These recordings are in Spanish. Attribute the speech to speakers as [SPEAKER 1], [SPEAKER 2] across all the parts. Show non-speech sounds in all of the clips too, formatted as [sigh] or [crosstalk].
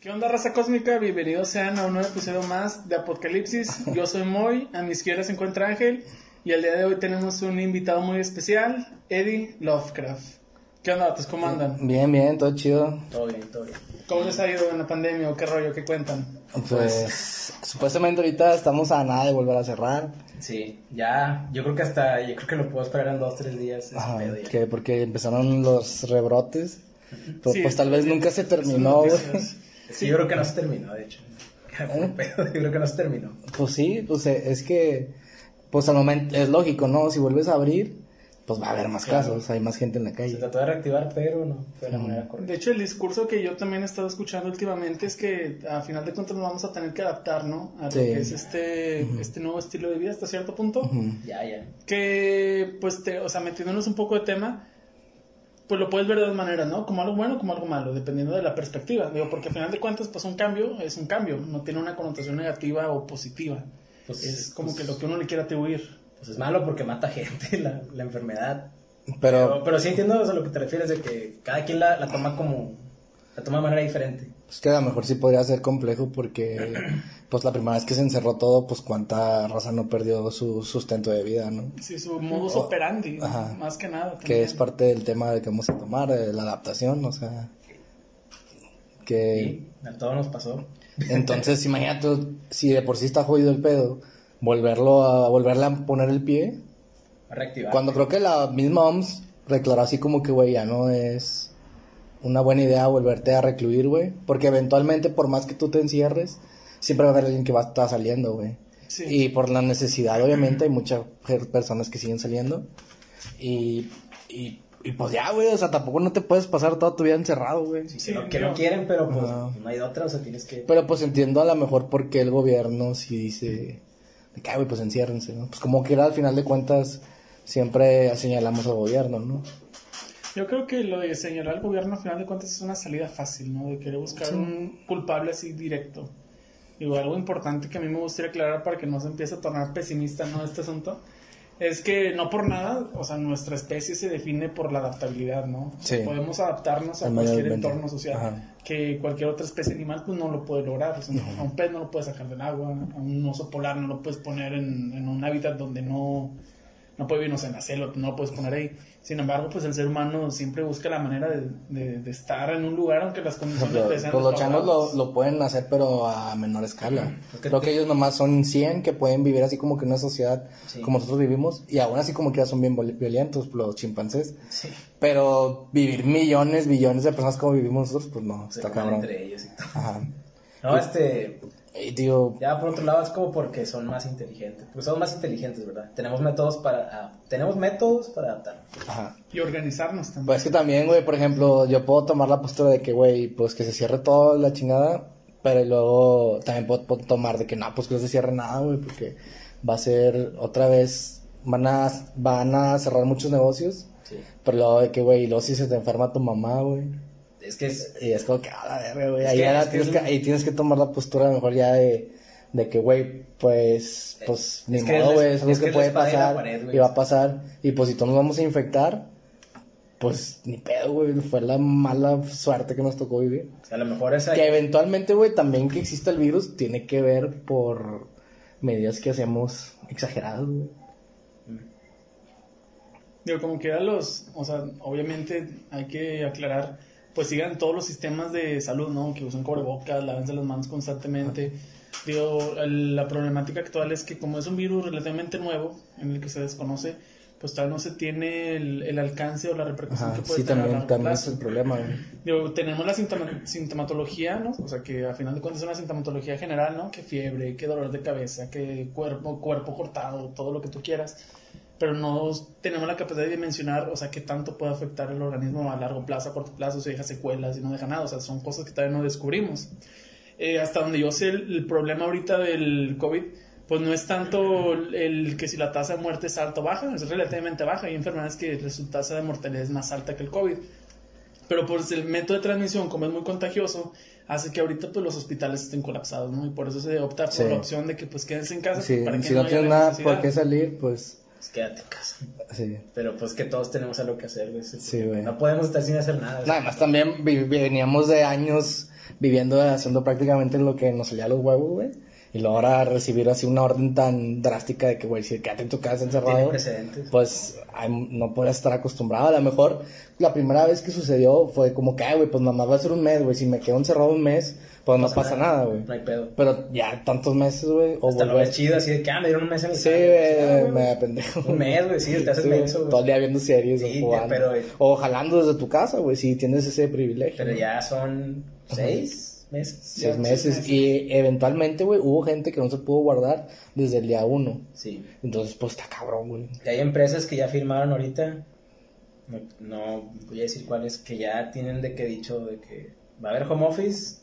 [SPEAKER 1] ¿Qué onda, raza cósmica? Bienvenidos sean a un nuevo episodio más de Apocalipsis. Yo soy Moy, a mi izquierda se encuentra Ángel y el día de hoy tenemos un invitado muy especial, Eddie Lovecraft. ¿Qué onda, vatos? ¿Cómo andan?
[SPEAKER 2] Bien, bien, todo chido.
[SPEAKER 3] Todo bien, todo bien.
[SPEAKER 1] ¿Cómo les ha ido en la pandemia o qué rollo? ¿Qué cuentan?
[SPEAKER 2] Pues supuestamente ahorita estamos a nada de volver a cerrar.
[SPEAKER 3] Sí, ya, yo creo que hasta, yo creo que lo puedo esperar en dos, tres días.
[SPEAKER 2] Ajá, que porque empezaron los rebrotes. Pero
[SPEAKER 1] Sí,
[SPEAKER 2] pues tal vez nunca se terminó. [laughs]
[SPEAKER 3] Sí, yo creo que no se terminó, de hecho.
[SPEAKER 2] ¿Eh?
[SPEAKER 3] Pero yo creo que no se terminó.
[SPEAKER 2] Pues sí, pues eh, es que, pues al momento es lógico, ¿no? Si vuelves a abrir, pues va a haber más
[SPEAKER 3] Claro.
[SPEAKER 2] casos, hay más gente en la
[SPEAKER 3] Se
[SPEAKER 2] calle.
[SPEAKER 3] trató de reactivar, pero no fue de la manera correcta.
[SPEAKER 1] De hecho, el discurso que yo también he estado escuchando últimamente es que a final de cuentas nos vamos a tener que adaptar, ¿no? A
[SPEAKER 2] Sí.
[SPEAKER 1] lo que es este, este nuevo estilo de vida hasta cierto punto.
[SPEAKER 3] Ya, ya.
[SPEAKER 1] que pues te, o sea, metiéndonos un poco de tema, pues lo puedes ver de dos maneras, ¿no? Como algo bueno o como algo malo, dependiendo de la perspectiva. Digo, porque al final de cuentas, pues un cambio es un cambio, no tiene una connotación negativa o positiva.
[SPEAKER 3] Pues
[SPEAKER 1] es como
[SPEAKER 3] pues-
[SPEAKER 1] que lo que uno le quiera atribuir.
[SPEAKER 3] Pues es malo porque mata gente [laughs] la, la enfermedad.
[SPEAKER 2] Pero,
[SPEAKER 3] Pero, pero sí entiendo a lo que te refieres de que cada quien la, la toma como, la toma de manera diferente.
[SPEAKER 2] pues que a lo mejor sí podría ser complejo porque, [clears throat] pues la primera vez que se encerró todo, pues cuánta raza no perdió su sustento de vida, ¿no?
[SPEAKER 1] Sí, su modus
[SPEAKER 2] O-
[SPEAKER 1] operandi,
[SPEAKER 2] Ajá.
[SPEAKER 1] más que nada.
[SPEAKER 2] que es parte del tema de que vamos a tomar, de la adaptación, o sea, que
[SPEAKER 3] Y a todos nos pasó.
[SPEAKER 2] entonces [laughs] imagínate si de por sí está jodido el pedo, volverlo a volverle a poner el pie,
[SPEAKER 3] A reactivar.
[SPEAKER 2] cuando creo que la misma OMS declaró así como que güey, ya no es una buena idea volverte a recluir, güey, porque eventualmente por más que tú te encierres, siempre va a haber alguien que va a estar saliendo, güey.
[SPEAKER 1] Sí.
[SPEAKER 2] Y por la necesidad, obviamente, hay muchas per- personas que siguen saliendo. Y, y, y pues ya, güey, o sea, tampoco no te puedes pasar toda tu vida encerrado, güey.
[SPEAKER 3] que, no,
[SPEAKER 1] Sí,
[SPEAKER 3] que no quieren, pero pues
[SPEAKER 2] Ajá.
[SPEAKER 3] no hay otra, o sea, tienes que...
[SPEAKER 2] Pero pues entiendo a lo mejor por qué el gobierno si dice, de que, "Ah, güey, pues enciérrense, ¿no? Pues como quiera, al final de cuentas, siempre señalamos al gobierno, ¿no?
[SPEAKER 1] Yo creo que lo de señalar al gobierno, al final de cuentas, es una salida fácil, ¿no? De querer buscar un culpable así directo. Digo, algo importante que a mí me gustaría aclarar para que no se empiece a tornar pesimista, ¿no? Este asunto. Es que no por nada, o sea, nuestra especie se define por la adaptabilidad, ¿no?
[SPEAKER 2] Sí.
[SPEAKER 1] podemos adaptarnos a cualquier entorno social
[SPEAKER 2] Ajá.
[SPEAKER 1] Que cualquier otra especie animal pues no lo puede lograr. O sea, A un pez no lo puedes sacar del agua, a un oso polar no lo puedes poner en, en un hábitat donde no, no puede vivir, no sé, en la selva, no lo puedes poner ahí. Sin embargo, pues el ser humano siempre busca la manera de, de- de estar en un lugar aunque las condiciones
[SPEAKER 2] Pero,
[SPEAKER 1] le sean
[SPEAKER 2] pues los changos lo, lo pueden hacer, pero a menor escala.
[SPEAKER 3] Es que
[SPEAKER 2] Creo que ellos nomás son 100 que pueden vivir así como que en una sociedad
[SPEAKER 3] Sí.
[SPEAKER 2] como nosotros vivimos. Y aún así como que ya son bien violentos los chimpancés.
[SPEAKER 3] Sí.
[SPEAKER 2] Pero vivir millones, billones de personas como vivimos nosotros, pues no,
[SPEAKER 3] Se
[SPEAKER 2] está cabrón.
[SPEAKER 3] entre ellos y todo.
[SPEAKER 2] Ajá.
[SPEAKER 3] No, este,
[SPEAKER 2] Y tío,
[SPEAKER 3] ya por otro lado es como porque son más inteligentes, porque son más inteligentes, ¿verdad? Tenemos métodos para, ah, tenemos métodos para adaptar.
[SPEAKER 2] ajá.
[SPEAKER 1] Y organizarnos también.
[SPEAKER 2] Pues es que también, güey, por ejemplo, yo puedo tomar la postura de que, güey, pues que se cierre toda la chingada, pero luego también puedo, puedo tomar de que no, pues que no se cierre nada, güey, porque va a ser otra vez, van a, van a cerrar muchos negocios,
[SPEAKER 3] Sí.
[SPEAKER 2] pero luego de que, güey, luego si se te enferma tu mamá, güey,
[SPEAKER 3] Es que es,
[SPEAKER 2] y es como que, a la verga, güey, ahí,
[SPEAKER 3] que- que
[SPEAKER 2] tienes
[SPEAKER 3] es
[SPEAKER 2] que,
[SPEAKER 3] un-
[SPEAKER 2] ahí tienes que tomar la postura mejor ya de, de que, güey, pues, pues, ni
[SPEAKER 3] que
[SPEAKER 2] modo, güey, es algo
[SPEAKER 3] es que
[SPEAKER 2] puede pasar,
[SPEAKER 3] pared,
[SPEAKER 2] y va a pasar, y pues si todos nos vamos a infectar, pues ni pedo, güey. Fue la mala suerte que nos tocó vivir.
[SPEAKER 3] a lo mejor esa...
[SPEAKER 2] Que eventualmente, güey, también que exista el virus tiene que ver por medidas que hacemos exageradas, güey.
[SPEAKER 1] Digo, como quiera los, o sea, obviamente hay que aclarar, pues sigan todos los sistemas de salud, ¿no? Que usen cubrebocas, lávense las manos constantemente. Digo, el- la problemática actual es que como es un virus relativamente nuevo, en el que se desconoce, pues todavía no se tiene el, el alcance o la repercusión
[SPEAKER 2] Ajá,
[SPEAKER 1] que puede
[SPEAKER 2] sí,
[SPEAKER 1] tener
[SPEAKER 2] también, también es el problema, güey.
[SPEAKER 1] Digo, tenemos la sintoma- sintomatología, ¿no? O sea, que a final de cuentas es una sintomatología general, ¿no? Que fiebre, que dolor de cabeza, que cuerpo, cuerpo cortado, todo lo que tú quieras. Pero no tenemos la capacidad de dimensionar, o sea, qué tanto puede afectar el organismo a largo plazo, a corto plazo, si deja secuelas, si no deja nada. O sea, son cosas que todavía no descubrimos. Eh, hasta donde yo sé, el, el problema ahorita del COVID, pues no es tanto el, el que si la tasa de muerte es alta o baja, es relativamente baja. Hay enfermedades que su tasa de mortalidad es más alta que el COVID. Pero por el método de transmisión, como es muy contagioso, hace que ahorita pues los hospitales estén colapsados, ¿no? Y por eso se opta por
[SPEAKER 2] Sí.
[SPEAKER 1] la opción de que pues quédense en casa
[SPEAKER 2] Sí,
[SPEAKER 1] pues, para que
[SPEAKER 2] si no
[SPEAKER 1] haya
[SPEAKER 2] tienes nada por qué salir, pues
[SPEAKER 3] Pues quédate en casa.
[SPEAKER 2] sí.
[SPEAKER 3] Pero pues que todos tenemos algo que hacer, güey.
[SPEAKER 2] Sí, güey.
[SPEAKER 3] No podemos estar sin hacer nada.
[SPEAKER 2] Nada más también veníamos de años viviendo, haciendo prácticamente lo que nos salía los huevos, güey. Y luego ahora recibir así una orden tan drástica de que, güey, si quédate en tu casa encerrado,
[SPEAKER 3] precedentes.
[SPEAKER 2] pues no puedes estar acostumbrado. A lo mejor la primera vez que sucedió fue como que, ay, güey, pues mamá va a ser un mes, güey. Si me quedo encerrado un mes, pues no pasa nada, güey.
[SPEAKER 3] No hay pedo.
[SPEAKER 2] Pero ya tantos meses, güey. O
[SPEAKER 3] Hasta lo ves chido, así de que, ah, me dieron un mes en mi
[SPEAKER 2] Sí,
[SPEAKER 3] casa.
[SPEAKER 2] güey,
[SPEAKER 3] Ah,
[SPEAKER 2] me da pendejo.
[SPEAKER 3] Un mes, güey, sí, te haces
[SPEAKER 2] Sí,
[SPEAKER 3] menso, güey.
[SPEAKER 2] Todo el día viendo series
[SPEAKER 3] Sí,
[SPEAKER 2] o jugando.
[SPEAKER 3] pero-
[SPEAKER 2] o jalando desde tu casa, güey, si tienes ese privilegio.
[SPEAKER 3] Pero ya son seis meses.
[SPEAKER 2] Seis
[SPEAKER 1] Ya,
[SPEAKER 2] meses.
[SPEAKER 1] seis meses.
[SPEAKER 2] Y eventualmente, güey, hubo gente que no se pudo guardar desde el día uno.
[SPEAKER 3] Sí.
[SPEAKER 2] Entonces, pues está cabrón, güey.
[SPEAKER 3] Y hay empresas que ya firmaron ahorita, no, no voy a decir cuáles, que ya tienen de que dicho de que va a haber home office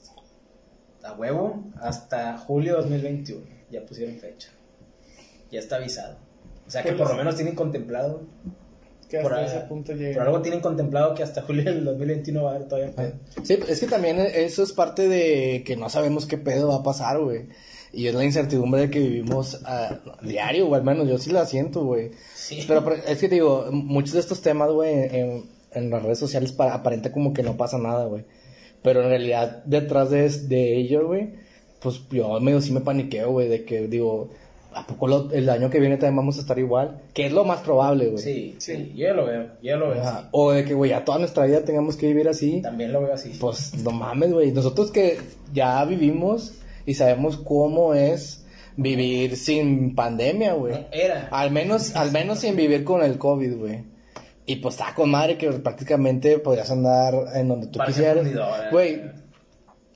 [SPEAKER 3] a huevo hasta julio 2021. Ya pusieron fecha. Ya está avisado. O sea que por lo menos tienen contemplado,
[SPEAKER 1] Que hasta
[SPEAKER 3] por,
[SPEAKER 1] ese punto
[SPEAKER 3] por
[SPEAKER 1] llega.
[SPEAKER 3] algo tienen contemplado que hasta julio del 2021 va a haber todavía. pedo.
[SPEAKER 2] Sí, es que también eso es parte de que no sabemos qué pedo va a pasar, güey. Y es la incertidumbre de que vivimos a diario, o al menos yo sí la siento, güey.
[SPEAKER 3] Sí.
[SPEAKER 2] Pero, pero es que te digo, muchos de estos temas, güey, en, en las redes sociales pa- aparenta como que no pasa nada, güey. Pero en realidad, detrás de, de ello, güey, pues yo medio sí me paniqueo, güey, de que digo, ¿a poco lo- el año que viene también vamos a estar igual? Que es lo más probable, güey.
[SPEAKER 3] Sí, sí,
[SPEAKER 1] Sí.
[SPEAKER 3] yo ya lo veo, yo ya lo veo así.
[SPEAKER 2] O de que, güey, ya toda nuestra vida tengamos que vivir así.
[SPEAKER 3] También lo veo así.
[SPEAKER 2] Pues no mames, güey. Nosotros que ya vivimos y sabemos cómo es vivir sin pandemia, güey.
[SPEAKER 3] Era.
[SPEAKER 2] Al menos, al menos sin vivir con el COVID, güey. Y pues está con madre que prácticamente podrías andar en donde tú
[SPEAKER 3] Parque
[SPEAKER 2] quisieras.
[SPEAKER 3] fundidora.
[SPEAKER 2] Güey,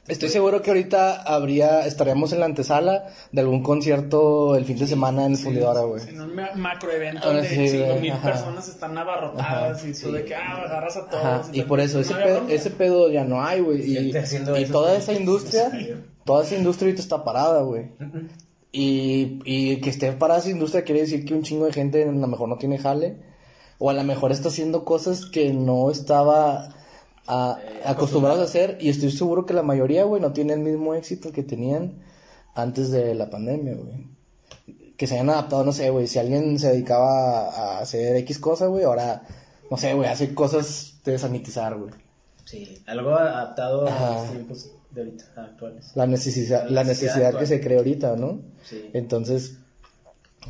[SPEAKER 2] estoy seguro que ahorita habría, estaríamos en la antesala de algún concierto el fin de semana en Fundidora, güey.
[SPEAKER 1] En un ma- macro evento
[SPEAKER 2] Ah,
[SPEAKER 1] donde
[SPEAKER 2] sí,
[SPEAKER 1] mil
[SPEAKER 2] ajá.
[SPEAKER 1] personas están abarrotadas
[SPEAKER 2] Ajá,
[SPEAKER 1] y tú de que ah, agarras a todos.
[SPEAKER 2] Ajá, y por eso, ese
[SPEAKER 1] No
[SPEAKER 2] pedo, ese pedo ya no hay, güey. Y,
[SPEAKER 3] eso.
[SPEAKER 2] toda esa industria, toda esa industria ahorita está parada, güey. Y, y que esté parada esa industria quiere decir que un chingo de gente a lo mejor no tiene jale. O a lo mejor está haciendo cosas que no estaba a-
[SPEAKER 3] Eh,
[SPEAKER 2] acostumbrados a hacer. Y estoy seguro que la mayoría, güey, no tiene el mismo éxito que tenían antes de la pandemia, güey. Que se hayan adaptado, no sé, güey. Si alguien se dedicaba a, hacer X cosa, güey, ahora, no sé, güey, hace cosas de sanitizar, güey.
[SPEAKER 3] Sí, algo adaptado a los tiempos de ahorita, actuales.
[SPEAKER 2] La necesidad,
[SPEAKER 3] La
[SPEAKER 2] la
[SPEAKER 3] necesidad
[SPEAKER 2] necesidad
[SPEAKER 3] actual.
[SPEAKER 2] que se cree ahorita, ¿no?
[SPEAKER 3] Sí.
[SPEAKER 2] Entonces,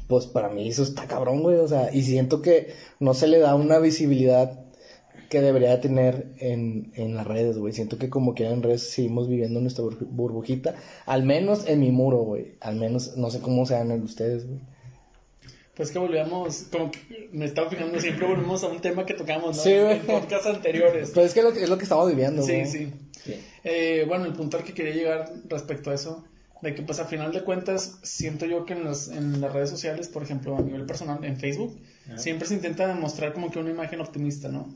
[SPEAKER 2] pues para mí eso está cabrón, güey. O sea, y siento que no se le da una visibilidad que debería de tener en, en las redes, güey. Siento que como que en redes seguimos viviendo nuestra burbu- burbujita. Al menos en mi muro, güey. Al menos, no sé cómo sean en ustedes, güey.
[SPEAKER 1] Pues que volvíamos, como que me estaba fijando, siempre volvemos a un tema que tocamos, ¿no?
[SPEAKER 2] Sí, güey.
[SPEAKER 1] En podcasts anteriores.
[SPEAKER 2] Pero es que es lo que, es lo que estamos viviendo,
[SPEAKER 1] Sí,
[SPEAKER 2] güey.
[SPEAKER 1] sí.
[SPEAKER 3] Sí.
[SPEAKER 1] Eh, bueno, el punto al que quería llegar respecto a eso, de que pues a final de cuentas siento yo que en, las en las redes sociales, por ejemplo, a nivel personal, en Facebook, siempre se intenta demostrar como que una imagen optimista, ¿no?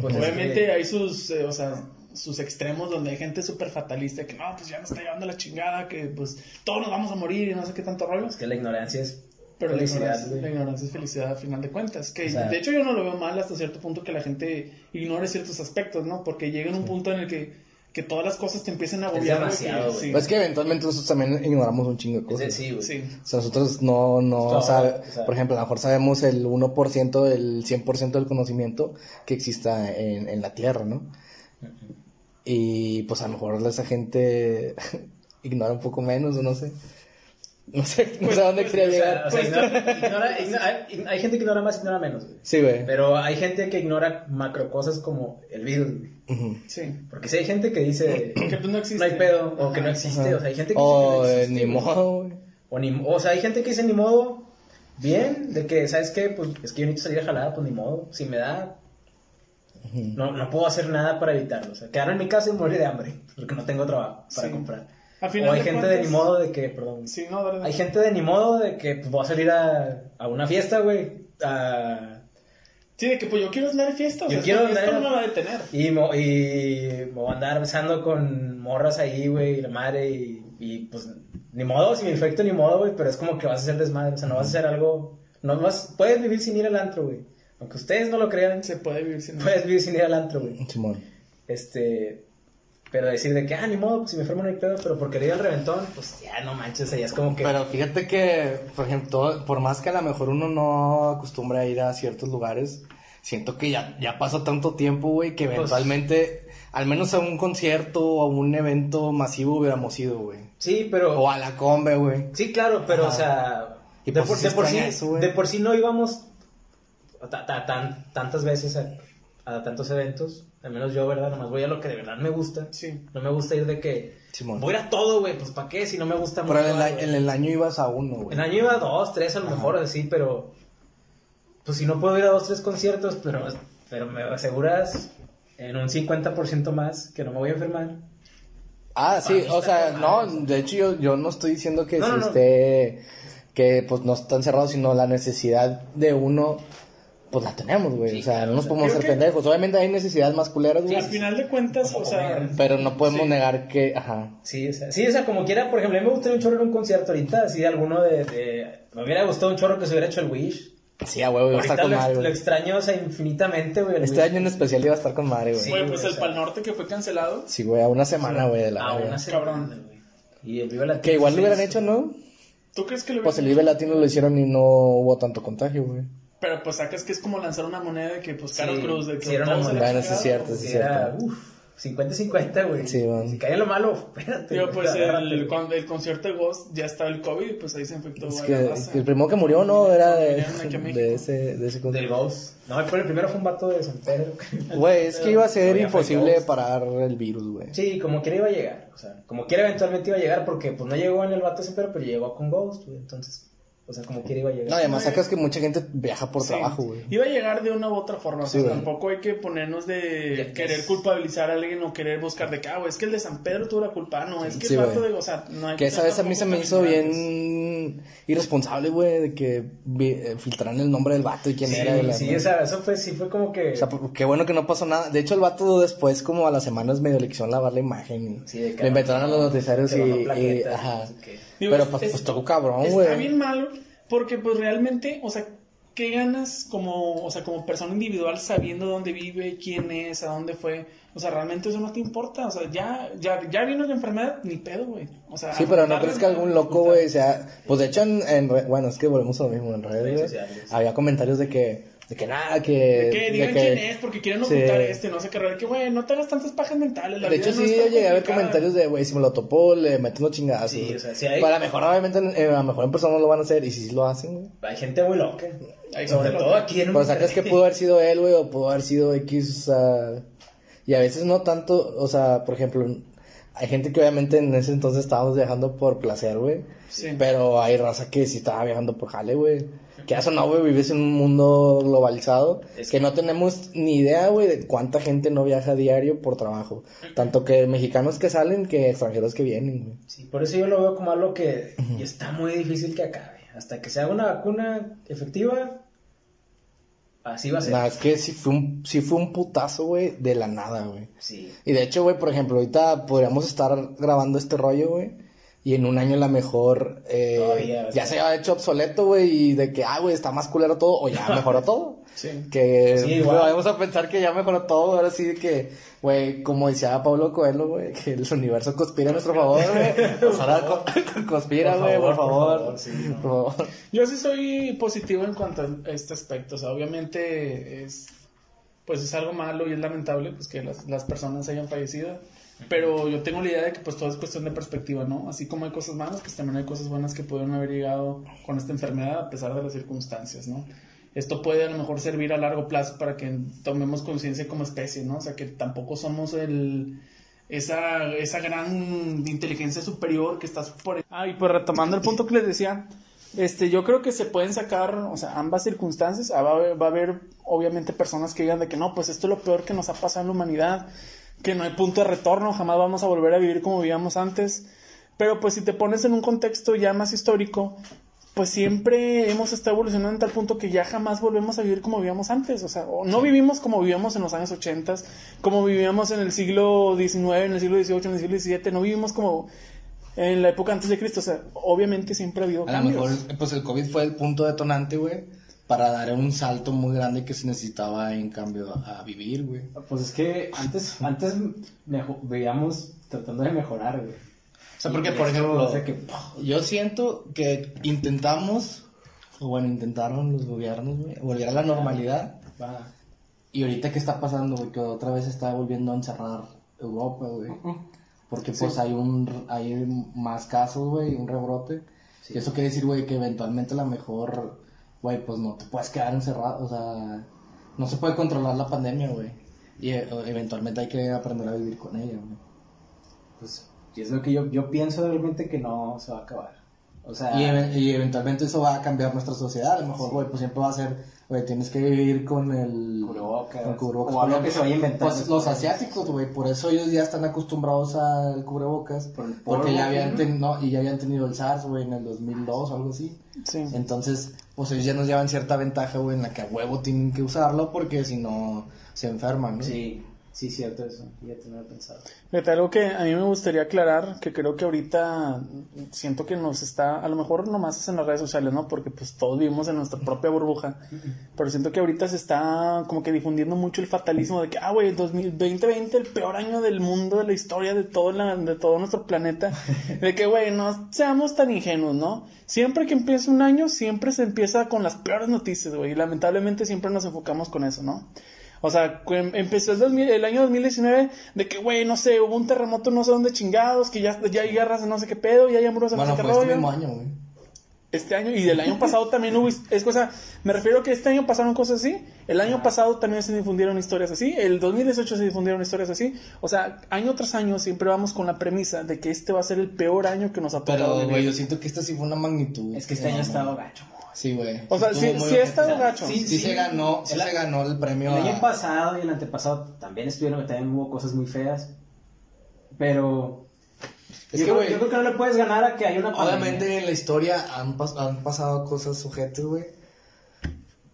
[SPEAKER 3] Pues es
[SPEAKER 1] Obviamente
[SPEAKER 3] que-
[SPEAKER 1] hay sus, eh, o sea, sus extremos donde hay gente súper fatalista que no, pues ya nos está llevando la chingada, que pues todos nos vamos a morir y no sé qué tanto rollo.
[SPEAKER 3] Es que la ignorancia es
[SPEAKER 1] Pero la
[SPEAKER 3] felicidad,
[SPEAKER 1] ignorancia, la ignorancia es felicidad a final de cuentas. Que
[SPEAKER 3] O sea-
[SPEAKER 1] de hecho yo no lo veo mal hasta cierto punto que la gente ignore ciertos aspectos, ¿no? Porque llega en un punto en el que, que todas las cosas te empiezan a
[SPEAKER 3] Es
[SPEAKER 1] agobiar.
[SPEAKER 3] demasiado, güey.
[SPEAKER 1] sí.
[SPEAKER 2] Pues es que eventualmente nosotros también ignoramos un chingo de
[SPEAKER 3] Es
[SPEAKER 2] cosas.
[SPEAKER 3] de- sí, güey.
[SPEAKER 1] Sí.
[SPEAKER 2] O sea, nosotros no, no
[SPEAKER 3] No,
[SPEAKER 2] sabe,
[SPEAKER 3] o sea-
[SPEAKER 2] por ejemplo, a lo mejor sabemos el 1%, el 100% del conocimiento que exista en, en la Tierra, ¿no? Y pues a lo mejor esa gente [laughs] ignora un poco menos, o no sé. [laughs] No sé, no sé a dónde quería
[SPEAKER 3] O sea,
[SPEAKER 2] llegar.
[SPEAKER 3] o sea, ignora- [laughs] ignora- ignora- hay, hay gente que ignora más y ignora menos, güey.
[SPEAKER 2] Sí, güey.
[SPEAKER 3] Pero hay gente que ignora macro cosas como el virus, güey.
[SPEAKER 1] Sí.
[SPEAKER 3] Porque si hay gente que dice [clears throat]
[SPEAKER 1] Que pues no existe.
[SPEAKER 3] no hay pedo o que no
[SPEAKER 1] Ajá.
[SPEAKER 3] existe, o sea, hay gente que dice
[SPEAKER 2] O
[SPEAKER 3] que no
[SPEAKER 2] eh,
[SPEAKER 3] existe,
[SPEAKER 2] ni
[SPEAKER 3] güey.
[SPEAKER 2] modo, güey.
[SPEAKER 3] O, ni, o sea, hay gente que dice ni modo, bien, de que, ¿sabes qué? Pues es que yo necesito salir a jalar, pues ni modo. Si me da, no, no puedo hacer nada para evitarlo. O sea, quedarme en mi casa y morir de hambre, porque no tengo trabajo para
[SPEAKER 1] Sí.
[SPEAKER 3] comprar.
[SPEAKER 1] A final
[SPEAKER 3] O hay
[SPEAKER 1] de
[SPEAKER 3] gente de ni modo de que, perdón.
[SPEAKER 1] Sí, no, dale, dale.
[SPEAKER 3] Hay gente de ni modo de que pues, voy a salir a, a una fiesta, güey. a-
[SPEAKER 1] Sí, de que pues yo quiero andar de fiesta. O
[SPEAKER 3] Yo
[SPEAKER 1] sea,
[SPEAKER 3] quiero andar-
[SPEAKER 1] esto no me va a detener.
[SPEAKER 3] Y, mo- y me voy a andar besando con morras ahí, güey, y la madre, y, y, pues, ni modo, si me infecto, ni modo, güey, pero es como que vas a hacer desmadre, o sea, no vas a hacer algo, no vas, puedes vivir sin ir al antro, güey, aunque ustedes no lo crean,
[SPEAKER 1] Se puede vivir sin
[SPEAKER 3] puedes vivir sin ir al antro, güey, este, Pero decir de que, ah, ni modo, pues si me enfermo no hay pedo, pero porque le dio el reventón, pues ya no manches, ya es como que.
[SPEAKER 2] Pero fíjate que, por ejemplo, por más que a lo mejor uno no acostumbra a ir a ciertos lugares, siento que ya, ya pasó tanto tiempo, güey, que
[SPEAKER 3] Pues-
[SPEAKER 2] eventualmente, al menos a un concierto o a un evento masivo hubiéramos ido, güey.
[SPEAKER 3] Sí, pero.
[SPEAKER 2] O a la combe, güey.
[SPEAKER 3] Sí, claro, pero,
[SPEAKER 2] Ajá.
[SPEAKER 3] o sea.
[SPEAKER 2] Y
[SPEAKER 3] de,
[SPEAKER 2] pues
[SPEAKER 3] por,
[SPEAKER 2] sí
[SPEAKER 3] de por sí,
[SPEAKER 2] eso,
[SPEAKER 3] de por sí no íbamos ta- ta- tan- tantas veces a, a tantos eventos. Al menos yo, ¿verdad? Nomás voy a lo que de verdad me gusta.
[SPEAKER 1] Sí.
[SPEAKER 3] No me gusta ir de que.
[SPEAKER 2] Simón.
[SPEAKER 3] Voy a ir a todo, güey. Pues ¿para qué? Si no me gusta
[SPEAKER 2] Pero en
[SPEAKER 3] mucho
[SPEAKER 2] el,
[SPEAKER 3] algo.
[SPEAKER 2] en el año ibas a uno, güey.
[SPEAKER 3] En año iba a dos, tres a lo
[SPEAKER 2] Ajá.
[SPEAKER 3] mejor, así, pero. Pues si no puedo ir a dos, tres conciertos, pero, pero me aseguras en un 50% más que no me voy a enfermar.
[SPEAKER 2] Ah, sí, o sea, no, de hecho yo, yo no estoy diciendo que
[SPEAKER 3] No, no.
[SPEAKER 2] esté, que pues no están cerrados, sino la necesidad de uno, pues la tenemos, güey.
[SPEAKER 3] Sí,
[SPEAKER 2] o sea, no nos podemos hacer pendejos. Obviamente hay necesidades más culeras, güey.
[SPEAKER 1] Al final de cuentas, o sea.
[SPEAKER 2] Pero no podemos
[SPEAKER 1] Sí.
[SPEAKER 2] negar que, ajá.
[SPEAKER 3] Sí, o sea, sí, o sea, como quiera, por ejemplo, a mí me gustaría un chorro en un concierto ahorita, así de alguno de, de- Me hubiera gustado un chorro que se hubiera hecho el Wish.
[SPEAKER 2] Sí, a huevo, iba a estar con
[SPEAKER 3] lo,
[SPEAKER 2] madre,
[SPEAKER 3] lo extraño, o sea, infinitamente, güey.
[SPEAKER 2] Este
[SPEAKER 3] Wish.
[SPEAKER 2] año en especial iba a estar con madre, güey.
[SPEAKER 3] Sí,
[SPEAKER 1] güey, pues el
[SPEAKER 3] sea.
[SPEAKER 1] Pal Norte que fue cancelado.
[SPEAKER 2] Sí, güey, a una semana, güey, de la verga.
[SPEAKER 3] una semana,
[SPEAKER 1] Cabrón.
[SPEAKER 3] güey. Y el Viva Latino.
[SPEAKER 2] Que igual lo hubieran
[SPEAKER 3] sí,
[SPEAKER 2] hecho, ¿no?
[SPEAKER 1] ¿Tú crees que lo
[SPEAKER 2] Pues el Vive? Latino lo hicieron y no hubo tanto contagio, güey.
[SPEAKER 1] Pero pues sacas que es como lanzar una moneda de que, pues, Carlos
[SPEAKER 3] Sí,
[SPEAKER 1] Cruz, de que
[SPEAKER 3] sí, era una moneda.
[SPEAKER 2] Bueno, sí es cierto,
[SPEAKER 3] era, uff, 50-50, güey.
[SPEAKER 2] Sí.
[SPEAKER 3] Si cae lo malo, [laughs] espérate.
[SPEAKER 1] Digo,
[SPEAKER 3] güey,
[SPEAKER 1] pues el, cuando el concierto de Ghost ya estaba el COVID pues ahí se infectó
[SPEAKER 2] Es que, el primero que murió, ¿no? Era de, ese, de ese
[SPEAKER 3] Del
[SPEAKER 2] concierto.
[SPEAKER 3] Ghost. No, pero el primero fue un vato de San Pedro.
[SPEAKER 2] Güey, [laughs] es que iba a ser imposible parar el virus, güey.
[SPEAKER 3] Sí, como quiera iba a llegar. O sea, como quiera eventualmente iba a llegar porque pues no llegó en el vato de San Pedro, pero llegó con Ghost, güey. Entonces, o sea, como quiera iba a llegar.
[SPEAKER 2] No, además sacas que mucha gente viaja por
[SPEAKER 1] Sí.
[SPEAKER 2] trabajo, güey.
[SPEAKER 1] Iba a llegar de una u otra forma. o sea,
[SPEAKER 2] güey.
[SPEAKER 1] tampoco hay que ponernos de querer culpabilizar a alguien o querer buscar de que, ah, es que el de San Pedro tuvo la culpa. No, es que
[SPEAKER 2] Sí,
[SPEAKER 1] el vato de. O sea, no hay
[SPEAKER 2] Que esa vez a mí se me hizo bien irresponsable, güey, de que eh, filtraran el nombre del vato y quién
[SPEAKER 3] Sí,
[SPEAKER 2] era. y la
[SPEAKER 3] sí, o sea, eso fue, sí fue como que...
[SPEAKER 2] O sea, qué bueno que no pasó nada. De hecho, el vato después, como a las semanas, medio le quisieron lavar la imagen y
[SPEAKER 3] Sí, de que
[SPEAKER 2] le inventaron a los noticiarios
[SPEAKER 3] que
[SPEAKER 2] y, y- ajá.
[SPEAKER 3] qué.
[SPEAKER 1] Digo,
[SPEAKER 2] Pero
[SPEAKER 1] es-
[SPEAKER 2] pues,
[SPEAKER 1] es-
[SPEAKER 2] pues tocó cabrón,
[SPEAKER 1] Está
[SPEAKER 2] güey.
[SPEAKER 1] bien malo porque pues realmente, o sea, ¿qué ganas como, o sea, como persona individual sabiendo dónde vive, quién es, a dónde fue? O sea, realmente eso no te importa, o sea, ya ya ya vino la enfermedad, ni pedo, güey. O sea,
[SPEAKER 2] Sí, pero no crees que algún loco, güey, sea... Pues de hecho, en, en re- bueno, es que volvemos a lo mismo en redes, güey. Había comentarios de que, de que nada, que...
[SPEAKER 1] De que
[SPEAKER 2] de
[SPEAKER 1] digan
[SPEAKER 2] que-
[SPEAKER 1] quién es, porque quieren
[SPEAKER 2] Sí.
[SPEAKER 1] ocultar este, no sé qué, de que, güey, no te hagas tantas pajas mentales. La
[SPEAKER 2] De
[SPEAKER 1] vida
[SPEAKER 2] hecho,
[SPEAKER 1] no
[SPEAKER 2] sí, yo llegué a ver comentarios de, güey, si me lo topó, le meto unos chingazos.
[SPEAKER 3] Sí, o sea, sí hay-
[SPEAKER 2] Para mejor, obviamente, eh, a lo mejor en persona no lo van a hacer, y si sí lo hacen, güey.
[SPEAKER 3] Hay gente muy loca.
[SPEAKER 1] Hay
[SPEAKER 3] Sobre todo
[SPEAKER 1] loca.
[SPEAKER 3] aquí en
[SPEAKER 2] Pero sacas que pudo haber sido él, güey, o pudo haber sido X, o sea... Y a veces no tanto, o sea, por ejemplo, hay gente que obviamente en ese entonces estábamos viajando por placer, güey.
[SPEAKER 1] Sí.
[SPEAKER 2] Pero hay raza que sí estaba viajando por jale, güey. Que eso no, güey, vives en un mundo globalizado.
[SPEAKER 3] Es
[SPEAKER 2] que no tenemos ni idea, güey, de cuánta gente no viaja a diario por trabajo. Tanto que mexicanos que salen que extranjeros que vienen, güey.
[SPEAKER 3] Sí, por eso yo lo veo como algo que y está muy difícil que acabe. Hasta que se haga una vacuna efectiva, así va a ser.
[SPEAKER 2] Nada, es que sí fue un, sí fue un putazo, güey, de la nada, güey.
[SPEAKER 3] Sí.
[SPEAKER 2] Y de hecho, güey, por ejemplo, ahorita podríamos estar grabando este rollo, güey. Y en un año a lo mejor eh,
[SPEAKER 3] Todavía,
[SPEAKER 2] ya se ha hecho obsoleto, güey, y de que, ah, güey, está más culero todo, o ya mejoró [laughs] todo.
[SPEAKER 1] Sí.
[SPEAKER 2] Que
[SPEAKER 3] Sí, igual.
[SPEAKER 2] vamos a pensar que ya mejoró todo, ahora sí que, güey, como decía Pablo Coelho, güey, que el universo conspira a nuestro favor, güey. [laughs] Pues ahora co- conspira,
[SPEAKER 3] Por
[SPEAKER 2] güey, por
[SPEAKER 3] favor,
[SPEAKER 2] favor.
[SPEAKER 3] por favor, sí, no.
[SPEAKER 2] Por favor.
[SPEAKER 1] Yo sí soy positivo en cuanto a este aspecto. O sea, obviamente es, pues es algo malo y es lamentable pues que las, las personas hayan fallecido. Pero yo tengo la idea de que pues todo es cuestión de perspectiva, ¿no? Así como hay cosas malas, pues también hay cosas buenas que pudieron haber llegado con esta enfermedad a pesar de las circunstancias, ¿no? Esto puede a lo mejor servir a largo plazo para que tomemos conciencia como especie, ¿no? O sea, que tampoco somos el, esa, esa gran inteligencia superior que está por... Ah, y pues retomando el punto que les decía, este, yo creo que se pueden sacar, o sea, ambas circunstancias. Ah, Va a, haber, va a haber, obviamente, personas que digan de que no, pues esto es lo peor que nos ha pasado en la humanidad, que no hay punto de retorno, jamás vamos a volver a vivir como vivíamos antes. Pero pues si te pones en un contexto ya más histórico, pues siempre hemos estado evolucionando en tal punto que ya jamás volvemos a vivir como vivíamos antes. O sea, o no vivimos como vivíamos en los años 80, como vivíamos en el siglo XIX, en el siglo XVIII, en el siglo XVII, no vivimos como en la época antes de Cristo. O sea, obviamente siempre ha habido
[SPEAKER 2] A lo mejor, pues el COVID fue el punto detonante, güey, para dar un salto muy grande que se necesitaba en cambio a, a vivir, güey.
[SPEAKER 3] Pues es que antes, antes veíamos tratando de mejorar, güey.
[SPEAKER 2] O sea, porque por ejemplo,
[SPEAKER 3] que,
[SPEAKER 2] yo siento que intentamos, o bueno, intentaron los gobiernos, güey, volver a la normalidad. Y ahorita, ¿qué está pasando, güey? Que otra vez está volviendo a encerrar Europa, güey. Porque, pues, hay un hay más casos, güey, un rebrote. Y eso quiere decir, güey, que eventualmente la mejor, güey, pues no te puedes quedar encerrado. O sea, no se puede controlar la pandemia, güey. Y eh, eventualmente hay que aprender a vivir con ella, güey.
[SPEAKER 3] pues, y es lo que yo, yo pienso realmente que no se va a acabar. O sea,
[SPEAKER 2] Y, even- y eventualmente eso va a cambiar nuestra sociedad. A lo mejor, güey, pues siempre va a ser, güey, tienes que vivir con el
[SPEAKER 3] Cubrebocas.
[SPEAKER 2] con cubrebocas.
[SPEAKER 3] O algo que se vaya a inventar
[SPEAKER 2] Pues los asiáticos, güey, por eso ellos ya están acostumbrados al cubrebocas.
[SPEAKER 3] Por el
[SPEAKER 2] porque ya habían, ten- no, y ya habían tenido el SARS, güey, en el 2002 o algo así.
[SPEAKER 1] Sí.
[SPEAKER 2] Entonces, pues ellos ya nos llevan cierta ventaja, güey, en la que a huevo tienen que usarlo porque si no se enferman, ¿no?
[SPEAKER 3] sí, sí, cierto eso. Ya te lo había pensado.
[SPEAKER 1] Fíjate, algo que a mí me gustaría aclarar, que creo que ahorita siento que nos está, a lo mejor nomás es en las redes sociales, ¿no? Porque pues todos vivimos en nuestra propia burbuja, pero siento que ahorita se está como que difundiendo mucho el fatalismo de que, ah, güey, 2020, el peor año del mundo, de la historia, de todo, la- de todo nuestro planeta, [laughs] de que, güey, no seamos tan ingenuos, ¿no? Siempre que empieza un año, siempre se empieza con las peores noticias, güey, y lamentablemente siempre nos enfocamos con eso, ¿no? O sea, em- empezó el, 2000 el año 2019 de que, güey, no sé, hubo un terremoto no sé dónde chingados, que ya, ya hay guerras de no sé qué pedo, ya hay muros de no
[SPEAKER 2] Bueno,
[SPEAKER 1] sé qué
[SPEAKER 2] este
[SPEAKER 1] rollo.
[SPEAKER 2] mismo año, güey.
[SPEAKER 1] Este año y del año pasado también hubo, es cosa, me refiero a que este año pasaron cosas así, el año pasado también se difundieron historias así, el 2018 se difundieron historias así, o sea, año tras año siempre vamos con la premisa de que este va a ser el peor año que nos ha tocado
[SPEAKER 2] Pero, güey, yo siento que esta sí fue una magnitud.
[SPEAKER 3] Es que este
[SPEAKER 2] No,
[SPEAKER 3] año ha estado gacho.
[SPEAKER 2] Sí, güey.
[SPEAKER 1] O sea, sí, sí ha estado gacho.
[SPEAKER 2] Sí, sí,
[SPEAKER 3] Sí,
[SPEAKER 2] se ganó, sí
[SPEAKER 3] el-
[SPEAKER 2] se ganó el premio.
[SPEAKER 3] El
[SPEAKER 2] a-
[SPEAKER 3] año pasado y el antepasado también estuvieron, también hubo cosas muy feas. Pero
[SPEAKER 2] Es
[SPEAKER 3] yo,
[SPEAKER 2] que, güey,
[SPEAKER 3] yo creo que no le puedes ganar a que haya una pandemia.
[SPEAKER 2] Obviamente en la historia han, pas- han pasado cosas sujetas, güey.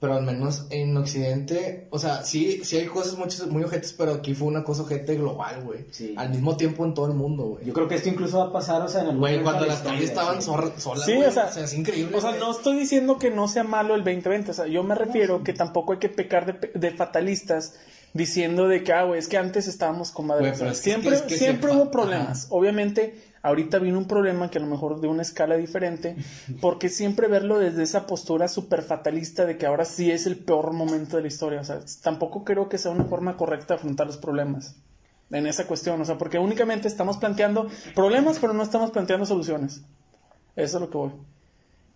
[SPEAKER 2] Pero al menos en Occidente, o sea, sí, sí hay cosas muchas, muy ojetes, pero aquí fue una cosa ojete global, güey.
[SPEAKER 3] Sí.
[SPEAKER 2] Al mismo tiempo en todo el mundo, güey.
[SPEAKER 3] Yo creo que esto incluso va a pasar, o sea, en algún
[SPEAKER 2] Güey, cuando las calles estaban
[SPEAKER 3] sí.
[SPEAKER 2] solas,
[SPEAKER 1] Sí,
[SPEAKER 2] güey,
[SPEAKER 1] o sea,
[SPEAKER 2] es increíble.
[SPEAKER 1] O sea, no estoy diciendo que no sea malo el 2020, o sea, yo me refiero que tampoco hay que pecar de, pe- de fatalistas diciendo de que, ah, güey, es que antes estábamos con madre.
[SPEAKER 2] Güey,
[SPEAKER 1] O sea,
[SPEAKER 2] pero es que-
[SPEAKER 1] siempre
[SPEAKER 2] es que
[SPEAKER 1] siempre hubo problemas. Obviamente, ahorita vino un problema que a lo mejor de una escala diferente, [laughs] porque siempre verlo desde esa postura súper fatalista de que ahora sí es el peor momento de la historia. O sea, tampoco creo que sea una forma correcta de afrontar los problemas en esa cuestión. O sea, porque únicamente estamos planteando problemas, pero no estamos planteando soluciones. Eso es lo que voy.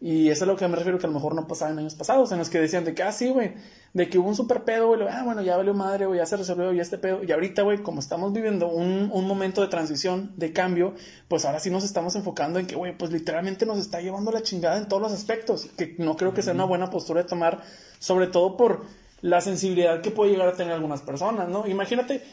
[SPEAKER 1] Y eso es a lo que me refiero que a lo mejor no pasaba en años pasados, en los que decían de que, ah, sí, güey, de que hubo un super pedo, güey, ah, bueno, ya valió madre, güey, ya se resolvió, ya este pedo. Y ahorita, güey, como estamos viviendo un, un momento de transición, de cambio, pues ahora sí nos estamos enfocando en que, güey, pues literalmente nos está llevando la chingada en todos los aspectos, que no creo que sea una buena postura de tomar, sobre todo por la sensibilidad que puede llegar a tener algunas personas, ¿no? Imagínate,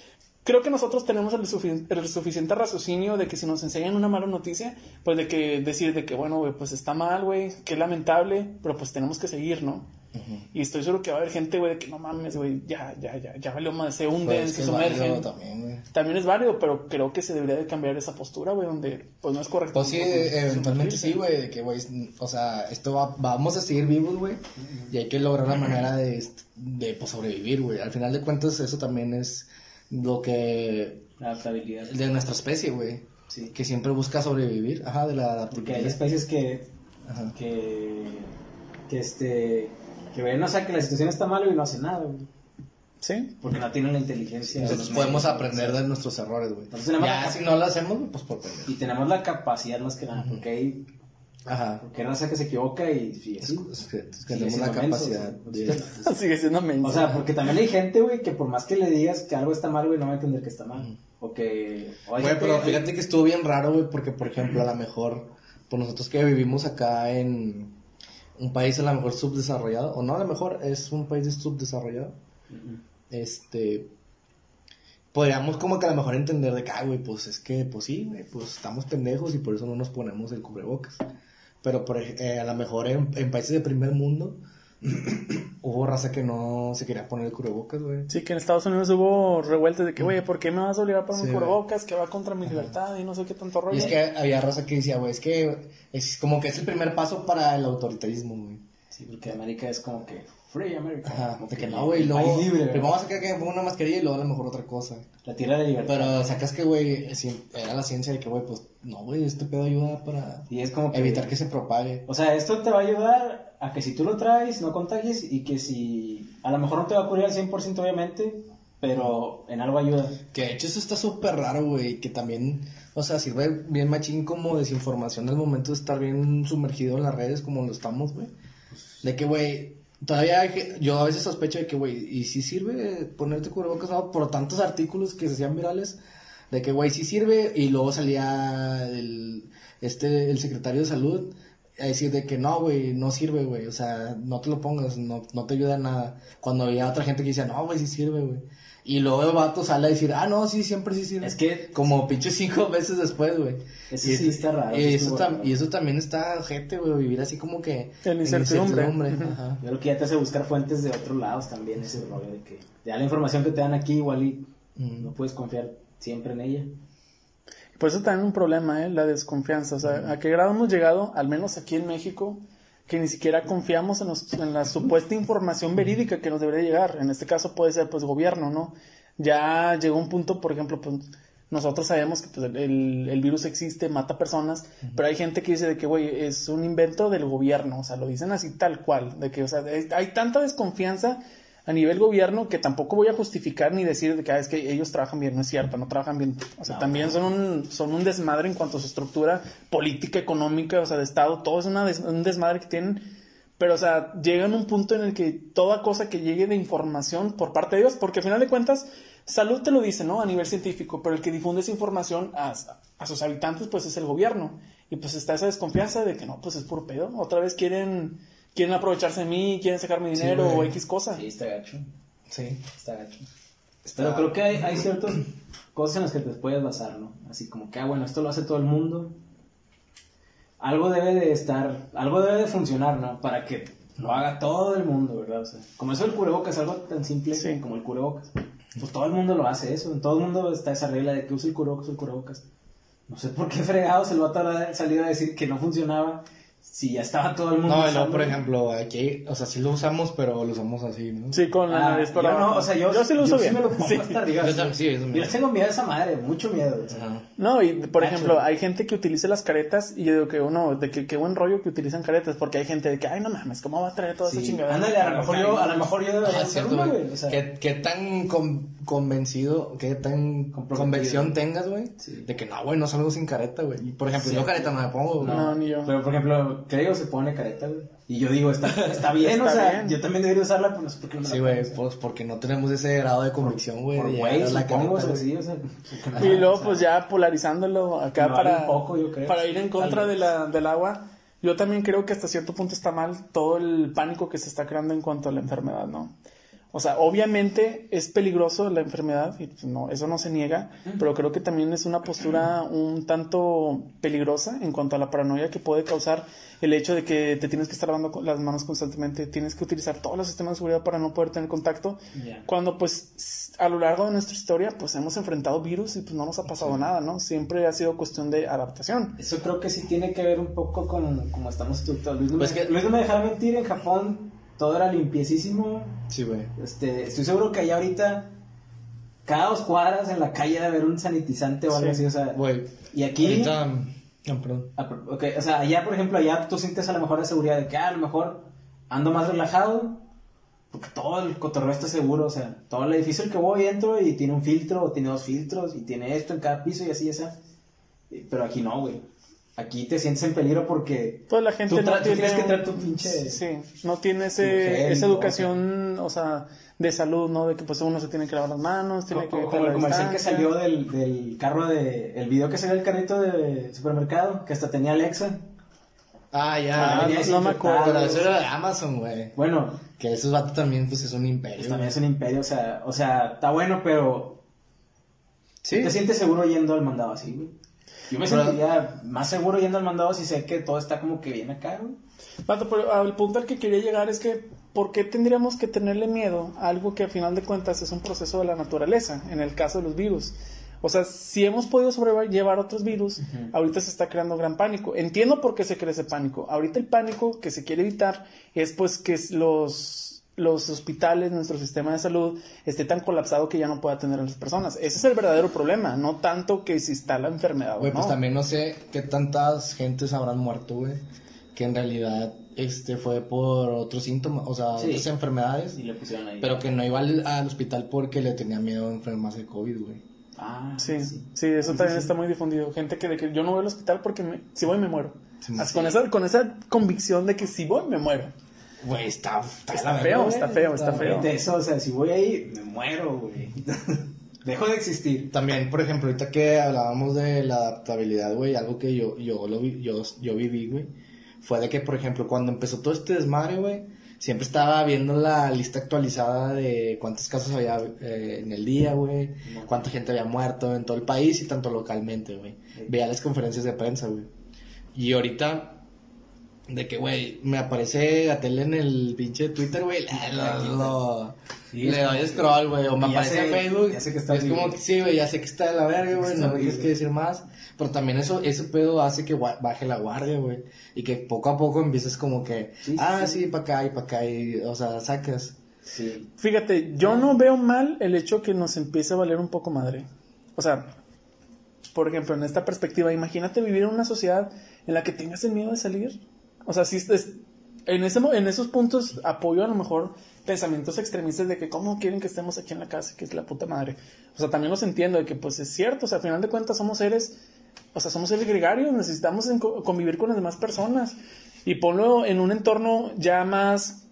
[SPEAKER 1] creo que nosotros tenemos el, sufi- el suficiente raciocinio de que si nos enseñan una mala noticia, pues de que decir de que, bueno, güey, pues está mal, güey, qué lamentable, pero pues tenemos que seguir, ¿no? Y estoy seguro que va a haber gente, güey, de que no mames, güey, ya, ya, ya, ya valió más, se hunden,
[SPEAKER 2] Pues es
[SPEAKER 1] se sumergen.
[SPEAKER 2] también,
[SPEAKER 1] es válido, pero creo que se debería de cambiar esa postura, güey, donde pues no es correcto.
[SPEAKER 2] Pues sí,
[SPEAKER 1] tampoco
[SPEAKER 2] eventualmente sí, güey, de que, güey, o sea, esto va, vamos a seguir vivos, güey, y hay que lograr la manera de, de pues, sobrevivir, güey. Al final de cuentas, eso también es lo que,
[SPEAKER 3] La adaptabilidad.
[SPEAKER 2] de nuestra especie, güey,
[SPEAKER 3] Sí.
[SPEAKER 2] que siempre busca sobrevivir, ajá, de la
[SPEAKER 3] Porque hay
[SPEAKER 2] adaptabilidad.
[SPEAKER 3] especies que,
[SPEAKER 2] Ajá.
[SPEAKER 3] que, que este, que ven, o sea, que la situación está mal y no hacen nada, güey.
[SPEAKER 1] Sí.
[SPEAKER 3] Porque no tienen la inteligencia. Los
[SPEAKER 2] podemos aprender de nuestros errores, güey.
[SPEAKER 3] Entonces,
[SPEAKER 2] Ya, si no lo hacemos, pues por pendejo.
[SPEAKER 3] Y tenemos la capacidad más que nada, porque hay,
[SPEAKER 2] Ajá.
[SPEAKER 3] porque raza que se equivoca y, y
[SPEAKER 2] Es,
[SPEAKER 3] así.
[SPEAKER 2] es que, es que
[SPEAKER 3] Sigue
[SPEAKER 2] tenemos la
[SPEAKER 3] menso,
[SPEAKER 2] capacidad
[SPEAKER 3] sí.
[SPEAKER 2] de... [laughs]
[SPEAKER 1] Sigue siendo menso.
[SPEAKER 3] O sea, porque también hay gente, güey, que por más que le digas que algo está mal, güey, no va a entender que está mal. O que...
[SPEAKER 2] Güey,
[SPEAKER 3] gente-
[SPEAKER 2] pero fíjate que estuvo bien raro, güey, porque, por ejemplo, a lo mejor, pues nosotros que vivimos acá en un país a lo mejor subdesarrollado, o no a lo mejor es un país subdesarrollado, este, podríamos como que a lo mejor entender de que, ah, güey, pues es que, pues sí, güey, pues estamos pendejos y por eso no nos ponemos el cubrebocas. Pero por, eh, a lo mejor en, en países de primer mundo [clears throat] hubo raza que no se quería poner el cubrebocas, güey.
[SPEAKER 1] Sí, que en Estados Unidos hubo revueltas de que, güey, ¿por qué me vas a obligar a poner
[SPEAKER 2] Sí,
[SPEAKER 1] un cubrebocas que va contra mi libertad y no sé qué tanto rollo?
[SPEAKER 2] Y es que había raza que decía, güey, es que es como que es el primer paso para el autoritarismo, güey.
[SPEAKER 3] Sí, porque América es como que Free America.
[SPEAKER 2] Ajá, de que no, güey, luego.
[SPEAKER 3] libre,
[SPEAKER 2] Pero vamos a sacar que ponga una mascarilla y luego a lo mejor otra cosa.
[SPEAKER 3] La tierra de libertad.
[SPEAKER 2] Pero sacas que, güey, si- era la ciencia de que, güey, pues no, güey, este pedo ayuda para
[SPEAKER 3] y es como que...
[SPEAKER 2] evitar que se propague.
[SPEAKER 3] O sea, esto te va a ayudar a que si tú lo traes, no contagies y que si... A lo mejor no te va a ocurrir al 100% obviamente, pero en algo ayuda.
[SPEAKER 2] Que de hecho eso está súper raro, güey, que también, o sea, sirve bien machín como desinformación al momento de estar bien sumergido en las redes como lo estamos, güey. De que, güey, todavía yo a veces sospecho de que, güey, y si sirve ponerte cubrebocas no? por tantos artículos que se hacían virales, de que, güey, sí sirve, y luego salía el, este, el secretario de salud a decir de que no, güey, no sirve, güey, o sea, no te lo pongas, no, no te ayuda en nada. Cuando había otra gente que decía, no, güey, sí sirve, güey. Y luego el vato sale a decir, ah, no, sí, siempre sí sirve.
[SPEAKER 3] Es que-
[SPEAKER 2] Como pinche cinco [laughs] veces después, güey.
[SPEAKER 3] Eso
[SPEAKER 2] Y
[SPEAKER 3] sí está raro,
[SPEAKER 2] Y
[SPEAKER 3] eso
[SPEAKER 2] eso,
[SPEAKER 3] estuvo
[SPEAKER 2] tam-
[SPEAKER 3] raro.
[SPEAKER 2] y eso también está gente, güey, vivir así como que...
[SPEAKER 1] En incertidumbre.
[SPEAKER 2] Ajá.
[SPEAKER 3] Yo creo que ya te hace buscar fuentes de otros lados también, ese rollo de que ya la información que te dan aquí igual y
[SPEAKER 2] Mm.
[SPEAKER 3] no puedes confiar siempre en ella.
[SPEAKER 1] Por eso también un problema, ¿eh? La desconfianza. O sea, ¿a qué grado hemos llegado, al menos aquí en México, que ni siquiera confiamos en, los- en la supuesta información verídica que nos debería llegar? En este caso puede ser, pues, gobierno, ¿no? Ya llegó un punto, por ejemplo, pues, nosotros sabemos que pues, el, el virus existe, mata personas, pero hay gente que dice de que, güey, es un invento del gobierno. O sea, lo dicen así tal cual. De que, o sea, hay tanta desconfianza a nivel gobierno que tampoco voy a justificar ni decir de que ah, es que ellos trabajan bien, no es cierto, no trabajan bien. O sea,
[SPEAKER 3] No,
[SPEAKER 1] también son un, son un desmadre en cuanto a su estructura política, económica, o sea, de Estado, todo es una des- un desmadre que tienen. Pero, o sea, llegan a un punto en el que toda cosa que llegue de información por parte de ellos, porque al final de cuentas, salud te lo dice, ¿no? A nivel científico, pero el que difunde esa información a, a sus habitantes, pues es el gobierno. Y pues está esa desconfianza de que no, pues es puro pedo. Otra vez quieren, quieren aprovecharse de mí, quieren sacarme
[SPEAKER 2] Sí,
[SPEAKER 1] dinero o
[SPEAKER 2] güey.
[SPEAKER 1] X cosa.
[SPEAKER 3] Sí, está gacho.
[SPEAKER 2] Sí.
[SPEAKER 3] Está gacho.
[SPEAKER 2] Está-
[SPEAKER 3] Pero creo que hay, hay ciertas cosas en las que te puedes basar, ¿no? Así como que, ah, bueno, esto lo hace todo el mundo. Algo debe de estar, algo debe de funcionar, ¿no? Para que lo haga todo el mundo, ¿verdad? O sea, como eso del cubrebocas, algo tan simple
[SPEAKER 1] Sí.
[SPEAKER 3] como el cubrebocas. Pues todo el mundo lo hace eso, en todo el mundo está esa regla de que use el cubrebocas, el cubrebocas. No sé por qué fregados el vato habrá salido a decir que no funcionaba si ya estaba todo el mundo
[SPEAKER 2] No, no,
[SPEAKER 3] usando.
[SPEAKER 2] por ejemplo, aquí, o sea, sí lo usamos, pero lo usamos así, ¿no?
[SPEAKER 1] Sí, con la
[SPEAKER 3] Ah,
[SPEAKER 1] nariz
[SPEAKER 3] yo
[SPEAKER 1] para
[SPEAKER 3] no,
[SPEAKER 1] abajo.
[SPEAKER 3] o sea, yo,
[SPEAKER 1] yo sí lo uso
[SPEAKER 3] yo
[SPEAKER 1] bien.
[SPEAKER 3] me lo pongo
[SPEAKER 1] Sí.
[SPEAKER 3] hasta arriba.
[SPEAKER 2] Yo también, sí, yo.
[SPEAKER 3] Yo tengo miedo a esa madre, mucho miedo. o sea.
[SPEAKER 1] No, y por ejemplo, hay gente que utiliza las caretas y yo digo que uno, de que qué buen rollo que utilizan caretas, porque hay gente de que, ay, no mames, ¿cómo va a traer toda esa
[SPEAKER 3] Sí.
[SPEAKER 1] chingadera?
[SPEAKER 3] Ándale, a lo mejor yo, a lo mejor yo debería
[SPEAKER 2] Ah,
[SPEAKER 3] hacer
[SPEAKER 2] cierto,
[SPEAKER 3] una,
[SPEAKER 2] güey.
[SPEAKER 3] O sea,
[SPEAKER 2] ¿Qué, qué tan con- convencido, qué tan convicción tengas, güey?
[SPEAKER 3] Sí.
[SPEAKER 2] De que no, güey, no salgo sin careta, güey. Y, Por ejemplo,
[SPEAKER 3] Sí.
[SPEAKER 2] yo careta no me pongo, güey.
[SPEAKER 1] No, ni yo.
[SPEAKER 3] Pero, por ejemplo, creo se pone careta, güey. Y yo digo, está, está bien, [laughs] o
[SPEAKER 1] Está
[SPEAKER 3] sea,
[SPEAKER 1] bien.
[SPEAKER 3] yo también debería usarla, pero no sé por qué no me la
[SPEAKER 2] Sí, güey,
[SPEAKER 3] o sea.
[SPEAKER 2] pues porque no tenemos ese grado de convicción, güey.
[SPEAKER 3] Por güey, supongo, o sea, sí, o sea.
[SPEAKER 1] Y luego,
[SPEAKER 3] o sea,
[SPEAKER 1] pues ya polarizándolo acá para,
[SPEAKER 3] un poco, yo creo.
[SPEAKER 1] para ir en contra de la, del agua. Yo también creo que hasta cierto punto está mal todo el pánico que se está creando en cuanto a la enfermedad, ¿no? O sea, obviamente es peligroso la enfermedad, y pues no, eso no se niega, pero creo que también es una postura un tanto peligrosa en cuanto a la paranoia que puede causar el hecho de que te tienes que estar lavando las manos constantemente, tienes que utilizar todos los sistemas de seguridad para no poder tener contacto, cuando pues a lo largo de nuestra historia pues hemos enfrentado virus y pues no nos ha pasado nada, ¿no? Siempre ha sido cuestión de adaptación.
[SPEAKER 3] Eso creo que sí tiene que ver un poco con cómo estamos estructurados. Luis, no
[SPEAKER 2] Pues
[SPEAKER 3] me-
[SPEAKER 2] que-
[SPEAKER 3] Luis no me dejará mentir, en Japón todo era limpiecísimo.
[SPEAKER 2] Sí, güey.
[SPEAKER 3] Este, estoy seguro que allá ahorita cada dos cuadras en la calle debe haber un sanitizante o algo
[SPEAKER 1] Sí.
[SPEAKER 3] así, o sea,
[SPEAKER 2] Güey.
[SPEAKER 3] y aquí
[SPEAKER 2] Ahorita. No, perdón.
[SPEAKER 3] Ah, pero- ok, o sea, allá, por ejemplo, allá tú sientes a lo mejor la seguridad de que ah, a lo mejor ando más relajado, porque todo el cotorreo está seguro, o sea, todo el edificio al que voy entro y tiene un filtro, o tiene dos filtros, y tiene esto en cada piso y así, esa. Pero aquí no, güey. Aquí te sientes en peligro porque
[SPEAKER 1] Toda la gente
[SPEAKER 3] tú,
[SPEAKER 1] no tiene
[SPEAKER 3] tienes que
[SPEAKER 1] un-
[SPEAKER 3] traer tu pinche...
[SPEAKER 1] Sí, no tiene ese,
[SPEAKER 3] gel,
[SPEAKER 1] esa educación, o sea, de salud, ¿no? De que pues uno se tiene que lavar las manos, tiene que...
[SPEAKER 3] Como, como el
[SPEAKER 1] la
[SPEAKER 3] comercial que salió del, del carro de... El video que salió del carrito de supermercado, que hasta tenía Alexa.
[SPEAKER 2] Ah, ya.
[SPEAKER 1] Ah, no, no me acuerdo.
[SPEAKER 2] Pero eso era de Amazon, güey.
[SPEAKER 3] Bueno,
[SPEAKER 2] Que esos vatos también, pues, es un imperio.
[SPEAKER 3] pues también es un imperio, o sea, o sea, está bueno, pero
[SPEAKER 2] Sí.
[SPEAKER 3] ¿Te sientes seguro yendo al mandado así, güey? Yo me
[SPEAKER 2] Pero-
[SPEAKER 3] sentiría más seguro yendo al mandado si sé que todo está como que bien acá, güey.
[SPEAKER 1] Vato, pero al punto al que quería llegar es que, ¿por qué tendríamos que tenerle miedo a algo que a final de cuentas es un proceso de la naturaleza, en el caso de los virus? O sea, si hemos podido sobrellevar otros virus, ahorita se está creando gran pánico. Entiendo por qué se crea ese pánico. Ahorita el pánico que se quiere evitar es pues que los, los hospitales, nuestro sistema de salud, esté tan colapsado que ya no pueda atender a las personas. Ese es el verdadero problema, no tanto que si está la enfermedad o
[SPEAKER 2] Güey,
[SPEAKER 1] no.
[SPEAKER 2] pues también no sé qué tantas gentes habrán muerto, güey. Que en realidad este fue por otros síntomas, o sea,
[SPEAKER 3] Sí.
[SPEAKER 2] otras enfermedades.
[SPEAKER 3] Y le pusieron ahí.
[SPEAKER 2] Pero que no iba al, al hospital porque le tenía miedo a enfermarse de COVID, güey.
[SPEAKER 3] Ah,
[SPEAKER 1] Sí, sí, eso también está muy difundido. Gente que, de que yo no voy al hospital porque me- si voy me muero.
[SPEAKER 2] Sí,
[SPEAKER 1] Así,
[SPEAKER 2] sí.
[SPEAKER 1] con, esa, con esa convicción de que si voy me muero.
[SPEAKER 2] Güey, está, está,
[SPEAKER 1] Está feo, está feo, está feo.
[SPEAKER 3] Fíjate eso, o sea, si voy ahí, me muero, güey. [laughs] Dejo de existir.
[SPEAKER 2] También, por ejemplo, ahorita que hablábamos de la adaptabilidad, güey, algo que yo, yo, lo vi- yo, yo viví, güey, fue de que, por ejemplo, cuando empezó todo este desmadre, güey, siempre estaba viendo la lista actualizada de cuántos casos había eh, en el día, güey, cuánta gente había muerto en todo el país y tanto localmente, güey. Veía las conferencias de prensa, güey. Y ahorita, de que, güey, me aparece Gatel en el pinche Twitter, güey, lo- lo-
[SPEAKER 3] Sí,
[SPEAKER 2] le doy scroll, güey, o me aparece
[SPEAKER 3] sé-
[SPEAKER 2] en Facebook.
[SPEAKER 3] ya sé que está
[SPEAKER 2] es como que sí, güey, ya sé que está de la verga, güey, no me tienes que decir más. Pero también eso, ese pedo hace que baje la guardia, güey. Y que poco a poco empieces como que,
[SPEAKER 3] Sí, sí,
[SPEAKER 2] ah,
[SPEAKER 3] sí.
[SPEAKER 2] sí, para acá y para acá, y, o sea, sacas.
[SPEAKER 3] Sí.
[SPEAKER 1] Fíjate, yo no veo mal el hecho que nos empiece a valer un poco madre. O sea, por ejemplo, en esta perspectiva, imagínate vivir en una sociedad en la que tengas el miedo de salir. O sea, si es, en, ese, en esos puntos apoyo a lo mejor pensamientos extremistas de que cómo quieren que estemos aquí en la casa, que es la puta madre. O sea, también los entiendo de que pues es cierto, o sea, al final de cuentas somos seres, o sea, somos seres gregarios, necesitamos convivir con las demás personas. Y ponlo en un entorno ya más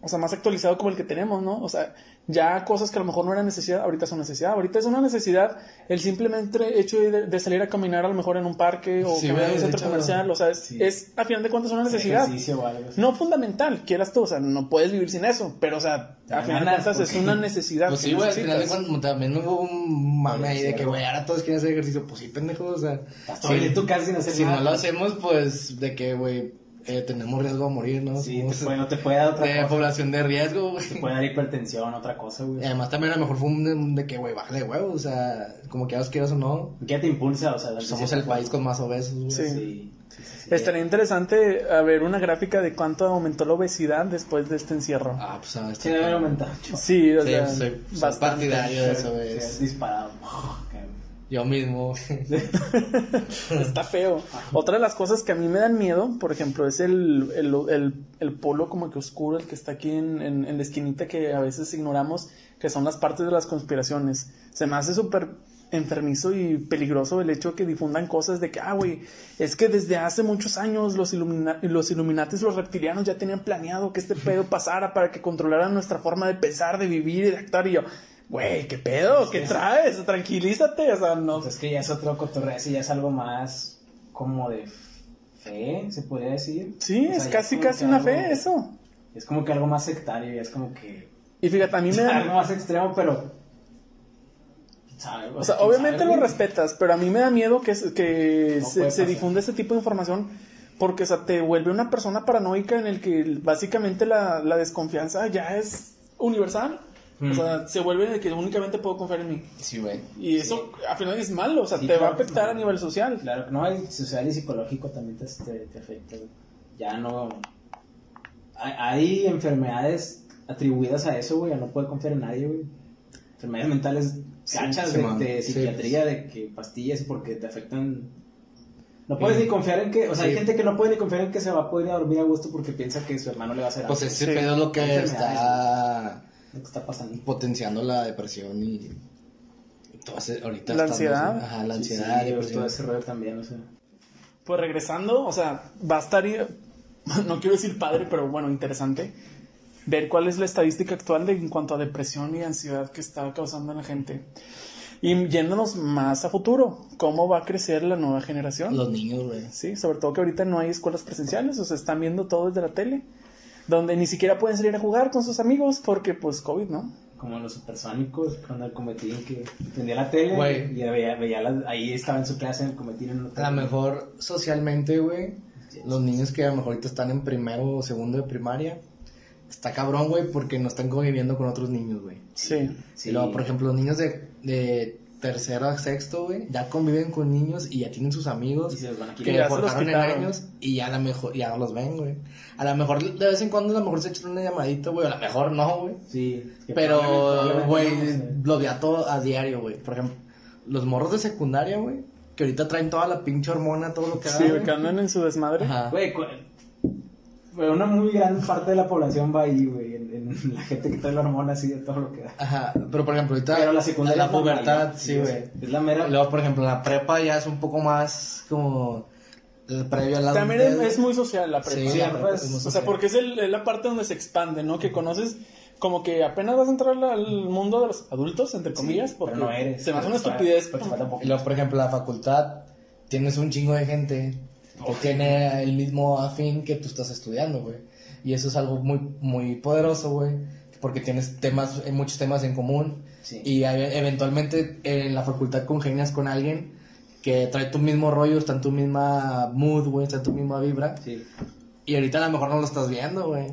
[SPEAKER 1] o sea, más actualizado como el que tenemos, ¿no? O sea, ya cosas que a lo mejor no eran necesidad, ahorita son necesidad. Ahorita es una necesidad el simplemente hecho de, de salir a caminar a lo mejor en un parque o
[SPEAKER 2] Sí,
[SPEAKER 1] caminar en un centro
[SPEAKER 2] hecho,
[SPEAKER 1] comercial, o sea, es,
[SPEAKER 3] sí.
[SPEAKER 1] es a final de cuentas una necesidad.
[SPEAKER 3] Algo así.
[SPEAKER 1] No fundamental, quieras tú, o sea, no puedes vivir sin eso, pero o sea, a final de cuentas es una necesidad.
[SPEAKER 2] Pues
[SPEAKER 1] que
[SPEAKER 2] sí, güey, al final de cuentas también hubo un mame ahí de que, güey, ahora todos quieren hacer ejercicio. Pues sí, pendejo, o sea.
[SPEAKER 3] En tu casa sin hacer
[SPEAKER 2] si
[SPEAKER 3] nada.
[SPEAKER 2] no lo hacemos, pues, de que, güey, eh, tenemos riesgo a morir, ¿no?
[SPEAKER 3] Sí, te puede, no te puede dar otra
[SPEAKER 2] de
[SPEAKER 3] cosa.
[SPEAKER 2] población de riesgo, güey.
[SPEAKER 3] Te puede dar hipertensión, otra cosa, güey.
[SPEAKER 2] Y además también a lo mejor fue un de, de que, güey, bájale de huevos, o sea, como quieras, quieras o no,
[SPEAKER 3] ¿Qué te impulsa? O sea,
[SPEAKER 2] somos el país con más obesos, güey.
[SPEAKER 1] Sí.
[SPEAKER 3] Sí, sí, sí, sí.
[SPEAKER 1] Estaría interesante a ver una gráfica de cuánto aumentó la obesidad después de este encierro.
[SPEAKER 2] Ah, pues a ver,
[SPEAKER 3] Sí, debe.
[SPEAKER 1] Sí, o
[SPEAKER 2] Sí,
[SPEAKER 1] sea,
[SPEAKER 2] soy- soy
[SPEAKER 1] bastante.
[SPEAKER 2] partidario de eso,
[SPEAKER 3] Sí,
[SPEAKER 2] güey.
[SPEAKER 3] disparado.
[SPEAKER 2] Yo mismo. [laughs]
[SPEAKER 1] Está feo. Otra de las cosas que a mí me dan miedo, por ejemplo, es el, el, el- polo como que oscuro, el que está aquí en, en- en la esquinita que a veces ignoramos, que son las partes de las conspiraciones. Se me hace súper enfermizo y peligroso el hecho de que difundan cosas de que, ah, güey, es que desde hace muchos años los, ilumina los Illuminatis, los reptilianos ya tenían planeado que este pedo pasara para que controlaran nuestra forma de pensar, de vivir y de actuar. Y yo, güey, ¿qué pedo? ¿Qué traes? Tranquilízate. O sea, no,
[SPEAKER 3] Pues es que ya es otro cotorreo, ese ya es algo más como de fe, se podría decir.
[SPEAKER 1] Sí,
[SPEAKER 3] O sea,
[SPEAKER 1] es casi casi una
[SPEAKER 3] algo-
[SPEAKER 1] fe eso.
[SPEAKER 3] Es como que algo más sectario, ya es como que
[SPEAKER 1] Y fíjate, a mí [laughs] me
[SPEAKER 3] algo
[SPEAKER 1] da...
[SPEAKER 3] más extremo, pero.
[SPEAKER 1] O sea,
[SPEAKER 3] ¿quién
[SPEAKER 1] obviamente
[SPEAKER 3] sabe,
[SPEAKER 1] lo
[SPEAKER 3] güey?
[SPEAKER 1] respetas, pero a mí me da miedo que, se- que
[SPEAKER 3] No
[SPEAKER 1] se, se difunda ese tipo de información porque o sea, te vuelve una persona paranoica en el que básicamente la, la desconfianza ya es universal. O
[SPEAKER 3] Mm.
[SPEAKER 1] sea, se vuelve de que únicamente puedo confiar en mí.
[SPEAKER 2] Sí, güey.
[SPEAKER 1] Y eso al final es malo, o sea,
[SPEAKER 3] Sí,
[SPEAKER 1] te va a afectar a nivel social.
[SPEAKER 3] Claro que no, el social y psicológico también te, te, te afecta. güey. Ya no. Hay, hay enfermedades atribuidas a eso, güey, a no poder confiar en nadie, güey. Enfermedades mentales cachas
[SPEAKER 2] sí,
[SPEAKER 3] de, psiquiatría, de que pastillas y porque te afectan. No puedes
[SPEAKER 2] Sí.
[SPEAKER 3] ni confiar en que. O sea, hay gente que no puede ni confiar en que se va a poder ir a dormir a gusto porque piensa que su hermano le va a hacer algo.
[SPEAKER 2] Pues ese
[SPEAKER 1] Sí.
[SPEAKER 2] pedo es lo que está
[SPEAKER 3] lo que está pasando.
[SPEAKER 2] potenciando la depresión y y todo ese, ahorita
[SPEAKER 1] La
[SPEAKER 2] estamos-
[SPEAKER 1] ansiedad.
[SPEAKER 2] Ajá, la
[SPEAKER 3] sí,
[SPEAKER 2] ansiedad,
[SPEAKER 3] sí,
[SPEAKER 2] depresión.
[SPEAKER 3] todo ese rollo también, o sea.
[SPEAKER 1] Pues regresando, o sea, va a estar, [laughs] no quiero decir padre, pero bueno, interesante, ver cuál es la estadística actual de, en cuanto a depresión y ansiedad que está causando en la gente. Y yéndonos más a futuro, ¿cómo va a crecer la nueva generación?
[SPEAKER 2] Los niños, güey.
[SPEAKER 1] Sí, sobre todo que ahorita no hay escuelas presenciales, o sea, están viendo todo desde la tele, donde ni siquiera pueden salir a jugar con sus amigos porque pues COVID, ¿no?
[SPEAKER 3] Como los supersónicos, cuando el cometín que prendía la tele
[SPEAKER 2] Güey.
[SPEAKER 3] y veía, veía la- ahí estaba en su clase en el cometín. En
[SPEAKER 2] A lo mejor socialmente, güey, los niños que a lo mejor ahorita están en primero o segundo de primaria, está cabrón, güey, porque no están conviviendo con otros niños, güey.
[SPEAKER 1] Sí.
[SPEAKER 3] Sí.
[SPEAKER 2] Y luego, por ejemplo, los niños de, de tercero a sexto, güey, ya conviven con niños y ya tienen sus amigos
[SPEAKER 3] Y se los van a
[SPEAKER 2] que
[SPEAKER 1] ya se los
[SPEAKER 2] forjaron en años y ya a lo mejor ya no los ven, güey. A lo mejor de vez en cuando a lo mejor se echan una llamadita, güey, a lo mejor no, güey.
[SPEAKER 3] Sí. que
[SPEAKER 2] Pero, güey,
[SPEAKER 3] probablemente no,
[SPEAKER 2] lo veía todo a diario, güey. Por ejemplo, los morros de secundaria, güey, que ahorita traen toda la pinche hormona, todo lo que
[SPEAKER 1] Sí, que andan en su desmadre.
[SPEAKER 2] Ajá.
[SPEAKER 3] Güey, güey, una muy gran parte de la población va ahí, güey. En, en [laughs] la gente que trae la hormona así de todo lo que da.
[SPEAKER 2] Ajá, pero por ejemplo, ahorita
[SPEAKER 3] Pero la secundaria
[SPEAKER 2] la pubertad, sí, güey.
[SPEAKER 3] Es la mera.
[SPEAKER 2] Y luego, por ejemplo, la prepa ya es un poco más como el previo a la
[SPEAKER 1] También es, muy social la prepa.
[SPEAKER 2] Sí,
[SPEAKER 3] Sí,
[SPEAKER 2] la
[SPEAKER 3] pues,
[SPEAKER 2] prepa es muy
[SPEAKER 1] O sea, porque es, el- es la parte donde se expande, ¿no? Que conoces como que apenas vas a entrar al- al mundo de los adultos, entre comillas, porque
[SPEAKER 3] pero no eres.
[SPEAKER 1] se me hace una
[SPEAKER 3] Pero te
[SPEAKER 1] estupidez.
[SPEAKER 3] falta- pero te falta
[SPEAKER 2] Y luego, por ejemplo, la facultad, tienes un chingo de gente que tiene el mismo afín que tú estás estudiando, güey. Y eso es algo muy, muy poderoso, güey. Porque tienes temas, eh, muchos temas en común.
[SPEAKER 3] Sí.
[SPEAKER 2] Y eh, eventualmente en la facultad congenias con alguien que trae tu mismo rollo, está en tu misma mood, güey, está en tu misma vibra.
[SPEAKER 3] Sí.
[SPEAKER 2] Y ahorita a lo mejor no lo estás viendo, güey.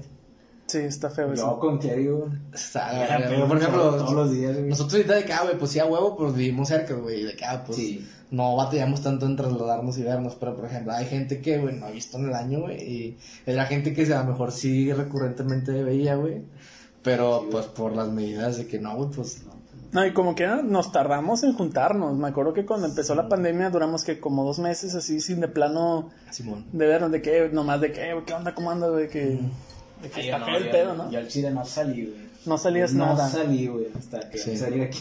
[SPEAKER 1] Sí, está feo
[SPEAKER 3] Yo
[SPEAKER 1] eso.
[SPEAKER 3] con digo.
[SPEAKER 2] Está,
[SPEAKER 3] Ya, pero
[SPEAKER 2] por ejemplo,
[SPEAKER 3] todos los días, güey.
[SPEAKER 2] nosotros ahorita de que, ah, güey, pues sí, a huevo, pues vivimos cerca, güey, de que, ah, pues
[SPEAKER 3] Sí.
[SPEAKER 2] No batallamos tanto en trasladarnos y vernos, pero por ejemplo, hay gente que, güey, no ha visto en el año, güey, y es la gente que a lo mejor sí recurrentemente veía, güey, pero pues por las medidas de que no, güey, pues no.
[SPEAKER 1] No, y como que ah, nos tardamos en juntarnos. Me acuerdo que cuando empezó la pandemia duramos que como dos meses así sin de plano
[SPEAKER 2] Simón.
[SPEAKER 1] de vernos, de que nomás de que, "Eh, ¿qué onda? ¿Cómo andas? De que, de que
[SPEAKER 3] Ay,
[SPEAKER 1] está
[SPEAKER 3] no,
[SPEAKER 1] feo el pedo, ¿no?
[SPEAKER 3] Yo al chile no salí, güey.
[SPEAKER 1] No salías
[SPEAKER 3] no
[SPEAKER 1] nada.
[SPEAKER 3] salí, güey, hasta que
[SPEAKER 2] Sí.
[SPEAKER 3] salí aquí.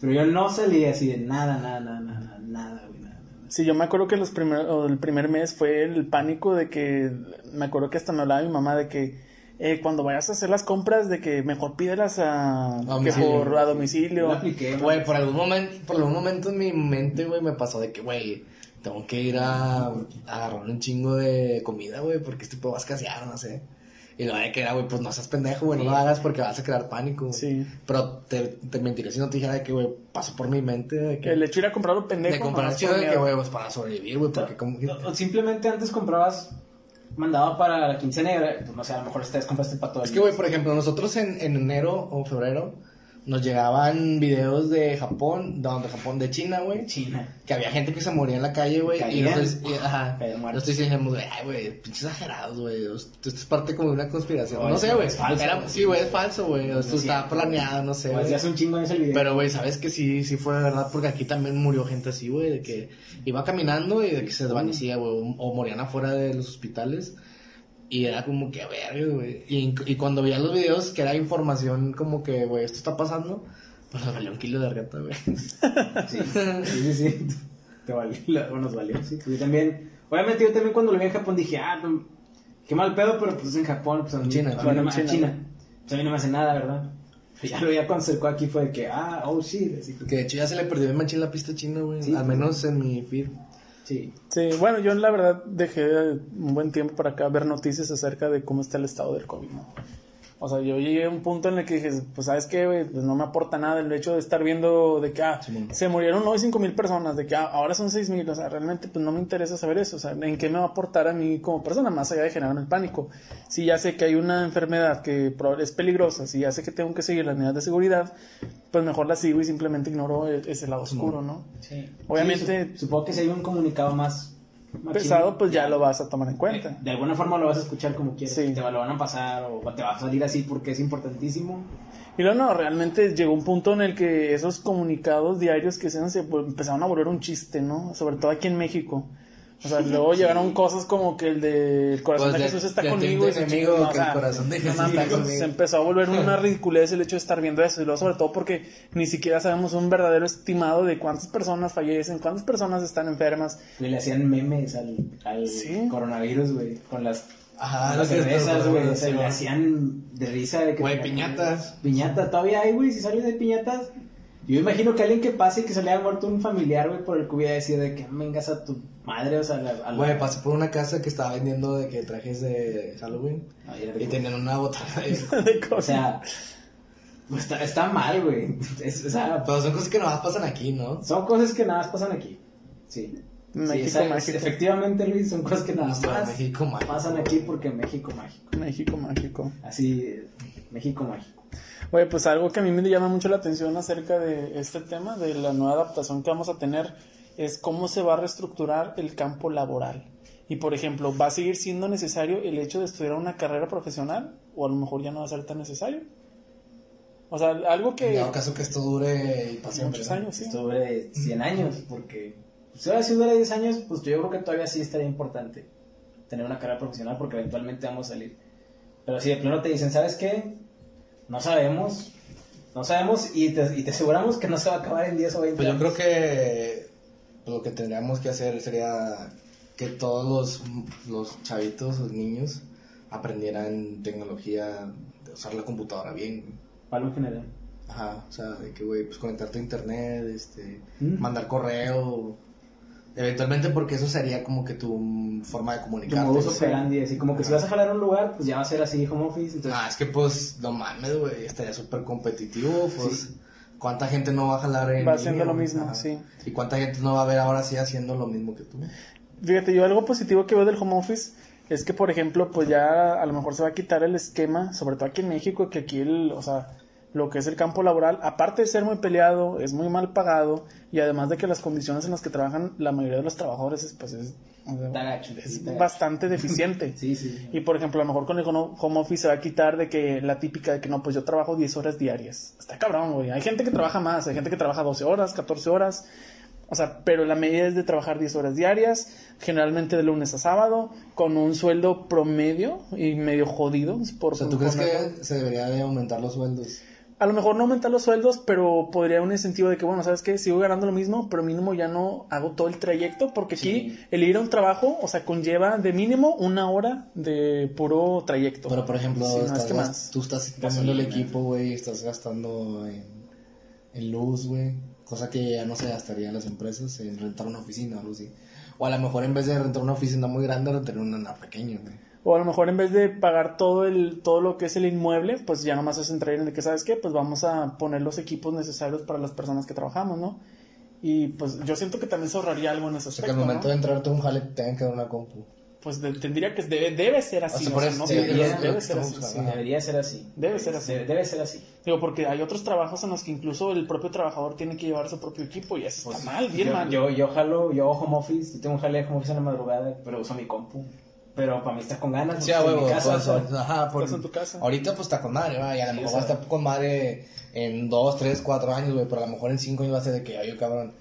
[SPEAKER 3] Pero yo no salí así de nada, nada, nada, nada, nada, güey, nada. nada.
[SPEAKER 1] Sí, yo me acuerdo que los primer, o el primer mes fue el pánico de que, me acuerdo que hasta me hablaba mi mamá de que eh, cuando vayas a hacer las compras, de que mejor pídelas a, que
[SPEAKER 2] domicilio.
[SPEAKER 1] por, a domicilio.
[SPEAKER 3] Lo apliqué,
[SPEAKER 2] Güey, por algún momento, por algún momento en mi mente, güey, me pasó de que, güey, tengo que ir a, a agarrar un chingo de comida, güey, porque este pedo va a escasear, no sé. Y lo de que era, güey, pues no seas pendejo, güey, no lo hagas porque vas a crear pánico.
[SPEAKER 1] Sí.
[SPEAKER 2] Pero te, te mentiría si no te dijera de que, güey, pasó por mi mente de que...
[SPEAKER 1] El hecho de ir a comprarlo pendejo.
[SPEAKER 2] de comprar chido de que, güey, pues para sobrevivir, güey, porque como.
[SPEAKER 3] O Simplemente antes comprabas mandado para la quincena, pues no sé, a lo mejor ustedes compraste para todo
[SPEAKER 2] Es que, güey, por ejemplo, nosotros en, en enero o febrero nos llegaban videos de Japón, de, de Japón, de China, güey.
[SPEAKER 3] China.
[SPEAKER 2] Que había gente que se moría en la calle, güey. Y nosotros, y- ajá. Nosotros decíamos, güey, ay, güey, pinches exagerados, güey. Esto es parte como de una conspiración.
[SPEAKER 3] No,
[SPEAKER 2] sé, güey.
[SPEAKER 3] es falso,
[SPEAKER 2] Era-. Sí, güey, es falso, güey. Esto
[SPEAKER 3] es
[SPEAKER 2] estaba planeado, no sé.
[SPEAKER 3] Pues un chingo en ese video.
[SPEAKER 2] Pero, güey, ¿sabes que sí, sí fue verdad? Porque aquí también murió gente así, güey, de que iba caminando y de que se desvanecía, güey, o, o morían afuera de los hospitales. Y era como que, a ver, güey. Y, y cuando veía los videos, que era información como que, güey, esto está pasando, pues me valió un kilo de reta, güey. [laughs]
[SPEAKER 3] Sí, sí, sí. sí. Te valió, o nos valió, sí. Yo también, obviamente yo también cuando lo vi en Japón dije, ah, pues, qué mal pedo, pero pues es en Japón, pues mí,
[SPEAKER 2] China,
[SPEAKER 1] China.
[SPEAKER 3] no
[SPEAKER 1] China.
[SPEAKER 3] China. Pues a mí no me hace nada, ¿verdad? Ya lo ya cuando se acercó aquí fue de que, ah, oh shit, así que,
[SPEAKER 2] Que de hecho ya se le perdió bien machín la pista china, güey.
[SPEAKER 3] Sí.
[SPEAKER 2] Al menos en mi feed.
[SPEAKER 3] Sí.
[SPEAKER 1] Sí, bueno, yo la verdad dejé un buen tiempo para acá ver noticias acerca de cómo está el estado del COVID, ¿no? O sea, yo llegué a un punto en el que dije, pues, ¿sabes qué, güey? Pues no me aporta nada el hecho de estar viendo de que, ah, se murieron hoy cinco mil personas, de que ah, ahora son seis mil, o sea, realmente pues no me interesa saber eso, o sea, ¿en qué me va a aportar a mí como persona, más allá de generarme el pánico? Si ya sé que hay una enfermedad que es peligrosa, si ya sé que tengo que seguir las medidas de seguridad, pues mejor la sigo y simplemente ignoro e- ese lado oscuro, ¿no?
[SPEAKER 3] sí.
[SPEAKER 1] Obviamente-
[SPEAKER 3] Sí, supongo que si hay un comunicado más
[SPEAKER 1] Pesado, pues ya lo vas a tomar en cuenta.
[SPEAKER 3] De, de alguna forma lo vas a escuchar como quieras.
[SPEAKER 1] Sí.
[SPEAKER 3] Te lo van a pasar o te va a salir así porque es importantísimo.
[SPEAKER 1] Y luego no, realmente llegó un punto en el que esos comunicados diarios que se se empezaron a volver un chiste, ¿no? Sobre todo aquí en México. O sea, luego llegaron cosas como que el de el corazón
[SPEAKER 2] Pues
[SPEAKER 1] de
[SPEAKER 2] de-
[SPEAKER 1] Jesús está
[SPEAKER 2] de
[SPEAKER 1] conmigo. y
[SPEAKER 2] enemigo,
[SPEAKER 1] no,
[SPEAKER 2] que el corazón de Jesús.
[SPEAKER 1] Se empezó a volver una [laughs] ridiculez el hecho de estar viendo eso. Y luego sobre todo porque ni siquiera sabemos un verdadero estimado de cuántas personas fallecen, cuántas personas están enfermas.
[SPEAKER 3] Y le hacían memes al, al
[SPEAKER 1] Sí.
[SPEAKER 3] coronavirus, güey, con las,
[SPEAKER 2] Ajá,
[SPEAKER 3] las cervezas, güey. O sea,
[SPEAKER 2] sí,
[SPEAKER 3] le hacían de risa de que...
[SPEAKER 2] Güey, piñatas.
[SPEAKER 3] Piñata, todavía hay, güey, si salen de piñatas. Yo imagino que alguien que pase y que se le haya muerto un familiar, güey, por el COVID, a decir de que vengas a tu madre, o sea, a la...
[SPEAKER 2] Güey, pasé por una casa que estaba vendiendo de que trajes de Halloween.
[SPEAKER 3] De
[SPEAKER 2] Y
[SPEAKER 3] que-
[SPEAKER 2] tenían una botella de... [laughs]
[SPEAKER 1] de
[SPEAKER 3] O sea, pues está, está mal, güey. Es- o sea,
[SPEAKER 2] Pero son cosas que nomás pasan aquí, ¿no?
[SPEAKER 3] son cosas que nada más pasan aquí. Sí.
[SPEAKER 1] México
[SPEAKER 3] Sí. Efectivamente, Luis, son cosas que nada más
[SPEAKER 2] México mágico.
[SPEAKER 3] pasan aquí porque México mágico.
[SPEAKER 1] México mágico.
[SPEAKER 3] Así, México mágico.
[SPEAKER 1] Oye, pues algo que a mí me llama mucho la atención acerca de este tema, de la nueva adaptación que vamos a tener, es cómo se va a reestructurar el campo laboral. Y por ejemplo, ¿va a seguir siendo necesario el hecho de estudiar una carrera profesional? ¿O a lo mejor ya no va a ser tan necesario? O sea, algo que...
[SPEAKER 2] En dado caso que esto dure y pase
[SPEAKER 1] muchos años, sí.
[SPEAKER 3] Esto dure 100 años, porque pues, ahora si dura 10 años, pues yo creo que todavía sí estaría importante tener una carrera profesional porque eventualmente vamos a salir. Pero si de plano te dicen, ¿sabes qué? No sabemos, no sabemos y te, y te aseguramos que no se va a acabar en 10 o 20
[SPEAKER 2] Pues yo creo que pues, lo que tendríamos que hacer sería que todos los, los chavitos, los niños, aprendieran tecnología, de usar la computadora bien.
[SPEAKER 3] Algo en general.
[SPEAKER 2] Ajá, o sea, de que, güey, pues conectarte a internet, este,
[SPEAKER 3] Mm.
[SPEAKER 2] mandar correo. Eventualmente porque eso sería como que tu forma de
[SPEAKER 3] Tu
[SPEAKER 2] comunicarte.
[SPEAKER 3] modus
[SPEAKER 2] güey.
[SPEAKER 3] operandi, así como que si vas a jalar un lugar, pues ya va a ser así home office. Entonces,
[SPEAKER 2] Ah, es que pues, no mames, güey, estaría súper competitivo, pues.
[SPEAKER 3] Sí.
[SPEAKER 2] ¿Cuánta gente no va a jalar en
[SPEAKER 1] Va haciendo lo mismo,
[SPEAKER 2] Ajá.
[SPEAKER 1] sí.
[SPEAKER 2] ¿Y cuánta gente no va a ver ahora sí haciendo lo mismo que tú?
[SPEAKER 1] Fíjate, yo algo positivo que veo del home office es que, por ejemplo, pues ya a lo mejor se va a quitar el esquema, sobre todo aquí en México, que aquí, el, o sea, lo que es el campo laboral, aparte de ser muy peleado, es muy mal pagado y además de que las condiciones en las que trabajan la mayoría de los trabajadores, es, pues es, bastante deficiente. [laughs]
[SPEAKER 3] sí, sí.
[SPEAKER 1] Y por ejemplo, a lo mejor con el home home office se va a quitar de que la típica de que no, pues yo trabajo 10 horas diarias. Está cabrón, güey. Hay gente que trabaja más, hay gente que trabaja 12 horas, 14 horas. O sea, pero la medida es de trabajar 10 horas diarias, generalmente de lunes a sábado, con un sueldo promedio y medio jodido. Por,
[SPEAKER 2] O sea, ¿tú crees que se debería de aumentar los sueldos?
[SPEAKER 1] A lo mejor no aumentar los sueldos, pero podría un incentivo de que, bueno, ¿sabes qué? Sigo ganando lo mismo, pero mínimo ya no hago todo el trayecto, porque aquí
[SPEAKER 3] Sí.
[SPEAKER 1] el ir a un trabajo, o sea, conlleva de mínimo una hora de puro trayecto.
[SPEAKER 2] Pero, por ejemplo,
[SPEAKER 1] Sí,
[SPEAKER 2] estás
[SPEAKER 1] que más.
[SPEAKER 2] tú estás poniendo el equipo, güey, estás gastando en, en luz, güey. Cosa que ya no se gastaría en las empresas en rentar una oficina o algo así. O a lo mejor en vez de rentar una oficina muy grande, rentar una pequeña, güey.
[SPEAKER 1] O a lo mejor en vez de pagar todo el todo lo que es el inmueble, pues ya nomás es entrar en de que, ¿sabes qué? Pues vamos a poner los equipos necesarios para las personas que trabajamos, ¿no? Y pues yo siento que también se ahorraría algo en ese
[SPEAKER 2] O sea, que
[SPEAKER 1] aspecto,
[SPEAKER 2] al momento
[SPEAKER 1] ¿no?
[SPEAKER 2] de entrarte a un jale te tengan que dar una compu.
[SPEAKER 1] Pues de- tendría que... Debe, debe ser así,
[SPEAKER 2] O sea,
[SPEAKER 1] no debería- debe ser así, sí.
[SPEAKER 3] Debería ser así.
[SPEAKER 1] Debe ser así.
[SPEAKER 3] Debe, debe ser así.
[SPEAKER 1] Digo, porque hay otros trabajos en los que incluso el propio trabajador tiene que llevar su propio equipo y eso está mal, bien
[SPEAKER 3] yo,
[SPEAKER 1] mal.
[SPEAKER 3] Yo, yo jalo, yo hago home office, yo tengo un jale de home office en la madrugada, pero uso mi compu. Pero para mí está con ganas.
[SPEAKER 2] Sí, huevo.
[SPEAKER 3] en mi casa,
[SPEAKER 2] pues, ajá, por-
[SPEAKER 1] Estás en tu casa.
[SPEAKER 2] Ahorita pues está con madre, ¿va? Y a lo
[SPEAKER 3] Sí,
[SPEAKER 2] mejor va a estar con madre en dos, tres, cuatro años, güey. Pero a lo mejor en cinco años va a ser de que, oye, cabrón,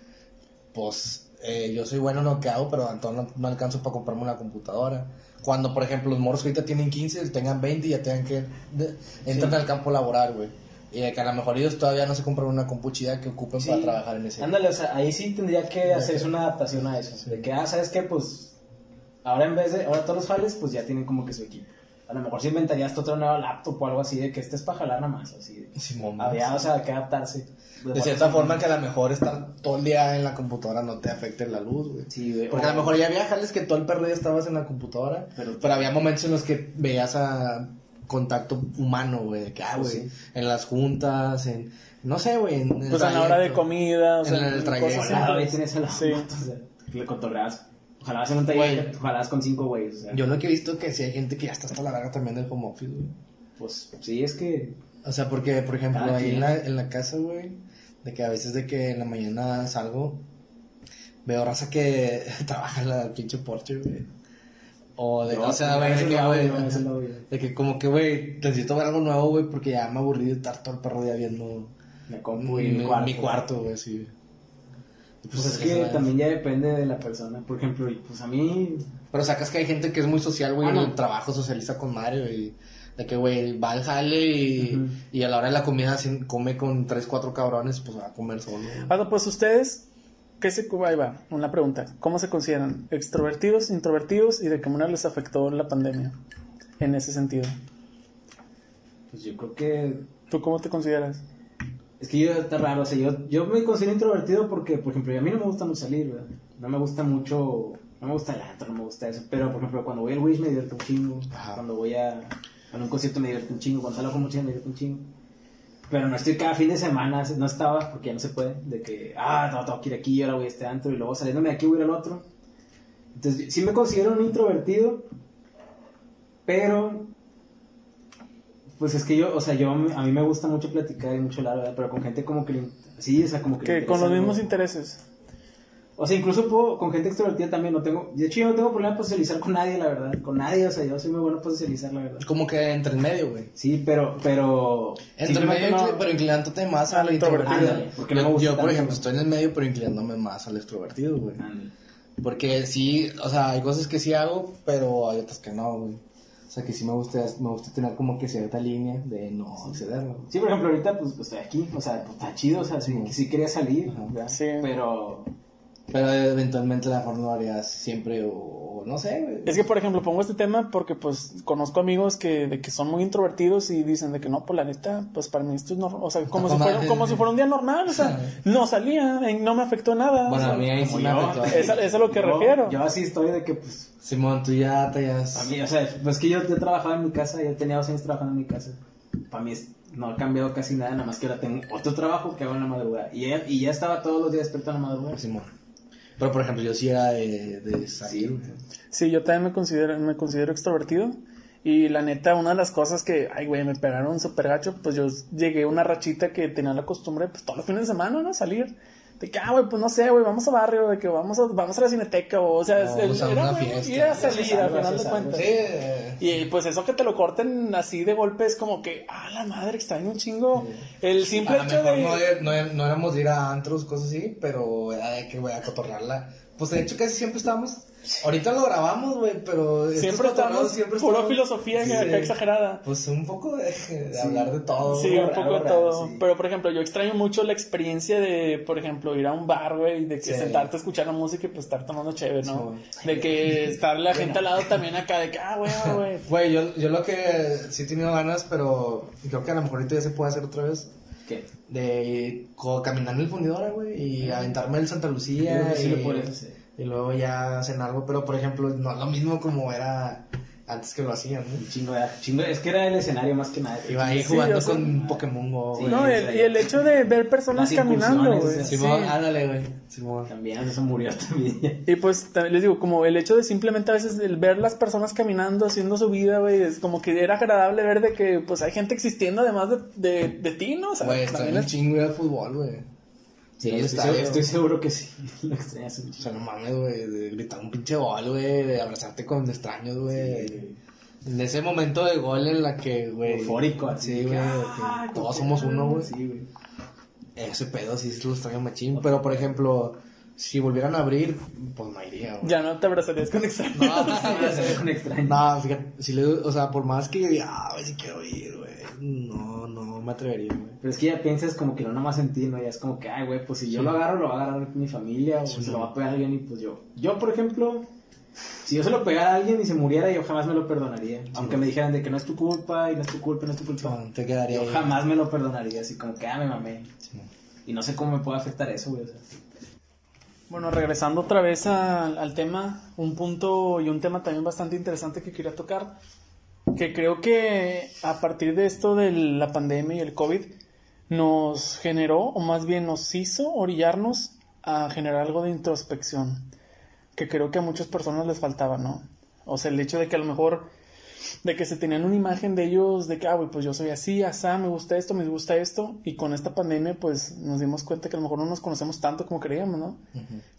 [SPEAKER 2] pues eh, yo soy bueno en lo que hago, pero entonces no, no alcanzo para comprarme una computadora. Cuando, por ejemplo, los morros que ahorita tienen 15, tengan 20 y ya tengan que... de- entran
[SPEAKER 3] Sí.
[SPEAKER 2] al campo laboral, güey. Y de que a lo mejor ellos todavía no se compran una compu chida que ocupen
[SPEAKER 3] Sí.
[SPEAKER 2] para trabajar en ese...
[SPEAKER 3] Ándale, o sea, ahí sí tendría que hacerse una adaptación a eso. De que, ah, ¿sabes qué? Pues ahora en vez de, ahora todos los jales, pues ya tienen como que su equipo. A lo mejor si inventarías otra nueva laptop o algo así, de que este es para jalar nada más, así. de-
[SPEAKER 2] Simón,
[SPEAKER 3] Había, o sea, que adaptarse.
[SPEAKER 2] De cierta forma que a lo mejor estar todo el día en la computadora no te afecte la luz, güey.
[SPEAKER 3] Sí, güey.
[SPEAKER 2] Porque
[SPEAKER 3] o-
[SPEAKER 2] a lo mejor ya había jales que todo el perro día estabas en la computadora, pero,
[SPEAKER 3] Pero-
[SPEAKER 2] había momentos en los que veías a contacto humano, güey, de que, ah,
[SPEAKER 3] Pues
[SPEAKER 2] güey,
[SPEAKER 3] sí.
[SPEAKER 2] en las juntas, en, no sé, güey, en el
[SPEAKER 1] Pues a la hora de comida, o sea,
[SPEAKER 2] En el trayecto.
[SPEAKER 1] cosas
[SPEAKER 3] tienes el
[SPEAKER 1] Sí.
[SPEAKER 3] o sea, le contorreas. Ojalá taller
[SPEAKER 2] Güey.
[SPEAKER 3] que ojalá con cinco güeyes, o sea.
[SPEAKER 2] Yo lo que he visto que sí hay gente que ya está hasta la verga también del home office, güey.
[SPEAKER 3] Pues sí, es que.
[SPEAKER 2] O sea, porque, por ejemplo,
[SPEAKER 3] Cada
[SPEAKER 2] ahí en la, en la casa, güey, de que a veces de que en la mañana salgo, veo raza que [laughs] trabaja en la pinche Porsche, güey. O de,
[SPEAKER 3] No,
[SPEAKER 2] o sea, güey, de que, de como que, güey, necesito ver algo nuevo, güey, porque ya me aburrí de estar todo el perro día viendo
[SPEAKER 3] Me compu
[SPEAKER 2] mi,
[SPEAKER 3] y mi cuarto.
[SPEAKER 2] mi cuarto, güey, sí. Y
[SPEAKER 3] Pues es que también ya depende de la persona. Por ejemplo, y pues a mí.
[SPEAKER 2] Pero sacas que hay gente que es muy social, güey,
[SPEAKER 3] Ah,
[SPEAKER 2] en el trabajo socializa con Mario, y de que, güey, va al jale y, y a la hora de la comida si come con tres, cuatro cabrones, pues va a comer solo. güey.
[SPEAKER 1] Ah, no, pues ustedes, ¿qué se, ahí va, una pregunta. ¿Cómo se consideran? ¿Extrovertidos, introvertidos y de qué manera les afectó la pandemia en ese sentido?
[SPEAKER 3] Pues yo creo que.
[SPEAKER 1] ¿Tú cómo te consideras?
[SPEAKER 3] Es que yo está raro. O sea, yo, yo me considero introvertido porque, por ejemplo, a mí no me gusta mucho salir, ¿verdad? No me gusta mucho. No me gusta el antro, no me gusta eso. Pero, por ejemplo, cuando voy al Wish me divierto un chingo.
[SPEAKER 2] Ajá.
[SPEAKER 3] Cuando voy a, a un concierto me divierto un chingo. Cuando salgo con mucha gente me divierto un chingo. Pero no estoy cada fin de semana, no estaba, porque ya no se puede, de que, ah, no, tengo que ir aquí, ahora voy a este antro, y luego saliéndome de aquí voy a ir al otro. Entonces, sí me considero un introvertido, pero Pues es que yo, o sea, yo, a mí me gusta mucho platicar y mucho hablar, ¿verdad? Pero con gente como que, sí, o sea, como que...
[SPEAKER 1] Que con los mismos
[SPEAKER 3] ¿no?
[SPEAKER 1] intereses.
[SPEAKER 3] O sea, incluso puedo, con gente extrovertida también no tengo, de hecho yo no tengo problema para socializar con nadie, la verdad, con nadie, o sea, yo soy muy bueno para socializar, la verdad.
[SPEAKER 2] Como que entre el medio, güey.
[SPEAKER 3] Sí, pero, pero...
[SPEAKER 2] Entre el medio,
[SPEAKER 3] no-
[SPEAKER 2] pero inclinándote más
[SPEAKER 1] Al
[SPEAKER 2] al
[SPEAKER 1] introvertido.
[SPEAKER 3] Ándale, porque no me
[SPEAKER 2] yo,
[SPEAKER 3] gusta
[SPEAKER 2] yo, por ejemplo, estoy en el medio, pero inclinándome más al extrovertido, güey. Porque sí, o sea, hay cosas que sí hago, pero hay otras que no, güey. O sea, que sí me gusta, me gusta tener como que cierta línea de no excederlo. güey.
[SPEAKER 3] Sí, por ejemplo, ahorita pues estoy aquí, o sea, pues, está chido, o sea, sí,
[SPEAKER 2] Sí.
[SPEAKER 3] quería salir, pero...
[SPEAKER 2] Pero eventualmente a lo mejor no lo harías siempre o, o no sé, güey.
[SPEAKER 1] Es que, por ejemplo, pongo este tema porque, pues, conozco amigos que, de que son muy introvertidos y dicen de que no, pues, la neta, pues, para mí esto es normal. O sea, como, si fuera, como si fuera un día normal. O sea, no salía, eh, no me afectó nada. o
[SPEAKER 2] Bueno,
[SPEAKER 1] sea,
[SPEAKER 2] a mí ahí sí me afectó.
[SPEAKER 1] Es a- es a lo que
[SPEAKER 3] yo-
[SPEAKER 1] refiero.
[SPEAKER 3] Yo así estoy de que, pues,
[SPEAKER 2] Simón, tú ya te
[SPEAKER 3] a
[SPEAKER 2] has...
[SPEAKER 3] mí, o sea, pues que yo, yo trabajaba en mi casa, yo tenía dos años trabajando en mi casa. Para mí es- no ha cambiado casi nada, nada más que ahora tengo otro trabajo que hago en la madrugada. Y ya, y ya estaba todos los días despierto en la madrugada.
[SPEAKER 2] Simón. Pero, por ejemplo, yo sí era de, de salir.
[SPEAKER 1] Sí, yo también me considero, me considero extrovertido. Y la neta, una de las cosas que, ay, güey, me pegaron súper gacho, pues yo llegué a una rachita que tenía la costumbre, pues todos los fines de semana, ¿no? Salir. De que, ah, güey, pues no sé, güey, vamos a barrio, de que vamos a, vamos a la cineteca, o, o sea,
[SPEAKER 2] No,
[SPEAKER 1] el-
[SPEAKER 2] sea,
[SPEAKER 1] era
[SPEAKER 2] fiesta.
[SPEAKER 1] ir a salir, al final de cuentas.
[SPEAKER 2] Sí,
[SPEAKER 1] Y pues eso que te lo corten así de golpe es como que, ah, la madre, extraño un chingo. El simple
[SPEAKER 2] a
[SPEAKER 1] hecho
[SPEAKER 2] mejor
[SPEAKER 1] de...
[SPEAKER 2] no, no, no éramos de ir a antros, cosas así, pero era de que, güey, a cotorrearla. Pues de hecho casi siempre estábamos, ahorita lo grabamos, güey, pero...
[SPEAKER 1] Siempre estamos,
[SPEAKER 2] siempre
[SPEAKER 1] pura
[SPEAKER 2] estamos-
[SPEAKER 1] filosofía
[SPEAKER 2] Sí.
[SPEAKER 1] acá exagerada.
[SPEAKER 2] Pues un poco de, de hablar de todo.
[SPEAKER 1] Sí, un poco de todo.
[SPEAKER 3] sí.
[SPEAKER 1] Pero, por ejemplo, yo extraño mucho la experiencia de, por ejemplo, ir a un bar, güey, de que
[SPEAKER 2] Sí.
[SPEAKER 1] sentarte a escuchar la música y pues estar tomando chévere, ¿no?
[SPEAKER 2] Sí,
[SPEAKER 1] de que estar la gente al lado también acá, de que, ah, güey, ah, güey. [laughs]
[SPEAKER 2] Güey, yo, yo lo que sí he tenido ganas, pero creo que a lo mejor ahorita ya se puede hacer otra vez,
[SPEAKER 3] ¿Qué?
[SPEAKER 2] de co- caminar en el fundidora, güey, y aventarme el Santa Lucía.
[SPEAKER 3] Sí
[SPEAKER 2] y,
[SPEAKER 3] lo puedes hacer.
[SPEAKER 2] Y luego ya cenar algo, pero por ejemplo, no es lo mismo como era antes que lo hacían, ¿no?
[SPEAKER 3] Un chingo, de- chingo, es que era el escenario más que nada.
[SPEAKER 2] Iba ahí
[SPEAKER 1] Sí,
[SPEAKER 2] jugando
[SPEAKER 1] yo sé.
[SPEAKER 2] con Pokémon Go,
[SPEAKER 3] Sí.
[SPEAKER 2] güey.
[SPEAKER 1] No, el- y el hecho de ver personas caminando, güey.
[SPEAKER 3] o sea,
[SPEAKER 2] Simón,
[SPEAKER 1] sí.
[SPEAKER 2] ándale, güey. Simón.
[SPEAKER 3] También, eso murió también.
[SPEAKER 1] Y pues también les digo, como el hecho de simplemente a veces el ver las personas caminando, haciendo su vida, güey, es como que era agradable ver de que pues hay gente existiendo además de, de, de ti, ¿no? O sea,
[SPEAKER 2] Güey, está
[SPEAKER 1] también
[SPEAKER 2] bien
[SPEAKER 1] es-
[SPEAKER 2] chingo al fútbol, güey. Sí,
[SPEAKER 3] estoy, seguro,
[SPEAKER 2] bien.
[SPEAKER 3] estoy seguro que sí. [laughs] Lo extrañas un
[SPEAKER 2] O sea, no mames, güey, de gritar un pinche gol, güey, de abrazarte con extraños, güey. En ese momento de gol en la que, güey.
[SPEAKER 3] Eufórico, así.
[SPEAKER 2] Güey,
[SPEAKER 3] ah,
[SPEAKER 2] todos somos uno, güey.
[SPEAKER 3] Sí, güey.
[SPEAKER 2] Ese pedo sí se lo extraño machín. Pero, por ejemplo, si volvieran a abrir, pues no iría, güey.
[SPEAKER 1] Ya no te abrazarías con extraños.
[SPEAKER 2] No, no, [laughs]
[SPEAKER 3] se ve con extraño.
[SPEAKER 2] no, fíjate, si le, o sea, por más que yo diga, ah, güey, si quiero ir, güey. No me atrevería, güey.
[SPEAKER 3] Pero es que ya piensas como que no nomás en ti, ¿no? Ya es como que, ay, güey, pues si yo
[SPEAKER 2] Sí.
[SPEAKER 3] lo agarro, lo va a agarrar mi familia, o
[SPEAKER 2] Sí,
[SPEAKER 3] se
[SPEAKER 2] no.
[SPEAKER 3] lo va a pegar a alguien y pues yo. Yo, por ejemplo, si yo se lo pegara a alguien y se muriera, yo jamás me lo perdonaría. Aunque me dijeran de que no es tu culpa, y no es tu culpa, y no es tu culpa.
[SPEAKER 2] No, te quedaría
[SPEAKER 3] Yo
[SPEAKER 2] ahí.
[SPEAKER 3] jamás me lo perdonaría, así como que, ah, me mamé.
[SPEAKER 2] Sí.
[SPEAKER 3] Y no sé cómo me puede afectar eso, güey. o sea.
[SPEAKER 1] Bueno, regresando otra vez al, al tema, un punto y un tema también bastante interesante que quería tocar, que creo que a partir de esto de la pandemia y el COVID, nos generó, o más bien nos hizo orillarnos a generar algo de introspección, que creo que a muchas personas les faltaba, ¿no? O sea, el hecho de que a lo mejor, de que se tenían una imagen de ellos, de que, ah, güey, pues yo soy así, asá, me gusta esto, me gusta esto, y con esta pandemia, pues nos dimos cuenta que a lo mejor no nos conocemos tanto como creíamos, ¿no?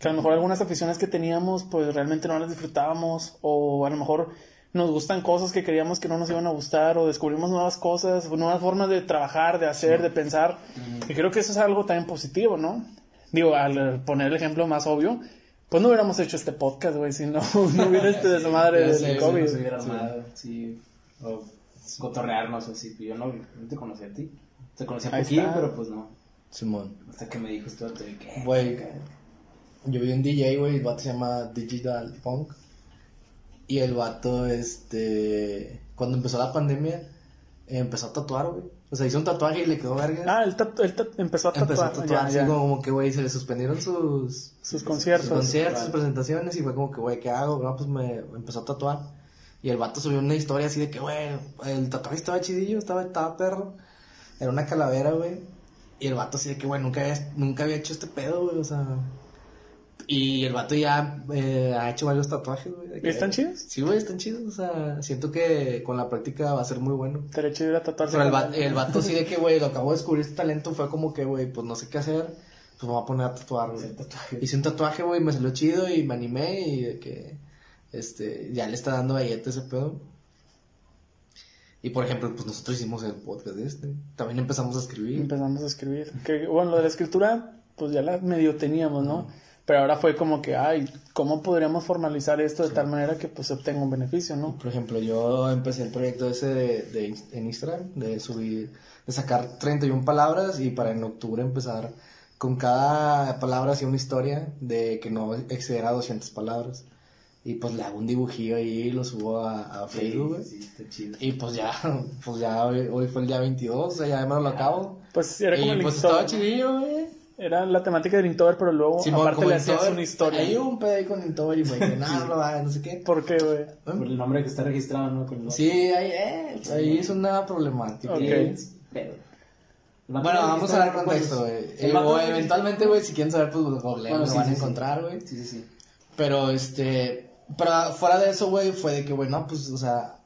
[SPEAKER 1] Que a lo mejor algunas aficiones que teníamos, pues realmente no las disfrutábamos, o a lo mejor nos gustan cosas que creíamos que no nos iban a gustar, o descubrimos nuevas cosas, nuevas formas de trabajar, de hacer, de pensar, y creo que eso es algo también positivo, ¿no? Digo, al poner el ejemplo más obvio, pues no hubiéramos hecho este podcast, güey, si no, [laughs] no hubiera [laughs] este desmadre del
[SPEAKER 2] sé,
[SPEAKER 1] COVID.
[SPEAKER 3] Si hubiera
[SPEAKER 2] Sí.
[SPEAKER 3] armado, sí. O cotorrearnos o así. Yo no, no te conocí a ti. Te conocí a
[SPEAKER 1] está.
[SPEAKER 3] pero pues no.
[SPEAKER 2] Simón.
[SPEAKER 3] Hasta que me dijo esto, te dije, ¿qué?
[SPEAKER 2] Güey. Yo vi un DJ, güey, el vato se llama Digital Funk. Y el vato, este. Cuando empezó la pandemia, empezó a tatuar, güey. O sea, hizo un tatuaje y le quedó verga.
[SPEAKER 1] Ah, él, tatu- él tatu- empezó a tatuar,
[SPEAKER 2] empezó a tatuar, así como que, güey, se le suspendieron sus.
[SPEAKER 1] sus conciertos.
[SPEAKER 2] sus conciertos, sus presentaciones. Y fue como que, güey, ¿qué hago? No, pues me empezó a tatuar. Y el vato subió una historia así de que, güey, el tatuaje estaba chidillo, estaba, estaba perro. Era una calavera, güey. Y el vato así de que, güey, nunca había, nunca había hecho este pedo, güey, o sea. Y el vato ya eh, ha hecho varios tatuajes, güey.
[SPEAKER 1] ¿Están chidos?
[SPEAKER 2] Sí, güey, están chidos. O sea, siento que con la práctica va a ser muy bueno.
[SPEAKER 1] Estaría chido ir a tatuarse.
[SPEAKER 2] Pero el,
[SPEAKER 1] con
[SPEAKER 2] vato, el vato sí de que, güey, lo acabo de descubrir este talento fue como que, güey, pues no sé qué hacer. Pues me voy a poner a tatuar, güey. Hice un tatuaje, güey, me salió chido y me animé y de que, este, ya le está dando galleta ese pedo. Y por ejemplo, pues nosotros hicimos el podcast de este. También empezamos a escribir.
[SPEAKER 1] Empezamos a escribir. Que, bueno, lo de la escritura, pues ya la medio teníamos, ¿no? Pero ahora fue como que, ay, ¿cómo podríamos formalizar esto de tal manera que pues se obtenga un beneficio, ¿no?
[SPEAKER 2] Por ejemplo, yo empecé el proyecto ese de, de en Instagram, de subir, de sacar 31 palabras y para en octubre empezar con cada palabra así una historia de que no excediera 200 palabras. Y pues le hago un dibujillo ahí y lo subo a, a Facebook, güey.
[SPEAKER 3] Sí, está chido.
[SPEAKER 2] Y pues ya, [laughs] pues ya hoy, hoy fue el día 22, o sea, ya me lo acabo.
[SPEAKER 1] Pues era como
[SPEAKER 2] y
[SPEAKER 1] el
[SPEAKER 2] pues estaba chidillo, güey.
[SPEAKER 1] Era la temática del Inktober, pero luego
[SPEAKER 2] Simón,
[SPEAKER 1] aparte le hacías una historia.
[SPEAKER 2] Hubo un pedo ahí con Inktober y me dije, no, no lo no sé qué.
[SPEAKER 1] ¿Por qué, güey?
[SPEAKER 3] Por el nombre que está registrado, ¿no? Con el
[SPEAKER 2] Sí, ahí, eh, ahí es una problemática.
[SPEAKER 1] Ok.
[SPEAKER 3] Pero.
[SPEAKER 2] Bueno, vamos a dar contexto, güey. Eh, eventualmente, güey, si quieren saber, pues googleen,
[SPEAKER 3] Bueno,
[SPEAKER 2] lo
[SPEAKER 3] sí,
[SPEAKER 2] van
[SPEAKER 3] sí,
[SPEAKER 2] a
[SPEAKER 3] sí.
[SPEAKER 2] encontrar, güey.
[SPEAKER 3] Sí, sí, sí.
[SPEAKER 2] Pero, este, pero fuera de eso, güey, fue de que, güey, no, pues, o sea,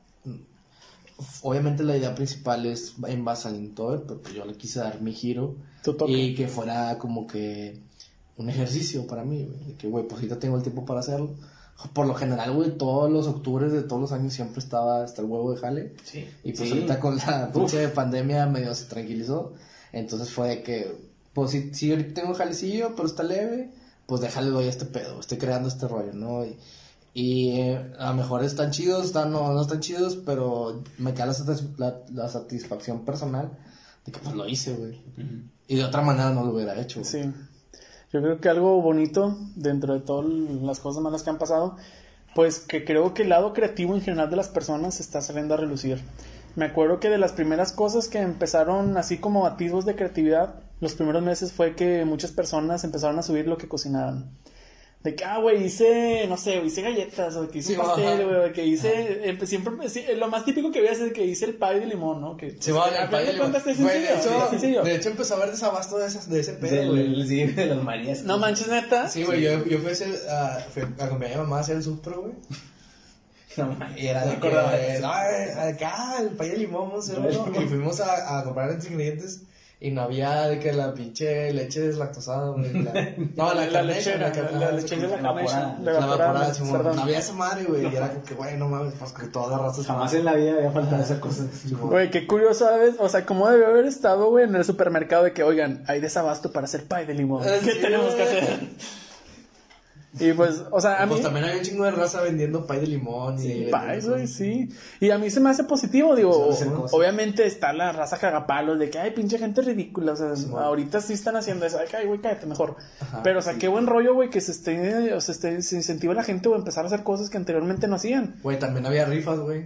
[SPEAKER 2] obviamente la idea principal es en base al Inktober, pero pues yo le quise dar mi giro y que fuera como que un ejercicio para mí, güey, de que, güey, pues ahorita tengo el tiempo para hacerlo. Por lo general, güey, todos los octubres de todos los años siempre estaba hasta el huevo de jale.
[SPEAKER 3] Sí.
[SPEAKER 2] Y pues
[SPEAKER 3] Sí.
[SPEAKER 2] ahorita con la pinche pandemia medio se tranquilizó. Entonces fue de que, pues si, si ahorita tengo un jalecillo, pero está leve, pues déjale doy a este pedo, estoy creando este rollo, ¿no? Y, y, eh, a lo mejor están chidos, están, no, no están chidos, pero me queda la, la, la satisfacción personal de que pues lo hice, güey. Y de otra manera no lo hubiera hecho. güey.
[SPEAKER 1] Sí. Yo creo que algo bonito dentro de todas las cosas malas que han pasado, pues que creo que el lado creativo en general de las personas está saliendo a relucir. Me acuerdo que de las primeras cosas que empezaron así como atisbos de creatividad, los primeros meses fue que muchas personas empezaron a subir lo que cocinaban. De que, ah, güey, hice, no sé, hice galletas, o que hice
[SPEAKER 2] Sí,
[SPEAKER 1] pastel, güey, o que hice, empe- siempre, sí, lo más típico que veías es que hice el pie de limón, ¿no? Que,
[SPEAKER 2] Sí,
[SPEAKER 1] pues,
[SPEAKER 2] bueno,
[SPEAKER 1] a de cuentas es sencillo,
[SPEAKER 2] de hecho-
[SPEAKER 1] es sencillo.
[SPEAKER 2] De hecho, empezó a haber desabasto de, esas, de ese pedo, güey.
[SPEAKER 3] Sí, de los Marías.
[SPEAKER 1] No manches, neta.
[SPEAKER 2] Sí, güey, yo, yo fui a, fui a acompañar a mi mamá a hacer el supro, güey. [laughs]
[SPEAKER 3] No.
[SPEAKER 2] Y era de que, eh, eh, acá, el pay de limón, vamos a hacer uno. Y fuimos a, a comprar los ingredientes. Y no había de que la pinche leche deslactosada, güey. La, [laughs] no, la,
[SPEAKER 1] la
[SPEAKER 2] car-
[SPEAKER 1] la
[SPEAKER 2] ah,
[SPEAKER 1] lechera de la
[SPEAKER 3] evaporada.
[SPEAKER 1] Carnation, la
[SPEAKER 2] La
[SPEAKER 1] evaporada,
[SPEAKER 2] Simón. No había esa madre, güey. Y era como que, güey, no mames, pues que toda raza se
[SPEAKER 3] Jamás en la vida había faltado esa cosa.
[SPEAKER 1] Güey, qué curioso, ¿sabes? O sea, cómo debe haber estado, güey, en el supermercado de que, oigan, hay desabasto para hacer pie de limón.
[SPEAKER 2] Eh,
[SPEAKER 1] ¿Qué
[SPEAKER 2] sí,
[SPEAKER 1] tenemos que hacer? Y pues, o sea, a mí...
[SPEAKER 2] Pues también había un chingo de raza vendiendo pay de limón. y
[SPEAKER 1] Pies, güey, sí. Y a mí se me hace positivo, digo,
[SPEAKER 2] Pues,
[SPEAKER 1] obviamente está la raza cagapalos de que, ay, pinche gente ridícula, o sea,
[SPEAKER 2] Simón.
[SPEAKER 1] ahorita sí están haciendo eso, ay, güey, cállate mejor.
[SPEAKER 2] Ajá,
[SPEAKER 1] Pero, o sea, qué buen rollo, güey, que se esté, o se esté, se incentiva a la gente, o empezar a hacer cosas que anteriormente no hacían.
[SPEAKER 2] Güey, también había rifas, güey.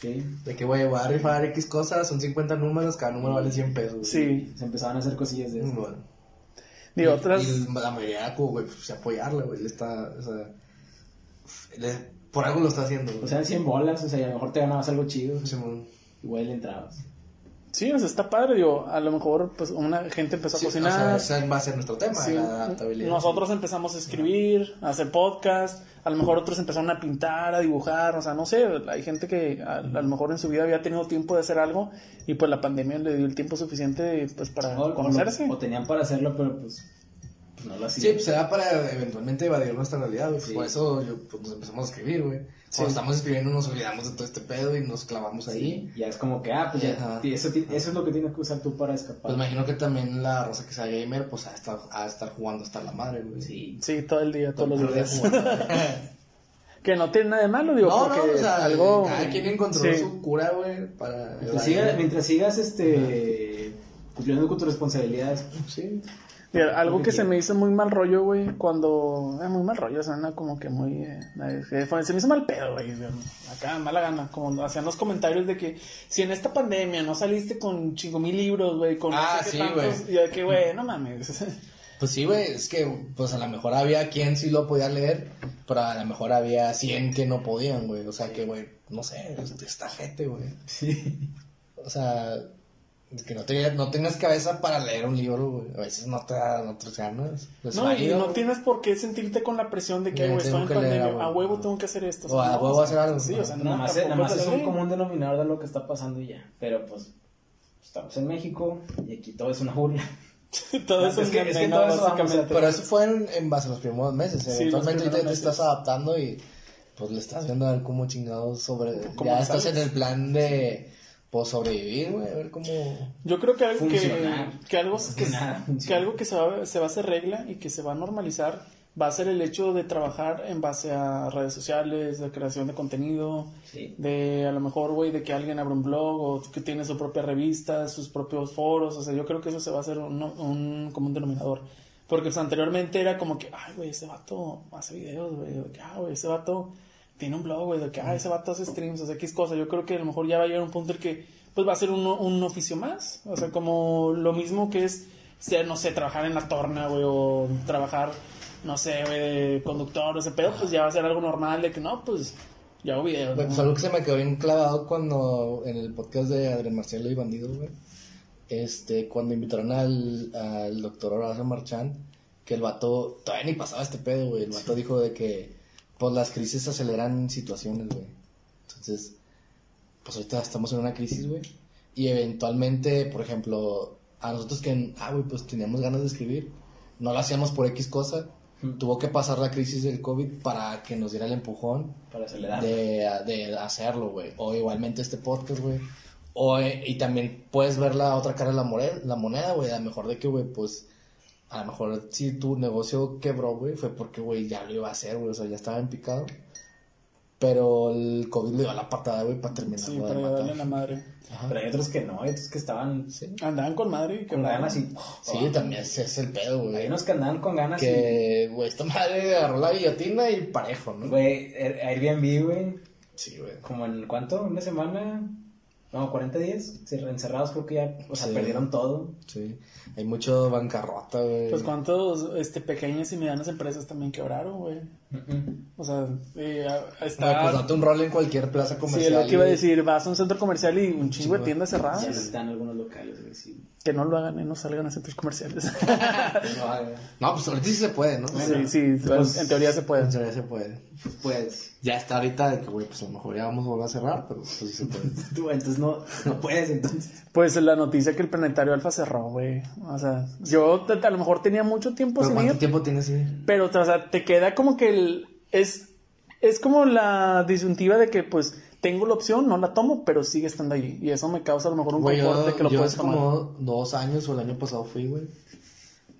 [SPEAKER 3] Sí.
[SPEAKER 2] De que, güey, voy a rifar X cosas, son 50 números, cada número vale 100 pesos.
[SPEAKER 1] Sí.
[SPEAKER 3] Se empezaban a hacer cosillas de eso.
[SPEAKER 2] Bueno. [laughs]
[SPEAKER 1] Digo,
[SPEAKER 2] Y-
[SPEAKER 1] otras...
[SPEAKER 2] Y la mayoría güey, pues apoyarla, güey. Le está, o sea, le- por algo lo está haciendo, güey.
[SPEAKER 3] O sea, 100 bolas, o sea, y a lo mejor te ganabas algo chido.
[SPEAKER 2] Simón.
[SPEAKER 3] Igual le entrabas.
[SPEAKER 1] Sí, o sea, está padre, digo, a lo mejor, pues, una gente empezó a
[SPEAKER 2] Sí,
[SPEAKER 1] cocinar.
[SPEAKER 2] O sea, ese va a ser nuestro tema,
[SPEAKER 1] Sí.
[SPEAKER 2] la adaptabilidad.
[SPEAKER 1] Nosotros empezamos a escribir, a hacer podcast, a lo mejor otros empezaron a pintar, a dibujar, o sea, no sé, hay gente que a, a lo mejor en su vida había tenido tiempo de hacer algo y pues la pandemia le dio el tiempo suficiente pues para
[SPEAKER 3] O- o,
[SPEAKER 1] conocerse.
[SPEAKER 3] lo- o tenían para hacerlo, pero pues, no lo
[SPEAKER 2] Sí, pues era para eventualmente evadir nuestra realidad, güey.
[SPEAKER 3] Sí.
[SPEAKER 2] Por eso yo, pues, nos empezamos a escribir, güey. Cuando
[SPEAKER 1] Sí.
[SPEAKER 2] estamos escribiendo nos olvidamos de todo este pedo y nos clavamos ahí.
[SPEAKER 3] Ya es como que, ah, pues ya,
[SPEAKER 2] Ajá.
[SPEAKER 3] eso, eso es lo que tienes que usar tú para escapar.
[SPEAKER 2] Pues imagino que también la rosa que sea gamer, pues a estar, a estar jugando hasta la madre, güey.
[SPEAKER 3] Sí.
[SPEAKER 1] Sí, todo el día, todos los
[SPEAKER 2] Todo el día
[SPEAKER 1] días.
[SPEAKER 2] jugando. [laughs]
[SPEAKER 1] que no tiene nada de malo, digo,
[SPEAKER 2] No,
[SPEAKER 1] porque
[SPEAKER 2] no, o sea,
[SPEAKER 1] algo...
[SPEAKER 2] cada quien encontró
[SPEAKER 1] Sí.
[SPEAKER 2] su cura, güey, para...
[SPEAKER 3] Mientras, sigas, mientras sigas, este, cumpliendo con tus responsabilidades.
[SPEAKER 2] Sí.
[SPEAKER 1] Mira, algo
[SPEAKER 3] que
[SPEAKER 1] se me hizo muy mal rollo, güey, cuando... Eh, muy mal rollo, suena como que muy... eh, se me hizo mal pedo, güey. Acá, mala gana. Como hacían los comentarios de que si en esta pandemia no saliste con chingo mil libros, güey, con
[SPEAKER 2] Ah,
[SPEAKER 1] no sé qué
[SPEAKER 2] sí, güey.
[SPEAKER 1] Y de que, güey, no mames. [laughs]
[SPEAKER 2] Pues sí, güey, es que, pues a lo mejor había quien sí lo podía leer, pero a lo mejor había 100 que no podían, güey. O sea que, güey, no sé, este, esta gente, güey.
[SPEAKER 3] Sí.
[SPEAKER 2] O sea, Que no, te- no tengas cabeza para leer un libro, güey. A veces no te da, no te ganas.
[SPEAKER 1] No, y
[SPEAKER 2] válido,
[SPEAKER 1] no
[SPEAKER 2] güey.
[SPEAKER 1] tienes por qué sentirte con la presión de que, güey, estoy en
[SPEAKER 2] leer,
[SPEAKER 1] pandemia,
[SPEAKER 2] a huevo.
[SPEAKER 1] tengo que hacer esto.
[SPEAKER 2] O a
[SPEAKER 1] no,
[SPEAKER 2] huevo hacer algo.
[SPEAKER 1] Sí, o sea, no,
[SPEAKER 3] nada más, nada más es un común denominador de lo que está pasando y ya. Pero pues estamos en México y aquí todo es una burla.
[SPEAKER 1] todo eso
[SPEAKER 3] Es que-
[SPEAKER 1] un
[SPEAKER 3] es que todo eso
[SPEAKER 1] básicamente.
[SPEAKER 2] Pero eso fue en, en base a los primeros meses.
[SPEAKER 1] Sí,
[SPEAKER 2] Eventualmente te estás adaptando y pues le estás viendo a ver cómo chingados sobre.
[SPEAKER 1] ¿Cómo
[SPEAKER 2] ya estás en el plan de pues sobrevivir, güey. A ver cómo.
[SPEAKER 1] Yo creo que algo que, que algo que, que algo que se va, se va a hacer regla y que se va a normalizar va a ser el hecho de trabajar en base a redes sociales, de creación de contenido,
[SPEAKER 3] Sí.
[SPEAKER 1] de a lo mejor, güey, de que alguien abre un blog o que tiene su propia revista, sus propios foros, o sea, yo creo que eso se va a hacer un, un común denominador. Porque pues, anteriormente era como que, ay, güey, ese vato hace videos, güey, ah, güey, ese vato tiene un blog, güey, de que, ah, ese vato hace streams, o sea, X cosa. Yo creo que a lo mejor ya va a llegar un punto en que, pues va a ser un, un oficio más. O sea, como lo mismo que es ser, no sé, trabajar en la torna, güey, o trabajar, no sé, güey, de conductor, o ese pedo, pues ya va a ser algo normal de que, no, pues, ya hago videos.
[SPEAKER 2] Güey,
[SPEAKER 1] ¿no?
[SPEAKER 2] pues algo que se me quedó bien clavado cuando en el podcast de Adrián Marcelo y Bandido, güey. Este, cuando invitaron al, al doctor Horacio Marchán, que el vato, todavía ni pasaba este pedo, güey. El vato dijo de que, pues las crisis aceleran situaciones, güey. Entonces, pues ahorita estamos en una crisis, güey. Y eventualmente, por ejemplo, a nosotros que, ah, güey, pues teníamos ganas de escribir, no lo hacíamos por X cosa. Tuvo que pasar la crisis del COVID para que nos diera el empujón
[SPEAKER 3] Para acelerar.
[SPEAKER 2] de, de hacerlo, güey. O igualmente este podcast, güey. O, eh, y también puedes ver la otra cara de la moneda, la moneda, güey. A lo mejor de que, güey, pues, a lo mejor si tu negocio quebró, güey, fue porque, güey, ya lo iba a hacer, güey. O sea, ya estaba en picado. Pero el COVID le dio la patada, güey, para terminar.
[SPEAKER 1] Sí, para darle la madre.
[SPEAKER 2] Ajá.
[SPEAKER 3] Pero hay otros que no, hay otros que estaban
[SPEAKER 2] Sí.
[SPEAKER 1] Andaban con madre y
[SPEAKER 3] con
[SPEAKER 1] quebraron.
[SPEAKER 3] ganas y.
[SPEAKER 2] Sí, también ese es el pedo,
[SPEAKER 3] Hay
[SPEAKER 2] güey.
[SPEAKER 3] unos que andaban con ganas y.
[SPEAKER 2] Que, güey, esta madre agarró la guillotina y parejo, ¿no?
[SPEAKER 3] Güey, Air- Airbnb, güey.
[SPEAKER 2] Sí, güey.
[SPEAKER 3] Como en cuánto? ¿Una semana? No, 40 días. Sí, Encerrados creo que ya. O sea,
[SPEAKER 2] Sí.
[SPEAKER 3] perdieron todo.
[SPEAKER 2] Sí. Hay mucho bancarrota, güey.
[SPEAKER 1] Pues cuántos este, pequeñas y medianas empresas también quebraron, güey. O sea, eh, está...
[SPEAKER 2] pues date un rol en cualquier plaza
[SPEAKER 1] Sí,
[SPEAKER 2] comercial.
[SPEAKER 1] es lo que iba a decir, vas a un centro comercial y un chingo de tiendas
[SPEAKER 3] Ya
[SPEAKER 1] cerradas.
[SPEAKER 3] están algunos locales, güey, sí.
[SPEAKER 1] Que no lo hagan y no salgan a centros comerciales. [laughs]
[SPEAKER 2] No, pues ahorita sí se puede, ¿no?
[SPEAKER 1] sí, sí,
[SPEAKER 2] Pues,
[SPEAKER 1] en teoría se puede.
[SPEAKER 2] En teoría se puede.
[SPEAKER 3] Pues.
[SPEAKER 2] Ya está ahorita de que, güey, pues a lo mejor ya vamos a volver a cerrar, pero pues sí se puede. [laughs]
[SPEAKER 3] Tú, entonces no, no puedes, entonces.
[SPEAKER 1] Pues la noticia que el planetario Alfa cerró, güey. O sea, yo a lo mejor tenía mucho tiempo
[SPEAKER 2] ¿Pero
[SPEAKER 1] sin
[SPEAKER 2] cuánto
[SPEAKER 1] ir,
[SPEAKER 2] tiempo tienes sin
[SPEAKER 1] pero o sea, te queda como que el, es, es como la disyuntiva de que pues tengo la opción, no la tomo, pero sigue estando ahí. Y eso me causa a lo mejor un
[SPEAKER 2] Güey,
[SPEAKER 1] confort
[SPEAKER 2] yo,
[SPEAKER 1] de que lo
[SPEAKER 2] yo
[SPEAKER 1] puedes
[SPEAKER 2] hace
[SPEAKER 1] tomar.
[SPEAKER 2] como dos años o el año pasado fui, güey.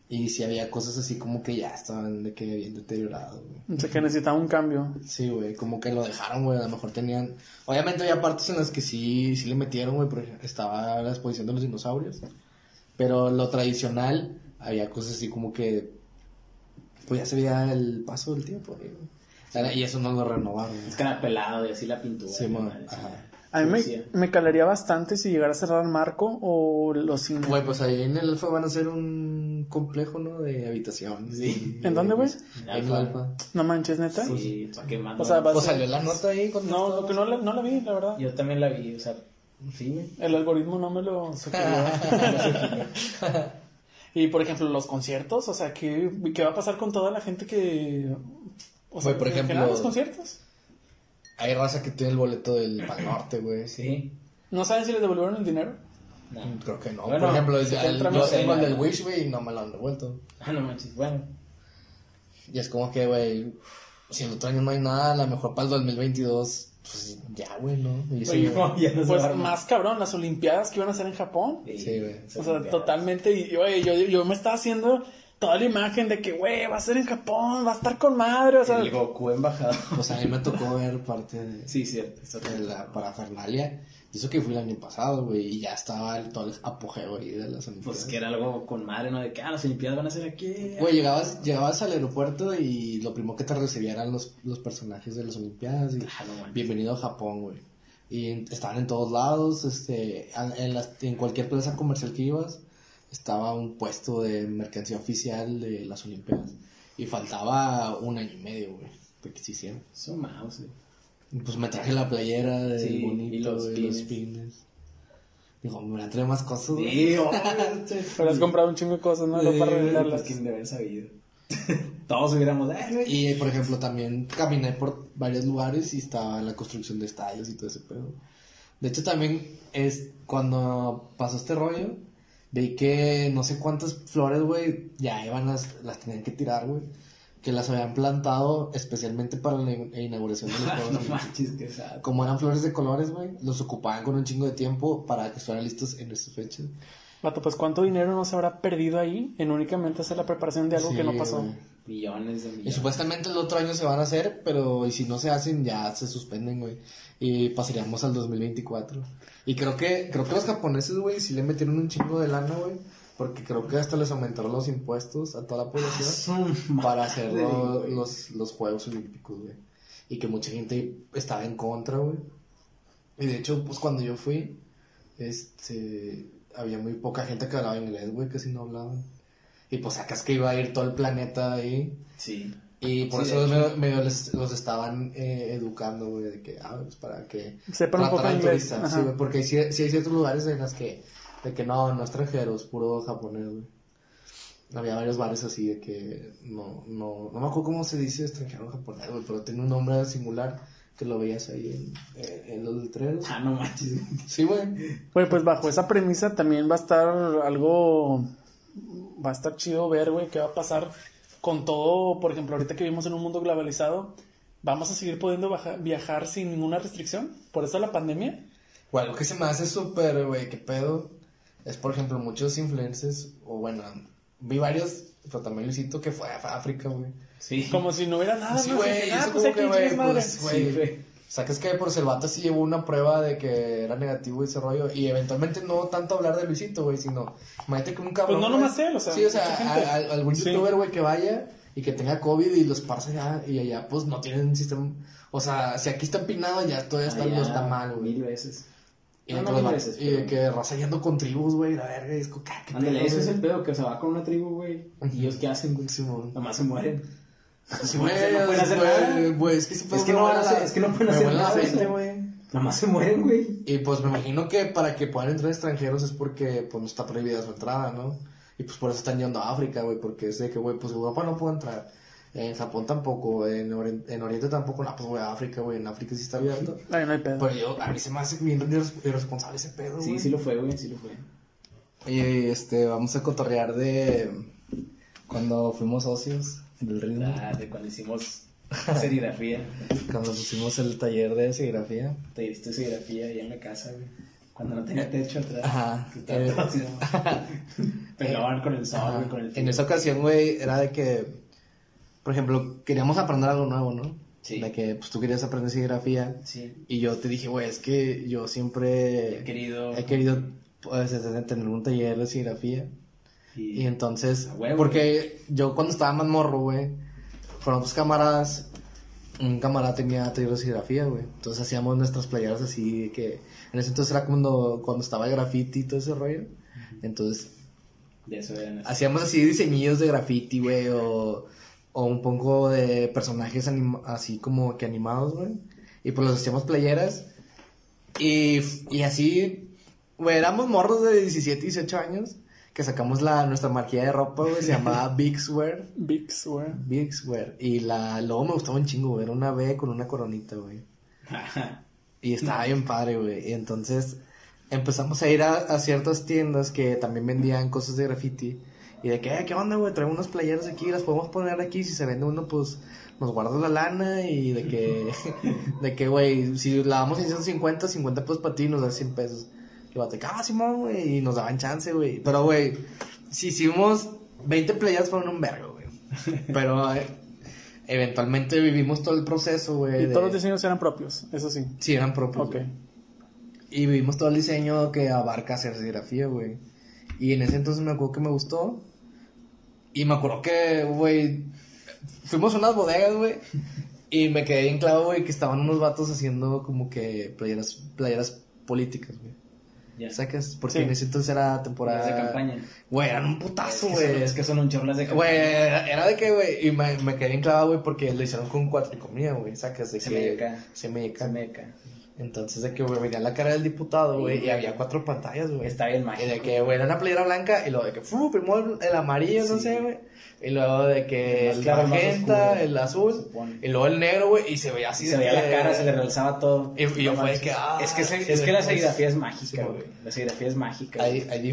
[SPEAKER 2] Y sí había cosas así como que ya estaban de que bien deteriorados, güey.
[SPEAKER 1] O sea, que necesitaba un cambio.
[SPEAKER 2] Sí, güey, como que lo dejaron, güey, a lo mejor tenían... Obviamente había partes en las que sí, sí le metieron, güey, por ejemplo, estaba la exposición de los dinosaurios. Pero lo tradicional, había cosas así como que... Pues ya se veía el paso del tiempo, Y eso no lo renovaron.
[SPEAKER 3] Es que era pelado y así la pintura.
[SPEAKER 2] Sí, man, ajá.
[SPEAKER 1] A mí me, me calaría bastante si llegara a cerrar Marco o los cines.
[SPEAKER 2] Güey, pues ahí en el Alfa van a hacer un complejo, ¿no? De habitaciones.
[SPEAKER 3] Sí.
[SPEAKER 1] ¿En dónde, güey?
[SPEAKER 2] En el Alfa.
[SPEAKER 1] No manches, neta.
[SPEAKER 3] Sí, ¿para qué más?
[SPEAKER 1] O sea,
[SPEAKER 2] Pues salió la nota ahí con
[SPEAKER 1] No, lo que no la, no la vi, la verdad.
[SPEAKER 3] Yo también la vi, o sea, sí, güey.
[SPEAKER 1] El algoritmo no me lo [laughs] sugirió. [laughs] y por ejemplo, los conciertos, o sea, ¿qué, qué va a pasar con toda la gente que. O sea,
[SPEAKER 2] Güey, por ejemplo-
[SPEAKER 1] los conciertos?
[SPEAKER 2] Hay raza que tiene el boleto del Pal Norte, güey.
[SPEAKER 3] Sí.
[SPEAKER 1] ¿No saben si les devolvieron el dinero?
[SPEAKER 3] No.
[SPEAKER 2] Creo que no.
[SPEAKER 3] Bueno,
[SPEAKER 2] Por ejemplo, el, el- yo tengo el del Wish, güey, y no me lo han devuelto.
[SPEAKER 3] Ah, no manches, bueno.
[SPEAKER 2] Y es como que, güey, si el otro año no hay nada, a lo mejor para el 2022, pues ya, güey, ¿no? Y sí,
[SPEAKER 3] Oye,
[SPEAKER 2] güey.
[SPEAKER 3] no, ya no
[SPEAKER 1] Pues más cabrón, las Olimpiadas que iban a ser en Japón.
[SPEAKER 2] Sí, güey.
[SPEAKER 1] O sea, totalmente. Y, oye, yo, yo me estaba haciendo toda la imagen de que, güey, va a ser en Japón, va a estar con madre. O sea,
[SPEAKER 3] El Goku embajador.
[SPEAKER 2] Pues a mí me tocó ver parte de,
[SPEAKER 3] Sí, cierto.
[SPEAKER 2] de la parafernalia. Y eso que fui el año pasado, güey, y ya estaba el, todo el apogeo ahí de las Olimpiadas.
[SPEAKER 3] Pues que era algo con madre, ¿no? De que, ah, las Olimpiadas van a ser aquí.
[SPEAKER 2] Güey, llegabas, llegabas al aeropuerto y lo primero que te recibían eran los, los personajes de las Olimpiadas. Y,
[SPEAKER 3] manches.
[SPEAKER 2] bienvenido a Japón, güey. Y estaban en todos lados, este, en, las- en cualquier plaza comercial que ibas, estaba un puesto de mercancía oficial de las Olimpiadas. Y faltaba un año y medio, güey, de que se hicieran.
[SPEAKER 3] Son mouse, güey.
[SPEAKER 2] Pues me traje la playera del
[SPEAKER 3] Sí,
[SPEAKER 2] bonito
[SPEAKER 3] y los
[SPEAKER 2] y los
[SPEAKER 3] pines.
[SPEAKER 2] Digo, me van a traer más cosas.
[SPEAKER 3] Sí. [laughs]
[SPEAKER 1] Pero has comprado un chingo de cosas, ¿no? Luego para
[SPEAKER 3] Pues
[SPEAKER 1] revelarlas.
[SPEAKER 3] quién debe haber sabido. [laughs] Todos hubiéramos, eh.
[SPEAKER 2] Y, por ejemplo, también caminé por varios lugares y estaba la construcción de estadios y todo ese pedo. De hecho, también es cuando pasó este rollo, vi que no sé cuántas flores, güey, ya iban las, las tenían que tirar, güey. Que las habían plantado especialmente para la in- inauguración de los [laughs] Juegos
[SPEAKER 3] No manches, que.
[SPEAKER 2] Como eran flores de colores, güey, los ocupaban con un chingo de tiempo para que estuvieran listos en estas fechas.
[SPEAKER 1] Vato, pues cuánto dinero no se habrá perdido ahí en únicamente hacer la preparación de algo
[SPEAKER 2] Sí,
[SPEAKER 1] que no pasó.
[SPEAKER 2] güey.
[SPEAKER 3] Millones de
[SPEAKER 2] Y
[SPEAKER 3] millones.
[SPEAKER 2] supuestamente el otro año se van a hacer, pero y si no se hacen ya se suspenden, güey. Y pasaríamos al 2024. Y creo que creo que los japoneses, güey, sí le metieron un chingo de lana, güey, porque creo que hasta les aumentaron los impuestos a toda la población para hacer los, los Juegos Olímpicos, güey. Y que mucha gente estaba en contra, güey. Y de hecho, pues cuando yo fui, este, había muy poca gente que hablaba inglés, güey, casi no hablaban. Y pues sacas que iba a ir todo el planeta ahí.
[SPEAKER 3] Sí.
[SPEAKER 2] Y por
[SPEAKER 3] Sí,
[SPEAKER 2] eso medio, medio les- los estaban eh, educando, güey, de que, ah, pues para que
[SPEAKER 1] Sepan un poco inglés.
[SPEAKER 2] Sí, güey, porque sí, sí hay ciertos lugares en los que, de que no, no extranjeros, puro japonés, güey. Había varios bares así de que no, no, no me acuerdo cómo se dice extranjero japonés, güey, pero tiene un nombre singular que lo veías ahí en, en- en los letreros.
[SPEAKER 3] Ah, no manches. [laughs]
[SPEAKER 2] Sí, güey.
[SPEAKER 1] Güey, pues bajo esa premisa también va a estar algo. Va a estar chido ver, güey, qué va a pasar con todo. Por ejemplo, ahorita que vivimos en un mundo globalizado, ¿vamos a seguir pudiendo baja- viajar sin ninguna restricción? ¿Por eso la pandemia?
[SPEAKER 2] Güey, algo que se me hace súper, güey, qué pedo, es por ejemplo muchos influencers, o bueno, vi varios, pero también Luisito que fue a África, güey.
[SPEAKER 3] Sí.
[SPEAKER 1] Como si no hubiera nada,
[SPEAKER 2] Sí,
[SPEAKER 1] ¿no?
[SPEAKER 2] güey,
[SPEAKER 1] Ah,
[SPEAKER 2] eso
[SPEAKER 1] pues aquí,
[SPEAKER 2] que,
[SPEAKER 1] madre.
[SPEAKER 2] pues, güey,
[SPEAKER 3] Sí, güey.
[SPEAKER 2] Sacas que por el vato sí llevó una prueba de que era negativo ese rollo. Y eventualmente no tanto hablar de Luisito, güey, sino. Imagínate que un cabrón.
[SPEAKER 1] Pues no nomás él, o sea,
[SPEAKER 2] Sí, o sea,
[SPEAKER 1] mucha gente.
[SPEAKER 2] a- a- algún
[SPEAKER 1] Sí.
[SPEAKER 2] youtuber, güey, que vaya y que tenga COVID y los parse allá. Y allá, pues no tienen un sistema. O sea, si aquí está empinado, ya todavía está, no está mal, güey.
[SPEAKER 3] Mil veces.
[SPEAKER 2] Y,
[SPEAKER 3] No,
[SPEAKER 2] de
[SPEAKER 3] no veces,
[SPEAKER 2] y
[SPEAKER 3] pero-
[SPEAKER 2] que raza yendo con tribus, güey, la verga. Y es como, "Ah,
[SPEAKER 3] Ándale, eso es
[SPEAKER 2] güey".
[SPEAKER 3] el pedo, que se va con una tribu, güey. ¿Y ellos qué hacen, güey? Nomás se mueren.
[SPEAKER 2] Sí,
[SPEAKER 3] No
[SPEAKER 2] güey,
[SPEAKER 3] pueden hacer nada.
[SPEAKER 2] güey, es que, ese
[SPEAKER 3] Es que no hacer- es que no pueden hacer nada, güey.
[SPEAKER 2] güey.
[SPEAKER 3] Nomás se mueren, güey.
[SPEAKER 2] Y pues me imagino que para que puedan entrar extranjeros es porque pues no está prohibida su entrada, ¿no? Y pues por eso están yendo a África, güey, porque es de que, güey, pues Europa no puede entrar. En Japón tampoco, en, Orien- en Oriente tampoco, no, pues voy a África, güey, en África sí está abierto.
[SPEAKER 1] Ay, no hay pedo.
[SPEAKER 2] Pero yo, a mí se me hace bien irres- irresponsable ese pedo, güey.
[SPEAKER 3] Sí, sí lo fue, güey, sí lo fue.
[SPEAKER 2] Y este, vamos a cotorrear de cuando fuimos socios del ritmo,
[SPEAKER 3] Ah, de cuando hicimos serigrafía. [laughs]
[SPEAKER 2] cuando pusimos el taller de serigrafía.
[SPEAKER 3] Te diste serigrafía allá en la casa, güey. Cuando no tenía techo atrás.
[SPEAKER 2] Ajá.
[SPEAKER 3] Estaba
[SPEAKER 2] Eh,
[SPEAKER 3] todo [laughs] con el sol,
[SPEAKER 2] Ajá.
[SPEAKER 3] con el
[SPEAKER 2] En esa ocasión, güey, era de que, por ejemplo, queríamos aprender algo nuevo, ¿no?
[SPEAKER 3] Sí.
[SPEAKER 2] De que, pues, tú querías aprender serigrafía.
[SPEAKER 3] Sí.
[SPEAKER 2] Y yo te dije, güey, es que yo siempre
[SPEAKER 3] He querido.
[SPEAKER 2] he querido, pues, tener un taller de serigrafía.
[SPEAKER 3] Y,
[SPEAKER 2] Y entonces,
[SPEAKER 3] huevo,
[SPEAKER 2] porque yo cuando estaba más morro, güey, con otros camaradas, un camarada tenía taller de serigrafía, güey. Entonces hacíamos nuestras playeras así, que en ese entonces era cuando, cuando estaba el graffiti y todo ese rollo. Entonces
[SPEAKER 3] de eso
[SPEAKER 2] hacíamos así diseñillos de graffiti, güey, o, o un poco de personajes así como que animados, güey. Y pues los hacíamos playeras. Y, y así, güey, éramos morros de 17, 18 años que sacamos la, nuestra marquilla de ropa, güey, se llamaba [laughs] Bigswear.
[SPEAKER 1] Vix, güey.
[SPEAKER 2] Bigswear. Y la, el logo me gustaba un chingo, güey, era una B con una coronita, güey. [laughs] Y estaba bien padre, güey. Y entonces empezamos a ir a, a ciertas tiendas que también vendían cosas de graffiti. Y de que, "Eh, ¿qué onda, güey? Traigo unas playeras aquí, las podemos poner aquí. Si se vende uno, pues nos guardas la lana. Y de que, [laughs] de que, güey, si la damos en 150, 50 pesos para ti, nos das 100 pesos. Y va ah, Simón, güey. Y nos daban chance, güey. Pero, güey, si hicimos 20 playeras, fueron un vergo, güey. Pero, eh, eventualmente vivimos todo el proceso, güey.
[SPEAKER 1] Y
[SPEAKER 2] de-
[SPEAKER 1] todos los diseños eran propios, eso sí.
[SPEAKER 2] Sí, eran propios.
[SPEAKER 1] Ok.
[SPEAKER 2] Y vimos todo el diseño que abarca hacer serigrafía, güey. Y en ese entonces me acuerdo que me gustó. Y me acuerdo que, güey, fuimos a unas bodegas, güey. Y me quedé bien claro, güey, que estaban unos vatos haciendo como que playeras, playeras políticas, güey.
[SPEAKER 3] Ya.
[SPEAKER 2] ¿Sacas? Porque
[SPEAKER 1] Sí.
[SPEAKER 2] en ese entonces era temporada.
[SPEAKER 3] de campaña.
[SPEAKER 2] Güey, eran un putazo,
[SPEAKER 3] es, que son,
[SPEAKER 2] güey.
[SPEAKER 3] es que son un chorlas de
[SPEAKER 2] Güey,
[SPEAKER 3] campaña.
[SPEAKER 2] era, era de que, güey, y me, me quedé bien clavado, güey, porque lo hicieron con cuatricomía, güey, sacas de
[SPEAKER 3] Se
[SPEAKER 2] que...
[SPEAKER 3] me cae.
[SPEAKER 2] Se me
[SPEAKER 3] Se meca.
[SPEAKER 2] Entonces, de que, güey, venía la cara del diputado, güey,
[SPEAKER 3] Sí,
[SPEAKER 2] y había cuatro pantallas, güey.
[SPEAKER 3] Está bien
[SPEAKER 2] Y
[SPEAKER 3] mágico.
[SPEAKER 2] de que, güey, era una playera blanca, y luego de que, fu, primero el amarillo, no
[SPEAKER 3] Sí.
[SPEAKER 2] sé, güey. Y luego de que
[SPEAKER 3] El
[SPEAKER 2] el
[SPEAKER 3] claro, el
[SPEAKER 2] magenta,
[SPEAKER 3] oscuro,
[SPEAKER 2] el azul, y luego el negro, güey, y se veía así
[SPEAKER 3] Y se veía la cara, se le realzaba todo.
[SPEAKER 2] Y- y yo
[SPEAKER 3] No
[SPEAKER 2] fue de que, ah,
[SPEAKER 3] es que, es que la serigrafía es mágica,
[SPEAKER 2] güey.
[SPEAKER 3] La serigrafía es mágica.
[SPEAKER 2] Hay, hay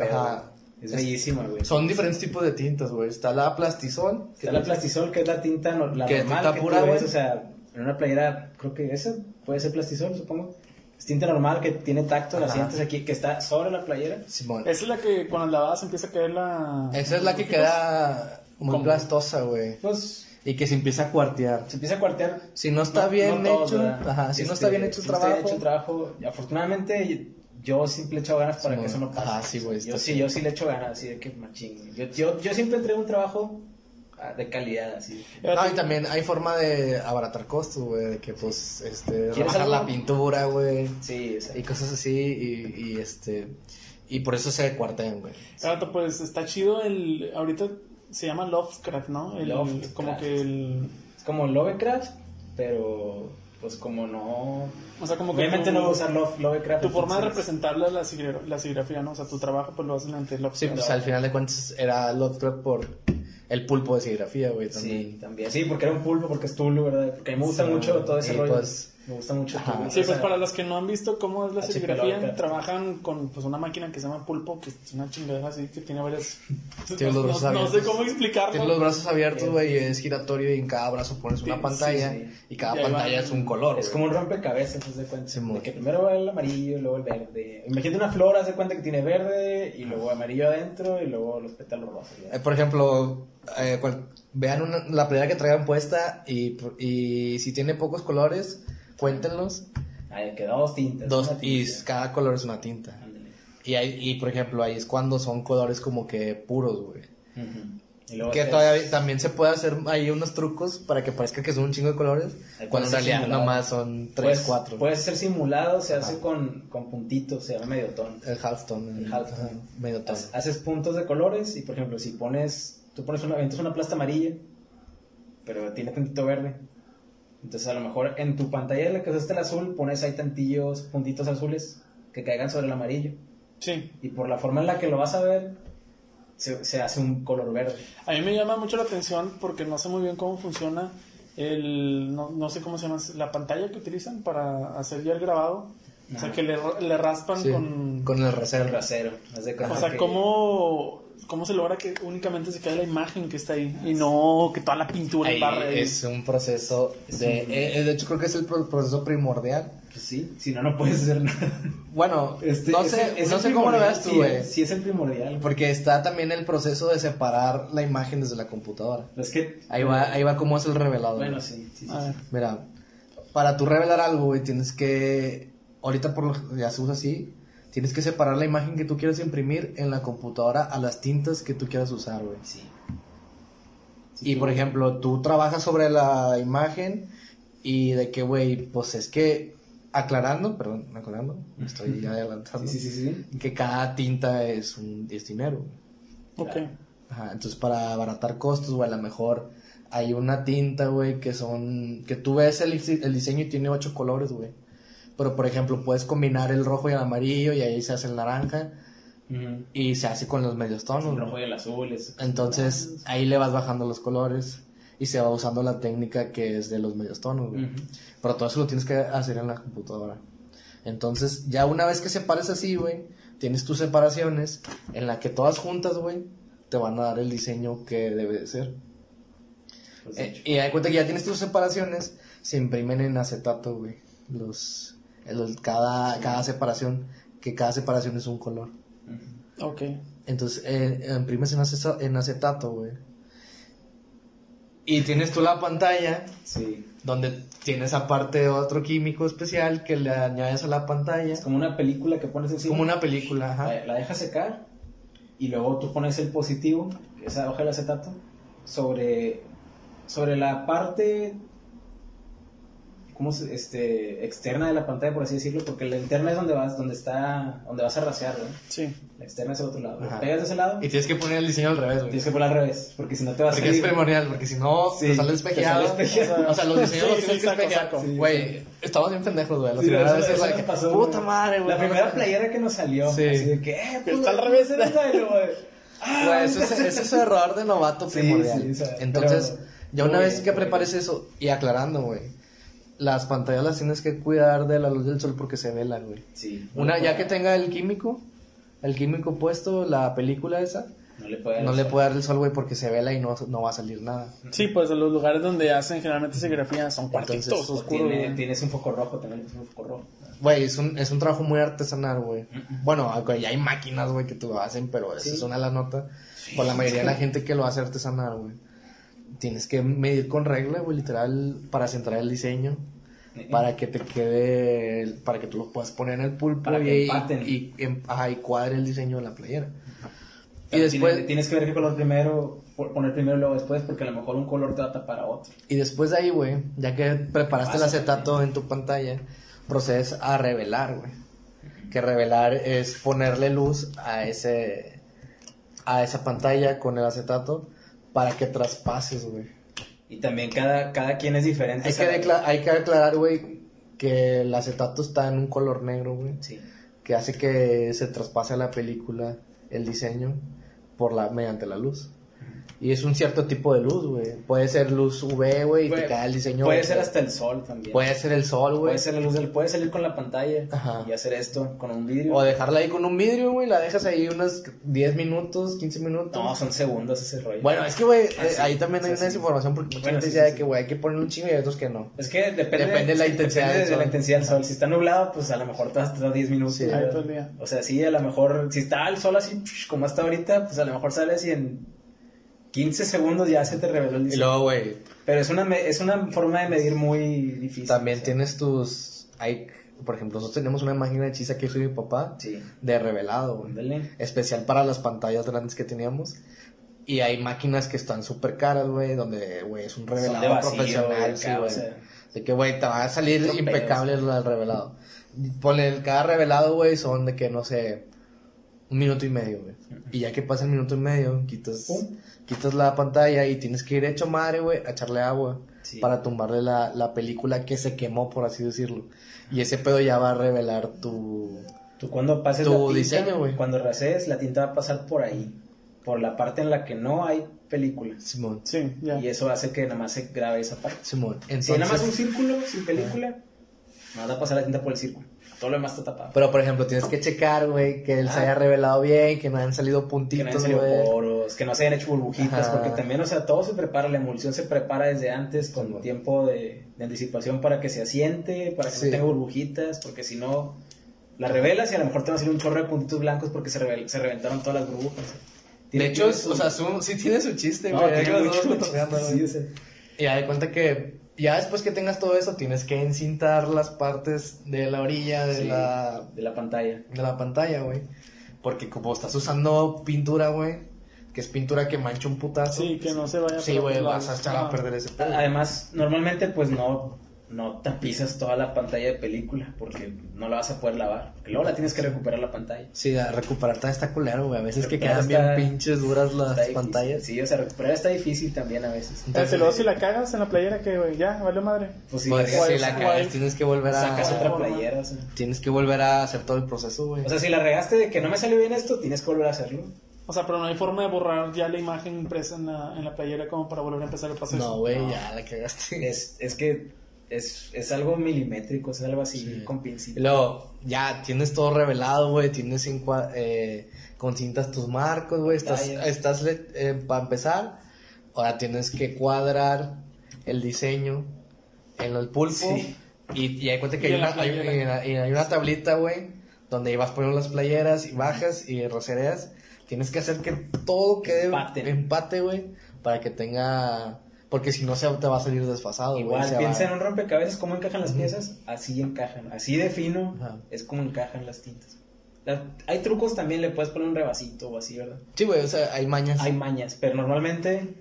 [SPEAKER 2] ajá.
[SPEAKER 3] Es bellísima, güey.
[SPEAKER 2] Son diferentes tipos de tintas, güey. Está la plastisol. que
[SPEAKER 3] Está la plastisol, que es la tinta, no- la
[SPEAKER 2] Que es
[SPEAKER 3] normal
[SPEAKER 2] tinta
[SPEAKER 3] que
[SPEAKER 2] pura, güey.
[SPEAKER 3] o sea, en una playera, creo que esa puede ser plastisol, supongo. Es tinta normal que tiene tacto, la sientes aquí, que está sobre la playera.
[SPEAKER 2] Simón.
[SPEAKER 1] Esa es la que cuando la lavas empieza a caer la.
[SPEAKER 2] Esa es la que queda muy
[SPEAKER 1] ¿Cómo?
[SPEAKER 2] plastosa, güey.
[SPEAKER 3] Pues
[SPEAKER 2] Y que se empieza a cuartear.
[SPEAKER 3] se empieza a cuartear.
[SPEAKER 2] Si no está
[SPEAKER 3] No-
[SPEAKER 2] bien
[SPEAKER 3] no
[SPEAKER 2] hecho,
[SPEAKER 3] ¿verdad?
[SPEAKER 2] ajá, si no
[SPEAKER 3] Este,
[SPEAKER 2] está bien hecho el
[SPEAKER 3] si no está bien
[SPEAKER 2] trabajo.
[SPEAKER 3] hecho el trabajo, y afortunadamente yo siempre le echo ganas para
[SPEAKER 2] Simón.
[SPEAKER 3] que eso no pase.
[SPEAKER 2] Ajá, sí, güey,
[SPEAKER 3] Yo sí, yo sí le echo ganas, así de que machín. Yo, yo, yo siempre entrego un trabajo ah, de calidad, así.
[SPEAKER 2] No, y también hay forma de abaratar costos, güey, de que pues, este,
[SPEAKER 3] ¿Quieres
[SPEAKER 2] rebajar
[SPEAKER 3] algo?
[SPEAKER 2] la pintura, güey,
[SPEAKER 3] Sí, o sea,
[SPEAKER 2] y cosas así, y, y este, y por eso se cuartean, güey.
[SPEAKER 1] Gato, pues está chido el. Ahorita se llama Lovecraft, ¿no? El,
[SPEAKER 3] Lovecraft.
[SPEAKER 1] Como que el.
[SPEAKER 3] es como Lovecraft, pero pues como no...
[SPEAKER 1] O sea, como que.
[SPEAKER 3] Obviamente
[SPEAKER 1] tu-
[SPEAKER 3] no voy a usar Love, Lovecraft.
[SPEAKER 1] Tu forma de representarla es la, la serigrafía, ¿no? O sea, tu trabajo pues lo hacen ante
[SPEAKER 2] Sí,
[SPEAKER 1] Lovecraft.
[SPEAKER 2] pues al final de cuentas era Lovecraft por el pulpo de serigrafía, güey,
[SPEAKER 3] Sí,
[SPEAKER 2] también.
[SPEAKER 3] también. Sí, porque era un pulpo, porque es Tulu, ¿verdad? Porque a mí me gusta
[SPEAKER 2] Sí,
[SPEAKER 3] mucho todo ese
[SPEAKER 2] y
[SPEAKER 3] rollo.
[SPEAKER 2] pues-
[SPEAKER 3] me gusta mucho
[SPEAKER 2] Ajá.
[SPEAKER 1] Sí,
[SPEAKER 3] o
[SPEAKER 1] pues
[SPEAKER 3] sea,
[SPEAKER 1] para los que no han visto cómo es la serigrafía, trabajan con pues una máquina que se llama pulpo, que es una chingadera así que tiene varias... [laughs]
[SPEAKER 2] Tiene
[SPEAKER 1] no,
[SPEAKER 2] los brazos
[SPEAKER 1] no- no sé
[SPEAKER 2] abiertos.
[SPEAKER 1] cómo explicarlo.
[SPEAKER 2] Tienes los brazos abiertos, güey, y es giratorio y en cada brazo pones una
[SPEAKER 1] Sí,
[SPEAKER 2] pantalla
[SPEAKER 3] sí, sí.
[SPEAKER 2] y cada
[SPEAKER 1] Y
[SPEAKER 2] pantalla es un color.
[SPEAKER 3] Es como un rompecabezas, haz de cuenta.
[SPEAKER 2] Sí,
[SPEAKER 3] de que primero va el amarillo y luego el verde. Imagínate una flor, haz de cuenta que tiene verde y luego amarillo adentro y luego los pétalos rosas.
[SPEAKER 2] Eh, por ejemplo, eh, cual- vean una- la playera que traigan puesta y, y si tiene pocos colores, cuéntenlos.
[SPEAKER 3] Ay, que dos tintas.
[SPEAKER 2] Dos, y cada color es una tinta.
[SPEAKER 3] Ándale.
[SPEAKER 2] Y, hay, y por ejemplo, ahí es cuando son colores como que puros, güey.
[SPEAKER 3] Ujú. Y luego
[SPEAKER 2] Que todavía también se puede hacer ahí unos trucos para que parezca que son un chingo de colores,
[SPEAKER 3] Ahí
[SPEAKER 2] cuando en realidad
[SPEAKER 3] simulado.
[SPEAKER 2] nomás son tres,
[SPEAKER 3] Puedes-
[SPEAKER 2] cuatro.
[SPEAKER 3] Puede ser simulado, se hace con, con puntitos, se llama medio tono.
[SPEAKER 2] El halftone.
[SPEAKER 3] El halftone.
[SPEAKER 2] ajá, medio tono.
[SPEAKER 3] Haces- puntos de colores y, por ejemplo, si pones, tú pones una, una plasta amarilla, pero tiene tantito verde. Entonces, a lo mejor en tu pantalla en la que usaste el azul, pones ahí tantillos, puntitos azules que caigan sobre el amarillo.
[SPEAKER 1] Sí.
[SPEAKER 3] Y por la forma en la que lo vas a ver, se, se hace un color verde.
[SPEAKER 1] A mí me llama mucho la atención porque no sé muy bien cómo funciona el, no, no sé cómo se llama, la pantalla que utilizan para hacer ya el grabado. O sea,
[SPEAKER 3] Ajá.
[SPEAKER 1] que le, le raspan
[SPEAKER 2] Sí,
[SPEAKER 1] con...
[SPEAKER 2] con el
[SPEAKER 3] El
[SPEAKER 2] rasero.
[SPEAKER 3] rasero. de cuenta
[SPEAKER 1] O sea,
[SPEAKER 3] que-
[SPEAKER 1] ¿cómo, ¿cómo se logra que únicamente se quede la imagen que está ahí y no que toda la pintura
[SPEAKER 2] Ahí
[SPEAKER 1] barre ahí?
[SPEAKER 2] es un proceso de, eh, de hecho creo que es el pro- proceso primordial.
[SPEAKER 3] Pues sí, si no, no puedes hacer nada.
[SPEAKER 2] Bueno,
[SPEAKER 3] Este,
[SPEAKER 2] no
[SPEAKER 3] es
[SPEAKER 2] sé,
[SPEAKER 3] el- es
[SPEAKER 2] no sé cómo lo
[SPEAKER 3] primordial,
[SPEAKER 2] veas tú,
[SPEAKER 3] sí,
[SPEAKER 2] güey.
[SPEAKER 3] Sí, es el primordial.
[SPEAKER 2] Porque está también el proceso de separar la imagen desde la computadora.
[SPEAKER 3] Es que...
[SPEAKER 2] Ahí va, ahí va cómo es el revelado.
[SPEAKER 3] Bueno, sí, sí, sí.
[SPEAKER 1] A ver.
[SPEAKER 2] Mira, para tú revelar algo, güey, tienes que, ahorita por lo ya se usa así, tienes que separar la imagen que tú quieres imprimir en la computadora a las tintas que tú quieras usar, güey.
[SPEAKER 3] Sí.
[SPEAKER 2] Y por ejemplo, tú trabajas sobre la imagen y de que, güey, pues es que aclarando, perdón, aclarando, me estoy ya [laughs] adelantando,
[SPEAKER 3] Sí, sí, sí, sí.
[SPEAKER 2] que cada tinta es un es dinero. güey.
[SPEAKER 1] Ok.
[SPEAKER 2] Ajá, entonces para abaratar costos, güey, a lo mejor hay una tinta, güey, que son, que tú ves el, el diseño y tiene ocho colores, güey. Pero por ejemplo, puedes combinar el rojo y el amarillo y ahí se hace el naranja y se hace con los medios tonos.
[SPEAKER 3] El rojo y el azul. Es...
[SPEAKER 2] Entonces ahí le vas bajando los colores y se va usando la técnica que es de los medios tonos. Pero todo eso lo tienes que hacer en la computadora. Entonces, ya una vez que separes así, güey, tienes tus separaciones en la que todas juntas, güey, te van a dar el diseño que debe de ser.
[SPEAKER 3] Pues,
[SPEAKER 2] Eh, y hay cuenta que ya tienes tus separaciones, se imprimen en acetato, güey. Los, el- cada, cada separación, que cada separación es un color.
[SPEAKER 1] Ok.
[SPEAKER 2] Entonces, eh, imprimes en, acesa- en acetato, güey. Y tienes tú la pantalla
[SPEAKER 3] Sí.
[SPEAKER 2] donde tienes aparte otro químico especial que le añades a la pantalla.
[SPEAKER 3] Es como una película que pones
[SPEAKER 2] Es
[SPEAKER 3] encima.
[SPEAKER 2] como una película, ajá.
[SPEAKER 3] La, la dejas secar y luego tú pones el positivo, esa hoja del acetato, sobre, sobre la parte ¿cómo se- este, externa de la pantalla, por así decirlo, porque la interna es donde vas, donde está, donde vas a rasear, ¿no?
[SPEAKER 1] Sí.
[SPEAKER 3] La externa es el otro lado. Lo pegas de ese lado
[SPEAKER 2] Y tienes que poner el diseño al revés, güey.
[SPEAKER 3] tienes que poner al revés, porque si no te vas a
[SPEAKER 2] Porque es primordial, porque si no,
[SPEAKER 3] Sí,
[SPEAKER 2] te sale
[SPEAKER 3] te
[SPEAKER 2] espejeado. O sea, los diseños
[SPEAKER 1] Sí,
[SPEAKER 2] los
[SPEAKER 1] sí,
[SPEAKER 2] tienes que espejear. Güey, estamos bien pendejos, güey. La
[SPEAKER 3] Sí,
[SPEAKER 2] primera
[SPEAKER 3] eso-
[SPEAKER 2] vez es
[SPEAKER 3] nos pasó,
[SPEAKER 2] puta
[SPEAKER 3] güey.
[SPEAKER 2] madre, güey.
[SPEAKER 3] La primera playera que nos salió.
[SPEAKER 2] Sí.
[SPEAKER 3] Así de que, eh, pues,
[SPEAKER 1] está al revés.
[SPEAKER 3] puede ser esa, y luego, ah,
[SPEAKER 2] Güey, eso es, eso es error de novato primordial. Entonces, ya una vez que prepares eso, y aclarando, güey, las pantallas las tienes que cuidar de la luz del sol porque se velan, güey.
[SPEAKER 3] Sí.
[SPEAKER 2] Una, ya que tenga el químico, el químico puesto, la película esa,
[SPEAKER 3] No le puede dar
[SPEAKER 2] no
[SPEAKER 3] el
[SPEAKER 2] le
[SPEAKER 3] sol.
[SPEAKER 2] puede dar el sol, güey, porque se vela y no, no va a salir nada.
[SPEAKER 1] Sí, pues los lugares donde hacen generalmente serigrafía son cuartitos
[SPEAKER 2] Entonces,
[SPEAKER 3] O
[SPEAKER 1] oscuros.
[SPEAKER 3] tiene-
[SPEAKER 1] güey.
[SPEAKER 3] Tienes un foco rojo también, es un foco rojo.
[SPEAKER 2] Güey, es un, es un trabajo muy artesanal, güey. Bueno, ya hay máquinas, güey, que tú lo hacen, pero esa
[SPEAKER 3] Sí.
[SPEAKER 2] es una de las notas. Por la mayoría de la gente que lo hace artesanal, güey. Tienes que medir con regla, güey, literal, para centrar el diseño. Para que te quede, para que tú lo puedas poner en el pulpo
[SPEAKER 3] Para que
[SPEAKER 2] y, y, em- ajá, y cuadre el diseño de la playera. Y después,
[SPEAKER 3] tiene- tienes que ver qué color primero, poner primero y luego después, porque a lo mejor un color te va a tapar a otro.
[SPEAKER 2] y después de ahí, güey, ya que preparaste el acetato en tu pantalla, procedes a revelar, güey. Que revelar es ponerle luz a ese a esa pantalla con el acetato para que traspases, güey.
[SPEAKER 3] Y también cada, cada quien es diferente.
[SPEAKER 2] Hay que, hay que aclarar, güey, que el acetato está en un color negro, güey.
[SPEAKER 3] Sí.
[SPEAKER 2] que hace que se traspase a la película el diseño por la mediante la luz. Y es un cierto tipo de luz, güey. Puede ser luz UV, güey, y te cae el diseño.
[SPEAKER 3] Puede ser hasta el sol también.
[SPEAKER 2] Puede ser el sol, güey.
[SPEAKER 3] Puede ser la luz del, puede salir con la pantalla
[SPEAKER 2] Ajá.
[SPEAKER 3] y hacer esto con un vidrio.
[SPEAKER 2] O dejarla ahí con un vidrio, güey. La dejas ahí unos 10 minutos, 15 minutos.
[SPEAKER 3] No, son segundos ese rollo.
[SPEAKER 2] Bueno, es que, güey,
[SPEAKER 3] Ah,
[SPEAKER 2] eh,
[SPEAKER 3] sí.
[SPEAKER 2] ahí también hay una desinformación porque mucha
[SPEAKER 3] Bueno,
[SPEAKER 2] gente
[SPEAKER 3] sí,
[SPEAKER 2] decía
[SPEAKER 3] sí,
[SPEAKER 2] de que, güey, hay que poner un chingo y otros que no.
[SPEAKER 3] Es que depende,
[SPEAKER 2] Depende de la intensidad
[SPEAKER 3] depende
[SPEAKER 2] del
[SPEAKER 3] de la
[SPEAKER 2] sol.
[SPEAKER 3] intensidad del sol. Si está nublado, pues a lo mejor te vas a tardar 10 minutos.
[SPEAKER 2] Sí.
[SPEAKER 3] ¿verdad?
[SPEAKER 1] Ahí todo el día.
[SPEAKER 3] O sea, sí, a lo mejor, si está el sol así, como está ahorita, pues a lo mejor sales y en 15 segundos ya se te reveló el
[SPEAKER 2] Y
[SPEAKER 3] diseño.
[SPEAKER 2] luego, güey,
[SPEAKER 3] Pero es una, es una forma de medir muy difícil.
[SPEAKER 2] también
[SPEAKER 3] o sea.
[SPEAKER 2] tienes tus... Hay, por ejemplo, nosotros tenemos una máquina hechiza que soy mi papá
[SPEAKER 3] Sí,
[SPEAKER 2] de revelado, güey. especial para las pantallas grandes que teníamos. Y hay máquinas que están súper caras, güey, donde, güey, es un revelado
[SPEAKER 3] de vacío,
[SPEAKER 2] profesional,
[SPEAKER 3] güey,
[SPEAKER 2] sí,
[SPEAKER 3] acá, o
[SPEAKER 2] güey.
[SPEAKER 3] sea.
[SPEAKER 2] De que, güey, te va a salir impecable el, el revelado. Ponle, cada revelado, güey, son de que, no sé, un minuto y medio, güey. Y ya que pasa el minuto y medio, quitas,
[SPEAKER 3] Pum.
[SPEAKER 2] Quitas la pantalla y tienes que ir hecho madre, güey, a echarle agua
[SPEAKER 3] Sí.
[SPEAKER 2] para tumbarle la, la película que se quemó, por así decirlo. Y ese pedo ya va a revelar tu...
[SPEAKER 3] Tú cuando pases
[SPEAKER 2] Tu
[SPEAKER 3] la tinta,
[SPEAKER 2] diseño, güey.
[SPEAKER 3] cuando rasees, la tinta va a pasar por ahí, por la parte en la que no hay película.
[SPEAKER 2] Simón.
[SPEAKER 1] Sí, ya.
[SPEAKER 3] Y eso hace que nada más se grabe esa parte.
[SPEAKER 2] Simón.
[SPEAKER 3] Si
[SPEAKER 2] Entonces,
[SPEAKER 3] nada más un círculo sin película, nada va a pasar la tinta por el círculo. Todo lo demás está tapado.
[SPEAKER 2] Pero, por ejemplo, tienes que checar, güey, que él se
[SPEAKER 3] Ah.
[SPEAKER 2] haya revelado bien, que no hayan salido
[SPEAKER 3] que no
[SPEAKER 2] puntitos,
[SPEAKER 3] hayan salido poros, que no se hayan hecho burbujitas,
[SPEAKER 2] Ajá.
[SPEAKER 3] porque también, o sea, todo se prepara, la emulsión se prepara desde antes con
[SPEAKER 2] Sí,
[SPEAKER 3] tiempo de, de anticipación para que se asiente, para que
[SPEAKER 2] Sí.
[SPEAKER 3] no tenga burbujitas, porque si no, la revelas y a lo mejor te va a salir un chorro de puntitos blancos porque se, revel- se reventaron todas las burbujas.
[SPEAKER 2] De
[SPEAKER 3] Tiene-
[SPEAKER 2] hecho,
[SPEAKER 3] tiene
[SPEAKER 2] o sea, su- sí tiene su chiste,
[SPEAKER 3] no,
[SPEAKER 2] güey.
[SPEAKER 3] tiene
[SPEAKER 2] Ahí los
[SPEAKER 3] mucho, [laughs]
[SPEAKER 2] cotorreando,
[SPEAKER 3] sí,
[SPEAKER 2] güey.
[SPEAKER 3] o sea,
[SPEAKER 2] Y ya de cuenta que ya después que tengas todo eso, tienes que encintar las partes de la orilla de
[SPEAKER 3] sí,
[SPEAKER 2] la
[SPEAKER 3] de la pantalla.
[SPEAKER 2] de la pantalla, güey. Porque como estás usando pintura, güey, que es pintura que mancha un putazo.
[SPEAKER 1] Sí, que no se vaya
[SPEAKER 2] Sí,
[SPEAKER 1] por
[SPEAKER 2] güey, vas a echar a perder ese pedo.
[SPEAKER 3] Además, normalmente pues no, no tapizas toda la pantalla de película porque no la vas a poder lavar. Porque luego la tienes que recuperar la pantalla.
[SPEAKER 2] Sí, a recuperar también está culero, güey. A veces que
[SPEAKER 3] Recuperar
[SPEAKER 2] quedan
[SPEAKER 3] está-
[SPEAKER 2] bien pinches duras las pantallas.
[SPEAKER 3] Sí, o sea, recuperar está difícil también a veces.
[SPEAKER 1] Entonces, luego si la cagas en la playera, que güey, ya, vale madre.
[SPEAKER 3] Pues sí,
[SPEAKER 2] Pues si la cagas, tienes que volver a...
[SPEAKER 3] sacas otra playera. O sea.
[SPEAKER 2] Tienes que volver a hacer todo el proceso, güey.
[SPEAKER 3] O sea, si la regaste de que no me salió bien esto, tienes que volver a hacerlo.
[SPEAKER 1] O sea, pero no hay forma de borrar ya la imagen impresa en la, en la playera como para volver a empezar el proceso.
[SPEAKER 2] no, güey, ya la cagaste.
[SPEAKER 3] Es, es que es, es algo milimétrico, es algo así
[SPEAKER 2] Sí.
[SPEAKER 3] con pincita.
[SPEAKER 2] luego, ya tienes todo revelado, güey. Tienes eh, con cintas tus marcos, güey. Estás,
[SPEAKER 3] Detalles.
[SPEAKER 2] estás para empezar. Ahora tienes que cuadrar el diseño en el pulpo.
[SPEAKER 3] Sí.
[SPEAKER 2] Y, y hay cuenta que
[SPEAKER 1] Y
[SPEAKER 2] hay una, hay,
[SPEAKER 1] playera.
[SPEAKER 2] y hay una tablita, güey, donde vas poniendo las playeras y bajas y rocereas. Tienes que hacer que todo quede
[SPEAKER 3] Empate.
[SPEAKER 2] empate, güey, para que tenga. Porque si no, se te va a salir desfasado.
[SPEAKER 3] Igual, piensa
[SPEAKER 2] va-
[SPEAKER 3] en un rompecabezas, cómo encajan las piezas, así encajan, así de fino
[SPEAKER 2] Ajá.
[SPEAKER 3] es como encajan las tintas. La- hay trucos también, le puedes poner un rebasito o así, ¿verdad?
[SPEAKER 2] Sí, güey, o sea, hay mañas.
[SPEAKER 3] Hay mañas, pero normalmente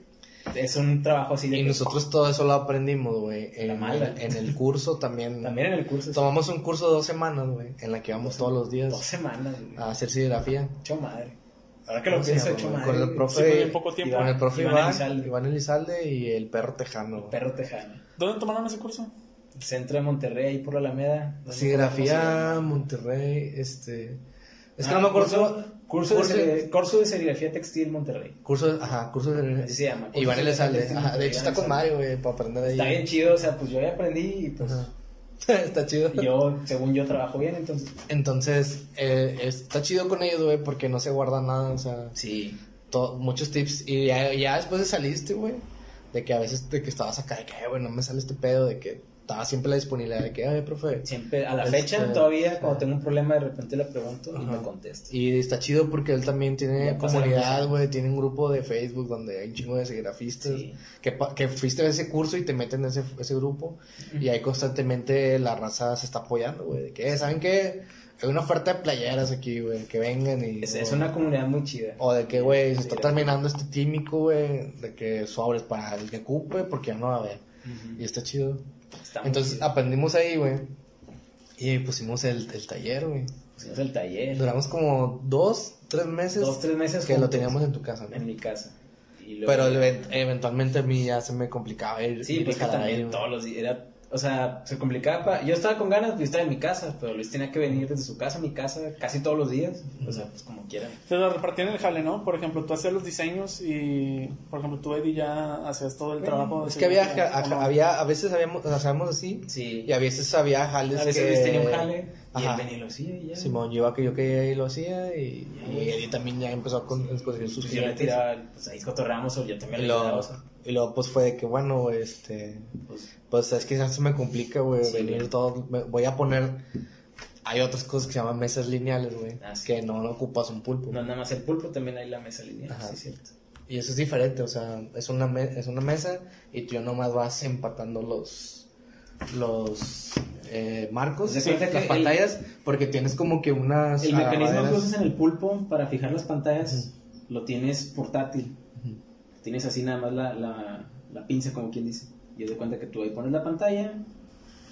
[SPEAKER 3] es un trabajo así de...
[SPEAKER 2] Y
[SPEAKER 3] que-
[SPEAKER 2] nosotros todo eso lo aprendimos, güey. En, en el curso también. [laughs]
[SPEAKER 3] También en el curso. sí.
[SPEAKER 2] Tomamos un curso de dos semanas, güey, en la que íbamos todos los días
[SPEAKER 3] Dos semanas, güey.
[SPEAKER 2] a hacer serigrafía.
[SPEAKER 3] Hecho madre. Ahora que lo
[SPEAKER 2] ¿Cómo se
[SPEAKER 3] pienso, hecho madre.
[SPEAKER 2] Con el profe,
[SPEAKER 1] Sí, en poco tiempo.
[SPEAKER 2] con el profe
[SPEAKER 3] Iván
[SPEAKER 2] Iván,
[SPEAKER 3] Elizalde.
[SPEAKER 2] Iván Elizalde y el perro tejano.
[SPEAKER 3] Perro tejano.
[SPEAKER 1] ¿Dónde tomaron ese curso?
[SPEAKER 3] Centro de Monterrey, ahí por la Alameda.
[SPEAKER 2] Serigrafía, Monterrey, este... Es
[SPEAKER 3] se
[SPEAKER 2] que no me acuerdo.
[SPEAKER 3] Curso, curso,
[SPEAKER 2] curso-
[SPEAKER 3] de, curso de serigrafía textil Monterrey.
[SPEAKER 2] Curso, ajá, curso de...
[SPEAKER 3] Así se llama,
[SPEAKER 2] Iván
[SPEAKER 3] de
[SPEAKER 2] Elizalde.
[SPEAKER 3] serigrafía
[SPEAKER 2] Ajá, de hecho está
[SPEAKER 3] Iván
[SPEAKER 2] con. Mario, güey, para aprender ahí.
[SPEAKER 3] Está bien chido, o sea, pues yo ya aprendí y pues
[SPEAKER 2] Ajá. [laughs] está chido.
[SPEAKER 3] yo, según yo, trabajo bien, entonces.
[SPEAKER 2] Entonces, eh, está chido con ellos, güey, porque no se guarda nada, o sea...
[SPEAKER 3] Sí.
[SPEAKER 2] muchos tips y ya, ya después de saliste, güey, de que a veces de que estabas acá, de que, "Eh, güey, no me sale este pedo, de que estaba siempre la disponibilidad de que, ay, profe.
[SPEAKER 3] Siempre, a la
[SPEAKER 2] Este,
[SPEAKER 3] fecha, todavía, cuando tengo un problema, de repente le pregunto y
[SPEAKER 2] Ajá.
[SPEAKER 3] me contesta.
[SPEAKER 2] Y está chido porque él también tiene comunidad, güey, tiene un grupo de Facebook donde hay un chingo de serigrafistas
[SPEAKER 3] Sí.
[SPEAKER 2] que, que fuiste a ese curso y te meten en ese, ese grupo y ahí constantemente la raza se está apoyando, güey, de que, "Eh, ¿saben qué? Hay una oferta de playeras aquí, güey, que vengan y...
[SPEAKER 3] Es, es una comunidad muy chida.
[SPEAKER 2] O de que, güey, se está terminando este químico, güey, de que sobres para el que ocupe porque ya no va a haber.
[SPEAKER 3] Ujú.
[SPEAKER 2] Y está chido.
[SPEAKER 3] Está
[SPEAKER 2] Entonces aprendimos ahí, güey. Y pusimos el, el taller, güey.
[SPEAKER 3] Pusimos el taller.
[SPEAKER 2] Duramos como dos, tres meses.
[SPEAKER 3] Dos, tres meses
[SPEAKER 2] Que lo teníamos en tu casa, ¿no?
[SPEAKER 3] en mi casa. Y luego-
[SPEAKER 2] Pero event- eventualmente a mí ya se me complicaba ir.
[SPEAKER 3] Sí,
[SPEAKER 2] ir
[SPEAKER 3] pues que
[SPEAKER 2] ahí,
[SPEAKER 3] también todos los días. Era, o sea, se complicaba. pa- Yo estaba con ganas de estar en mi casa, pero Luis tenía que venir desde su casa a mi casa casi todos los días. O sea, pues como quieran.
[SPEAKER 1] Se lo repartían en el jale, ¿no? Por ejemplo, tú hacías los diseños y, por ejemplo, tú, Eddie, ya hacías todo el trabajo. de
[SPEAKER 2] Es que había,
[SPEAKER 1] ¿o no?
[SPEAKER 2] había, a veces habíamos, hacíamos así.
[SPEAKER 3] Sí.
[SPEAKER 2] Y a veces había jales
[SPEAKER 3] a veces
[SPEAKER 2] que...
[SPEAKER 3] Luis tenía un jale y
[SPEAKER 2] Ajá.
[SPEAKER 3] él venía y lo hacía y ya.
[SPEAKER 2] Simón, yo iba que y lo hacía y, y Eddie también ya empezó a con- a conseguir sus
[SPEAKER 3] Pues yo le tiraba, pues ahí cotorreamos o yo también
[SPEAKER 2] Y
[SPEAKER 3] le tiraba.
[SPEAKER 2] y luego pues fue de que bueno, este,
[SPEAKER 3] pues,
[SPEAKER 2] pues es que ya se me complica, güey,
[SPEAKER 3] Sí,
[SPEAKER 2] venir
[SPEAKER 3] güey.
[SPEAKER 2] todo, me- voy a poner, hay otras cosas que se llaman mesas lineales, güey,
[SPEAKER 3] Ah, sí.
[SPEAKER 2] que no ocupas un pulpo.
[SPEAKER 3] no nada más el pulpo, también hay la mesa lineal.
[SPEAKER 2] Ajá.
[SPEAKER 3] Sí, cierto.
[SPEAKER 2] Y eso es diferente, o sea, es una, me- es una mesa y tú nomás vas empatando los, los eh, marcos,
[SPEAKER 3] cuenta
[SPEAKER 2] las
[SPEAKER 3] que el-
[SPEAKER 2] pantallas, porque tienes como que unas
[SPEAKER 3] El mecanismo que usas en el pulpo para fijar las pantallas lo tienes portátil. Tienes así nada más la, la, la pinza, como quien dice. Y de cuenta que tú ahí pones la pantalla,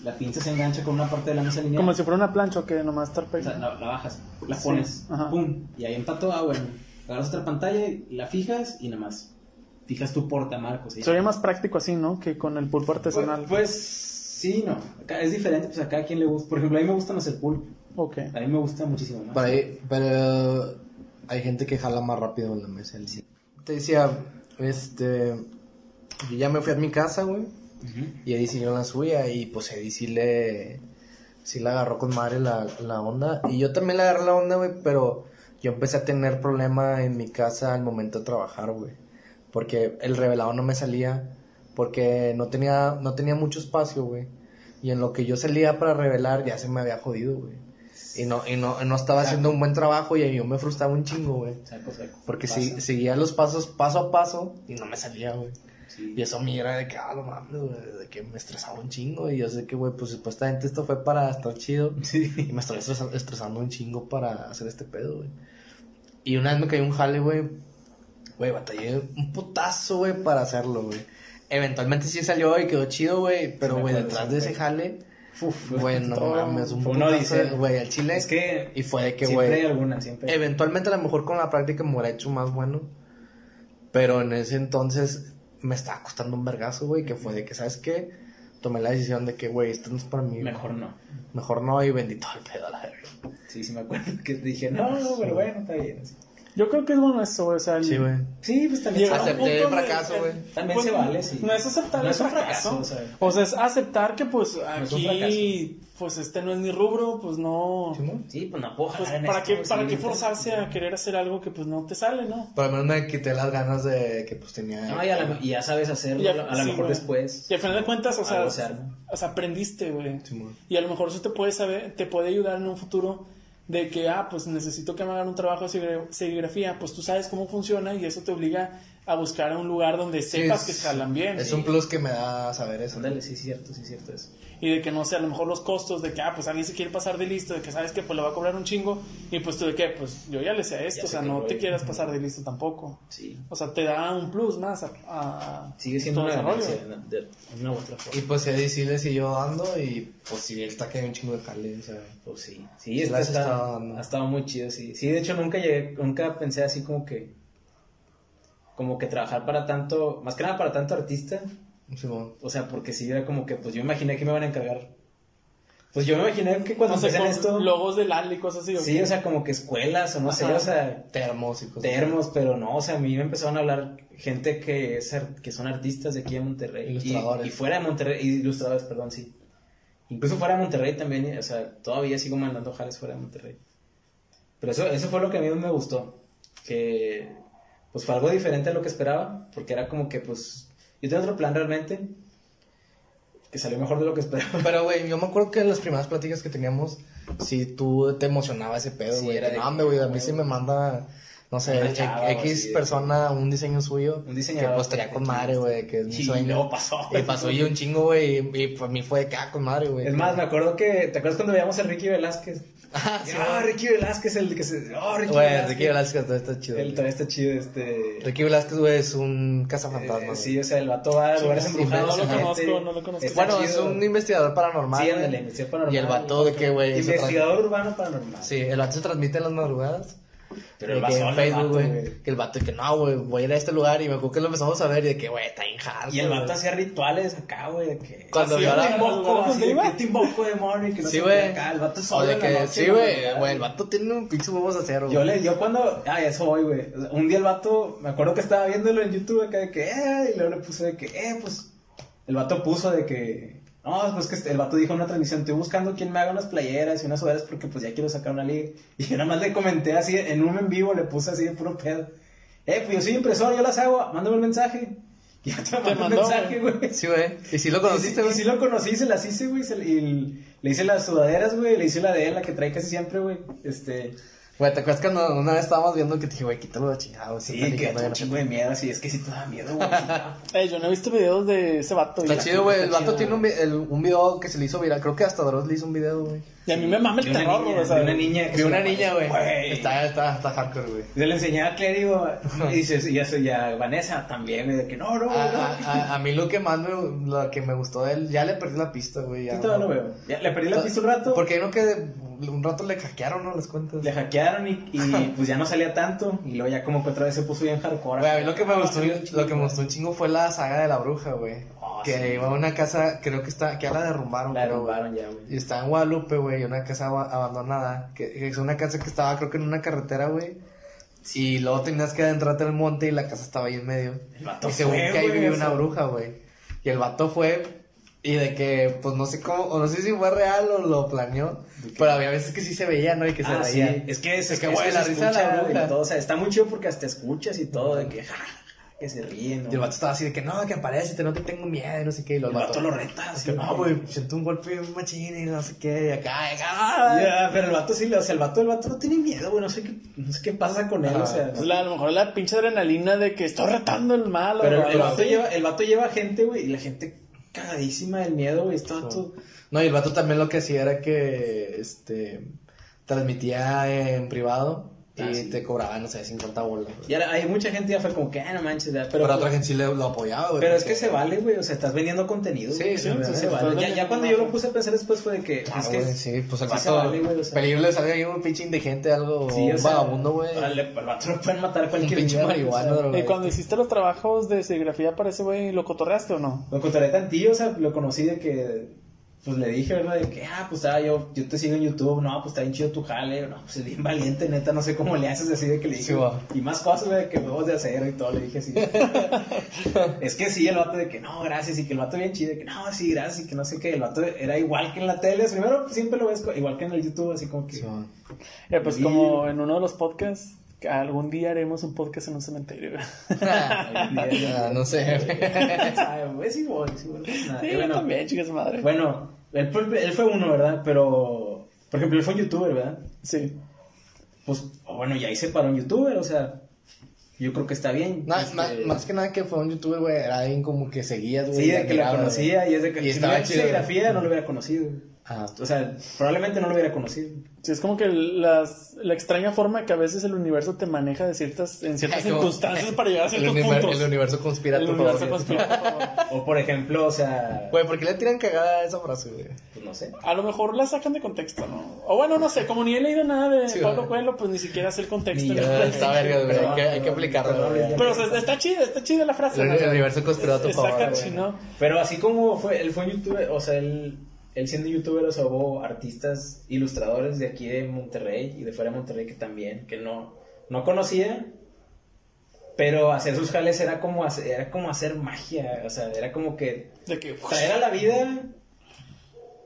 [SPEAKER 3] la pinza se engancha con una parte de la mesa lineal.
[SPEAKER 1] Como si fuera una plancha o que nomás estar
[SPEAKER 3] O sea, la, la bajas, la
[SPEAKER 1] Sí,
[SPEAKER 3] pones,
[SPEAKER 1] ajá.
[SPEAKER 3] pum, y ahí empató, ah, bueno. Agarras otra pantalla, y la fijas y nada más. Fijas tu portamarcos. ¿sí?
[SPEAKER 1] Sería más práctico así, ¿no? Que con el pulpo artesanal.
[SPEAKER 3] Pues, pues, sí, no. Acá es diferente, pues a cada quien le gusta. Por ejemplo, a mí me gusta más el pulpo.
[SPEAKER 1] ok.
[SPEAKER 3] A mí me gusta muchísimo más.
[SPEAKER 2] Ahí, pero hay gente que jala más rápido en la mesa. el. Te decía, este, yo ya me fui a mi casa, güey,
[SPEAKER 3] Ujú.
[SPEAKER 2] y Eddie siguió la suya, y pues Eddie sí le, sí le agarró con madre la, la onda, y yo también le agarré la onda, güey, pero yo empecé a tener problema en mi casa al momento de trabajar, güey, porque el revelado no me salía, porque no tenía, no tenía mucho espacio, güey, y en lo que yo salía para revelar ya se me había jodido, güey. Y no, y no, no estaba haciendo un buen trabajo y yo me frustraba un chingo, güey.
[SPEAKER 3] Saco, saco.
[SPEAKER 2] Porque sí, seguía los pasos paso a paso y no me salía, güey.
[SPEAKER 3] Sí.
[SPEAKER 2] Y eso a mí era de que, ah, no mames, güey, de que me estresaba un chingo. Y yo sé que, güey, pues supuestamente esto fue para estar chido. [laughs] Y me estoy estresa- estresando un chingo para hacer este pedo, güey. Y una vez me cayó un jale, güey. Güey, batallé un putazo, güey, para hacerlo, güey. Eventualmente sí salió y quedó chido, güey. Pero, güey, detrás de ese jale,
[SPEAKER 3] Uf,
[SPEAKER 2] güey, [laughs] no mames, un putazo,
[SPEAKER 3] odisea.
[SPEAKER 2] güey, al chile.
[SPEAKER 3] Es que
[SPEAKER 2] Y fue de que,
[SPEAKER 3] siempre
[SPEAKER 2] güey,
[SPEAKER 3] hay alguna, siempre.
[SPEAKER 2] Eventualmente a lo mejor con la práctica me hubiera hecho más bueno. Pero en ese entonces me estaba costando un vergazo, güey, que fue de que, ¿sabes qué? Tomé la decisión de que, güey, esto no es para mí.
[SPEAKER 3] Mejor no.
[SPEAKER 2] Mejor no, y bendito al pedo a la verga.
[SPEAKER 3] Sí, sí me acuerdo [laughs] que dije, no, no, pero bueno, está bien. así.
[SPEAKER 1] Yo creo que es bueno eso, güey. O sea, el-
[SPEAKER 2] Sí, güey.
[SPEAKER 3] Sí, pues también
[SPEAKER 2] Acepté el fracaso, güey.
[SPEAKER 3] También se vale, sí.
[SPEAKER 1] No es aceptar
[SPEAKER 3] No
[SPEAKER 1] el
[SPEAKER 3] es un
[SPEAKER 1] fracaso.
[SPEAKER 3] fracaso, o
[SPEAKER 1] o,
[SPEAKER 3] sea.
[SPEAKER 1] es aceptar que, pues, aquí, pues, este no es mi rubro, pues no.
[SPEAKER 3] Sí, pues no puedo
[SPEAKER 1] Pues,
[SPEAKER 3] en
[SPEAKER 1] ¿para
[SPEAKER 3] esto,
[SPEAKER 1] qué,
[SPEAKER 3] sí,
[SPEAKER 1] para qué
[SPEAKER 3] sí.
[SPEAKER 1] forzarse a querer hacer algo que, pues, no te sale, no?
[SPEAKER 2] Por lo menos me quité las ganas de que pues tenía.
[SPEAKER 3] No, y, a la- y ya sabes hacerlo,
[SPEAKER 1] Ya-
[SPEAKER 3] a lo
[SPEAKER 1] sí,
[SPEAKER 3] mejor después.
[SPEAKER 1] Y al final de cuentas, o sea, o sea, aprendiste, güey.
[SPEAKER 2] Simón.
[SPEAKER 1] Y a lo mejor eso te puede saber, te puede ayudar en un futuro de que, ah, pues necesito que me hagan un trabajo de serigra- serigrafía, pues tú sabes cómo funciona y eso te obliga a buscar un lugar donde
[SPEAKER 2] Sí,
[SPEAKER 1] sepas
[SPEAKER 2] es-
[SPEAKER 1] que jalan bien.
[SPEAKER 2] Es
[SPEAKER 1] Sí.
[SPEAKER 2] un plus que me da saber eso.
[SPEAKER 3] Ándale, sí, es cierto, sí, es cierto eso.
[SPEAKER 1] Y de que no sé, a lo mejor los costos de que, ah, pues alguien se quiere pasar de listo, de que sabes que pues le va a cobrar un chingo y pues tú de que, pues yo ya le sé esto,
[SPEAKER 3] Ya
[SPEAKER 1] o sea, no te
[SPEAKER 3] voy.
[SPEAKER 1] quieras pasar de listo tampoco.
[SPEAKER 3] Sí.
[SPEAKER 1] O sea, te da un plus más a, a
[SPEAKER 3] Sigue siendo una
[SPEAKER 1] desarrollo.
[SPEAKER 3] ganancia de, de una u otra forma.
[SPEAKER 2] Y pues sí, sí le siguió dando y pues sí, él está que hay un chingo de jale, o sea.
[SPEAKER 3] Pues sí, sí,
[SPEAKER 2] Sí,
[SPEAKER 3] este está-
[SPEAKER 2] estaba dando.
[SPEAKER 3] ha estado muy chido, sí. Sí, de hecho nunca llegué, nunca pensé así como que, como que trabajar para tanto, más que nada para tanto artista, O sea, porque sí era como que, pues yo imaginé que me iban a encargar. Pues yo me imaginé que cuando
[SPEAKER 1] No sé,
[SPEAKER 3] empecé en esto,
[SPEAKER 1] logos del AL y cosas así. ¿o
[SPEAKER 3] sí,
[SPEAKER 1] qué?
[SPEAKER 3] o sea, como que escuelas o no sé, o sea,
[SPEAKER 2] Termos y cosas.
[SPEAKER 3] termos, pero no, o sea, a mí me empezaron a hablar gente que, es que son artistas de aquí de Monterrey.
[SPEAKER 2] Ilustradores.
[SPEAKER 3] Y, y fuera de Monterrey, ilustradores, perdón, sí. Incluso fuera de Monterrey también, o sea, todavía sigo mandando jales fuera de Monterrey. Pero eso, eso fue lo que a mí me gustó, que pues fue algo diferente a lo que esperaba, porque era como que pues yo tenía otro plan realmente, que salió mejor de lo que esperaba. [laughs]
[SPEAKER 2] Pero, güey, yo me acuerdo que en las primeras pláticas que teníamos, si tú te emocionaba ese pedo,
[SPEAKER 3] Sí,
[SPEAKER 2] güey.
[SPEAKER 3] era
[SPEAKER 2] que,
[SPEAKER 3] de
[SPEAKER 2] no, güey, a mí sí me manda, no sé,
[SPEAKER 3] chava
[SPEAKER 2] X
[SPEAKER 3] de
[SPEAKER 2] persona un diseño suyo.
[SPEAKER 3] Un diseñador
[SPEAKER 2] Que pues estaría con madre, güey, que es mi
[SPEAKER 3] Y
[SPEAKER 2] sueño.
[SPEAKER 3] luego pasó.
[SPEAKER 2] Y pasó y un chingo, güey, y, y para mí fue de acá con madre, güey.
[SPEAKER 3] Es más, me acuerdo que, ¿te acuerdas cuando veíamos a Ricky Velázquez?
[SPEAKER 2] Ah, sí,
[SPEAKER 3] Ah, Ricky Velázquez, el que se... Oh, Ricky
[SPEAKER 2] Güey,
[SPEAKER 3] Velázquez.
[SPEAKER 2] Ricky Velázquez todo está chido.
[SPEAKER 3] Él todavía está chido, este...
[SPEAKER 2] Ricky Velázquez, güey, es un
[SPEAKER 3] Eh,
[SPEAKER 2] cazafantasmas.
[SPEAKER 3] sí, o sea, el vato va a lugares
[SPEAKER 2] sí,
[SPEAKER 3] embrujados.
[SPEAKER 1] no lo
[SPEAKER 3] gente.
[SPEAKER 1] conozco, no lo conozco.
[SPEAKER 3] Está
[SPEAKER 2] Bueno, es
[SPEAKER 3] chido.
[SPEAKER 2] un investigador paranormal.
[SPEAKER 3] Sí, ándale, investigador paranormal.
[SPEAKER 2] Y el vato de que, güey,
[SPEAKER 3] Investigador urbano paranormal.
[SPEAKER 2] Sí, el vato se transmite en las madrugadas.
[SPEAKER 3] Pero
[SPEAKER 2] De
[SPEAKER 3] va
[SPEAKER 2] que en
[SPEAKER 3] el
[SPEAKER 2] Facebook, güey. Que el vato de que no, güey, voy a ir a este lugar. Y me acuerdo que lo empezamos a ver y de que, güey, está en hard.
[SPEAKER 3] Y el vato hacía rituales acá, güey, de que...
[SPEAKER 2] Cuando vio la-
[SPEAKER 3] te invoco, así, de invoco, demonio, y que no
[SPEAKER 2] Sí, güey.
[SPEAKER 3] acá. El vato
[SPEAKER 2] O
[SPEAKER 3] solo
[SPEAKER 2] de
[SPEAKER 3] la
[SPEAKER 2] que, sí, güey, güey, el vato tiene un pinche huevos de acero,
[SPEAKER 3] Yo,
[SPEAKER 2] güey.
[SPEAKER 3] le, yo cuando, ah, eso voy, güey. Un día el vato, me acuerdo que estaba viéndolo en YouTube acá de que, eh, y luego le puse de que, eh, pues, el vato puso de que, no, pues que este- el vato dijo en una transmisión, estoy buscando quien me haga unas playeras y unas sudaderas porque pues ya quiero sacar una liga. [laughs] Y yo nada más le comenté así, en un en vivo le puse así de puro pedo, eh, pues yo soy impresor, yo las hago, mándame un mensaje. Y [laughs] ya te mandó un mensaje, güey.
[SPEAKER 2] Sí, güey. ¿Y si lo conociste,
[SPEAKER 3] Y sí-
[SPEAKER 2] güey?
[SPEAKER 3] Y sí lo conocí, se las hice, güey. Y le hice las sudaderas, güey. Le hice la de él, la que trae casi siempre, güey. Este.
[SPEAKER 2] Güey, ¿te acuerdas cuando una vez estábamos viendo que te dije, güey, quítalo de chingado,
[SPEAKER 3] Sí, que un
[SPEAKER 2] no
[SPEAKER 3] chingo de miedo, así. Es que sí te da miedo, güey. [laughs]
[SPEAKER 1] Eh, yo no he visto videos de ese vato.
[SPEAKER 2] Está chido, güey. El vato tiene un, el- un video que se le hizo viral. Creo que hasta Dross le hizo un video, güey.
[SPEAKER 1] Y a mí me mama el terror, güey. O sea,
[SPEAKER 3] de una niña. que
[SPEAKER 2] Vi una niña, güey.
[SPEAKER 3] Güey.
[SPEAKER 2] Está, está, está hardcore, güey.
[SPEAKER 3] Se le enseñé a Claire y dices, y eso ya, Vanessa también, güey, de que no, no,
[SPEAKER 2] A,
[SPEAKER 3] no.
[SPEAKER 2] a- a- a mí lo que más me, lo que me gustó de él, ya le perdí la pista, güey.
[SPEAKER 3] Yo todavía
[SPEAKER 2] no.
[SPEAKER 3] lo veo. Ya, le perdí la pista un rato.
[SPEAKER 2] Porque hay uno que un rato le hackearon, ¿no? Las cuentas.
[SPEAKER 3] Le hackearon y, y pues ya no salía tanto. Y luego ya como que otra vez se puso bien hardcore.
[SPEAKER 2] Güey, a mí lo que me gustó, lo que me gustó un chingo fue la saga de la bruja, güey.
[SPEAKER 3] Ah,
[SPEAKER 2] que
[SPEAKER 3] sí.
[SPEAKER 2] iba a una casa, creo que está, que ya la derrumbaron.
[SPEAKER 3] La derrumbaron ya, güey.
[SPEAKER 2] Y está en Guadalupe, güey, una casa aba- abandonada. Que, es una casa que estaba, creo que en una carretera, güey. Y luego tenías que adentrarte al monte y la casa estaba ahí en medio.
[SPEAKER 3] El vato
[SPEAKER 2] Y según
[SPEAKER 3] fue,
[SPEAKER 2] que ahí vivía una bruja, güey. Y el vato fue. Y de que, pues no sé cómo, o no sé si fue real o lo planeó. Pero había veces que sí se veía, ¿no? Y que se
[SPEAKER 3] Ah, sí. Es que es,
[SPEAKER 2] Es que, la
[SPEAKER 3] se
[SPEAKER 2] risa de la bruja.
[SPEAKER 3] todo, o sea, está muy chido porque hasta escuchas y todo, de que, ja, que se ríen. ¿no?
[SPEAKER 2] Y el vato estaba así de que no, que aparece, no te tengo miedo, y no sé qué. Y
[SPEAKER 3] El
[SPEAKER 2] los
[SPEAKER 3] vato lo reta, así,
[SPEAKER 2] que no, güey, siento un golpe un machín y no sé qué. Y acá, y acá.
[SPEAKER 3] Pero el vato sí, o sea, el vato, el vato no tiene miedo, güey, no sé qué, no sé qué pasa con él, o sea.
[SPEAKER 1] pues, la- a lo mejor la pinche adrenalina de que estoy retando el mal. o
[SPEAKER 3] Pero
[SPEAKER 1] algo
[SPEAKER 3] el vato, lleva, el vato lleva gente, güey, y la gente cagadísima del miedo, güey, está todo...
[SPEAKER 2] No, y el vato también lo que hacía era que, este, transmitía en privado y
[SPEAKER 3] Ah, sí.
[SPEAKER 2] te cobraba, no sé, 50 bolas.
[SPEAKER 3] Y ahora hay mucha gente ya fue como que, ah, no manches, ya,
[SPEAKER 2] Pero,
[SPEAKER 3] pero...
[SPEAKER 2] otra gente sí le, lo apoyaba, güey.
[SPEAKER 3] Pero es que se vale, güey, o sea, estás vendiendo contenido.
[SPEAKER 2] Sí, sí, sí,
[SPEAKER 3] se vale. Ya, ya cuando yo lo puse a pensar después fue de que,
[SPEAKER 2] Ah,
[SPEAKER 3] es que...
[SPEAKER 2] güey, sí, pues el
[SPEAKER 3] sí se
[SPEAKER 2] vato,
[SPEAKER 3] vale, güey, o sea.
[SPEAKER 2] peligro le sale ahí un pinche indigente, algo,
[SPEAKER 3] Sí, o
[SPEAKER 2] un vagabundo, güey.
[SPEAKER 3] Al, al vato lo pueden matar
[SPEAKER 2] Un
[SPEAKER 3] cualquier
[SPEAKER 2] pinche
[SPEAKER 3] día, güey,
[SPEAKER 2] marihuana,
[SPEAKER 3] o sea.
[SPEAKER 2] drogadicto.
[SPEAKER 1] Y cuando hiciste los trabajos de serigrafía para ese güey, ¿lo cotorreaste o no?
[SPEAKER 3] Lo contaré tantillo, o sea, lo conocí de que, pues le dije, ¿verdad? De que, ah, pues ah, yo, yo te sigo en YouTube, no, pues está bien chido tu jale, no, pues es bien valiente, neta, no sé cómo le haces así de que le dije,
[SPEAKER 2] Sí,
[SPEAKER 3] y más cosas, güey, que huevos de acero y todo, le dije así. [laughs] es que sí, el vato de que, no, gracias, y que el vato bien chido, de que, no, sí, gracias, y que no sé qué, el vato era igual que en la tele, primero siempre lo ves igual que en el YouTube, así como que...
[SPEAKER 2] Sí.
[SPEAKER 1] Eh, pues como en uno de los podcasts, algún día haremos un podcast en un cementerio. [laughs]
[SPEAKER 2] Ah, no sé.
[SPEAKER 3] Ay, güey, sí voy, sí nada. Bueno,
[SPEAKER 1] también, chicas madre.
[SPEAKER 3] Bueno, él fue, él fue uno, ¿verdad? Pero, por ejemplo, él fue un youtuber, ¿verdad?
[SPEAKER 1] Sí.
[SPEAKER 3] Pues, o bueno, y ahí se paró un youtuber, o sea, yo creo que está bien.
[SPEAKER 2] No,
[SPEAKER 3] Este,
[SPEAKER 2] más, más que nada que fue un youtuber, güey, era alguien como que seguías, güey.
[SPEAKER 3] Sí,
[SPEAKER 2] y
[SPEAKER 3] de que lo conocía y es de que
[SPEAKER 2] Y
[SPEAKER 3] si
[SPEAKER 2] estaba
[SPEAKER 3] no
[SPEAKER 2] chido.
[SPEAKER 3] serigrafía no lo hubiera conocido.
[SPEAKER 2] Ajá.
[SPEAKER 3] O sea, probablemente no lo hubiera conocido.
[SPEAKER 1] Sí, es como que las, la extraña forma que a veces el universo te maneja de ciertas, en ciertas
[SPEAKER 2] Ay, [laughs] como-
[SPEAKER 1] circunstancias para llegar a
[SPEAKER 2] El,
[SPEAKER 1] ciertos
[SPEAKER 2] univer-
[SPEAKER 1] puntos.
[SPEAKER 2] el universo conspira a
[SPEAKER 1] El
[SPEAKER 2] tu
[SPEAKER 1] universo
[SPEAKER 2] favor.
[SPEAKER 1] conspira.
[SPEAKER 3] O por ejemplo, o sea,
[SPEAKER 2] Güey, ¿por qué le tiran cagada a esa frase, güey?
[SPEAKER 3] pues no sé.
[SPEAKER 1] A lo mejor la sacan de contexto, ¿no? O bueno, no sé, como ni he leído nada de
[SPEAKER 2] Sí,
[SPEAKER 1] Pablo. Coelho, pues ni siquiera sé el contexto.
[SPEAKER 3] Ni
[SPEAKER 1] nada.
[SPEAKER 2] Está verga, güey. Hay que, hay que aplicarlo.
[SPEAKER 1] Pero o sea, está chida, está chida la frase.
[SPEAKER 2] El,
[SPEAKER 1] ¿no?
[SPEAKER 2] el universo conspira a tu
[SPEAKER 1] Está
[SPEAKER 2] favor.
[SPEAKER 1] ¿no?
[SPEAKER 3] Pero así como fue, él fue un youtuber, o sea, él, él siendo youtuber, o sea, hubo artistas, ilustradores de aquí de Monterrey y de fuera de Monterrey que también, que no, no conocía, pero hacer sus jales era como hacer, era como hacer magia, o sea, era como que
[SPEAKER 1] De que,
[SPEAKER 3] traer a la vida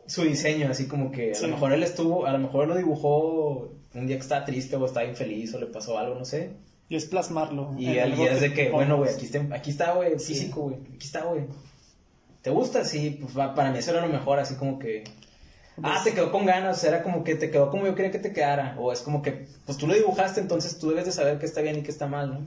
[SPEAKER 3] su diseño, así como que a
[SPEAKER 1] Sí.
[SPEAKER 3] lo mejor él estuvo, a lo mejor lo dibujó un día que estaba triste o estaba infeliz o le pasó algo, no sé.
[SPEAKER 1] y es plasmarlo.
[SPEAKER 3] Y día es de que, bueno, güey, aquí está, aquí está, güey, físico, güey, aquí está, güey. ¿Te gusta? Sí, pues va- para mí eso era lo mejor, así como que... Ah, te quedó con ganas, era como que te quedó como yo quería que te quedara. O es como que, pues tú lo dibujaste, entonces tú debes de saber qué está bien y qué está mal, ¿no?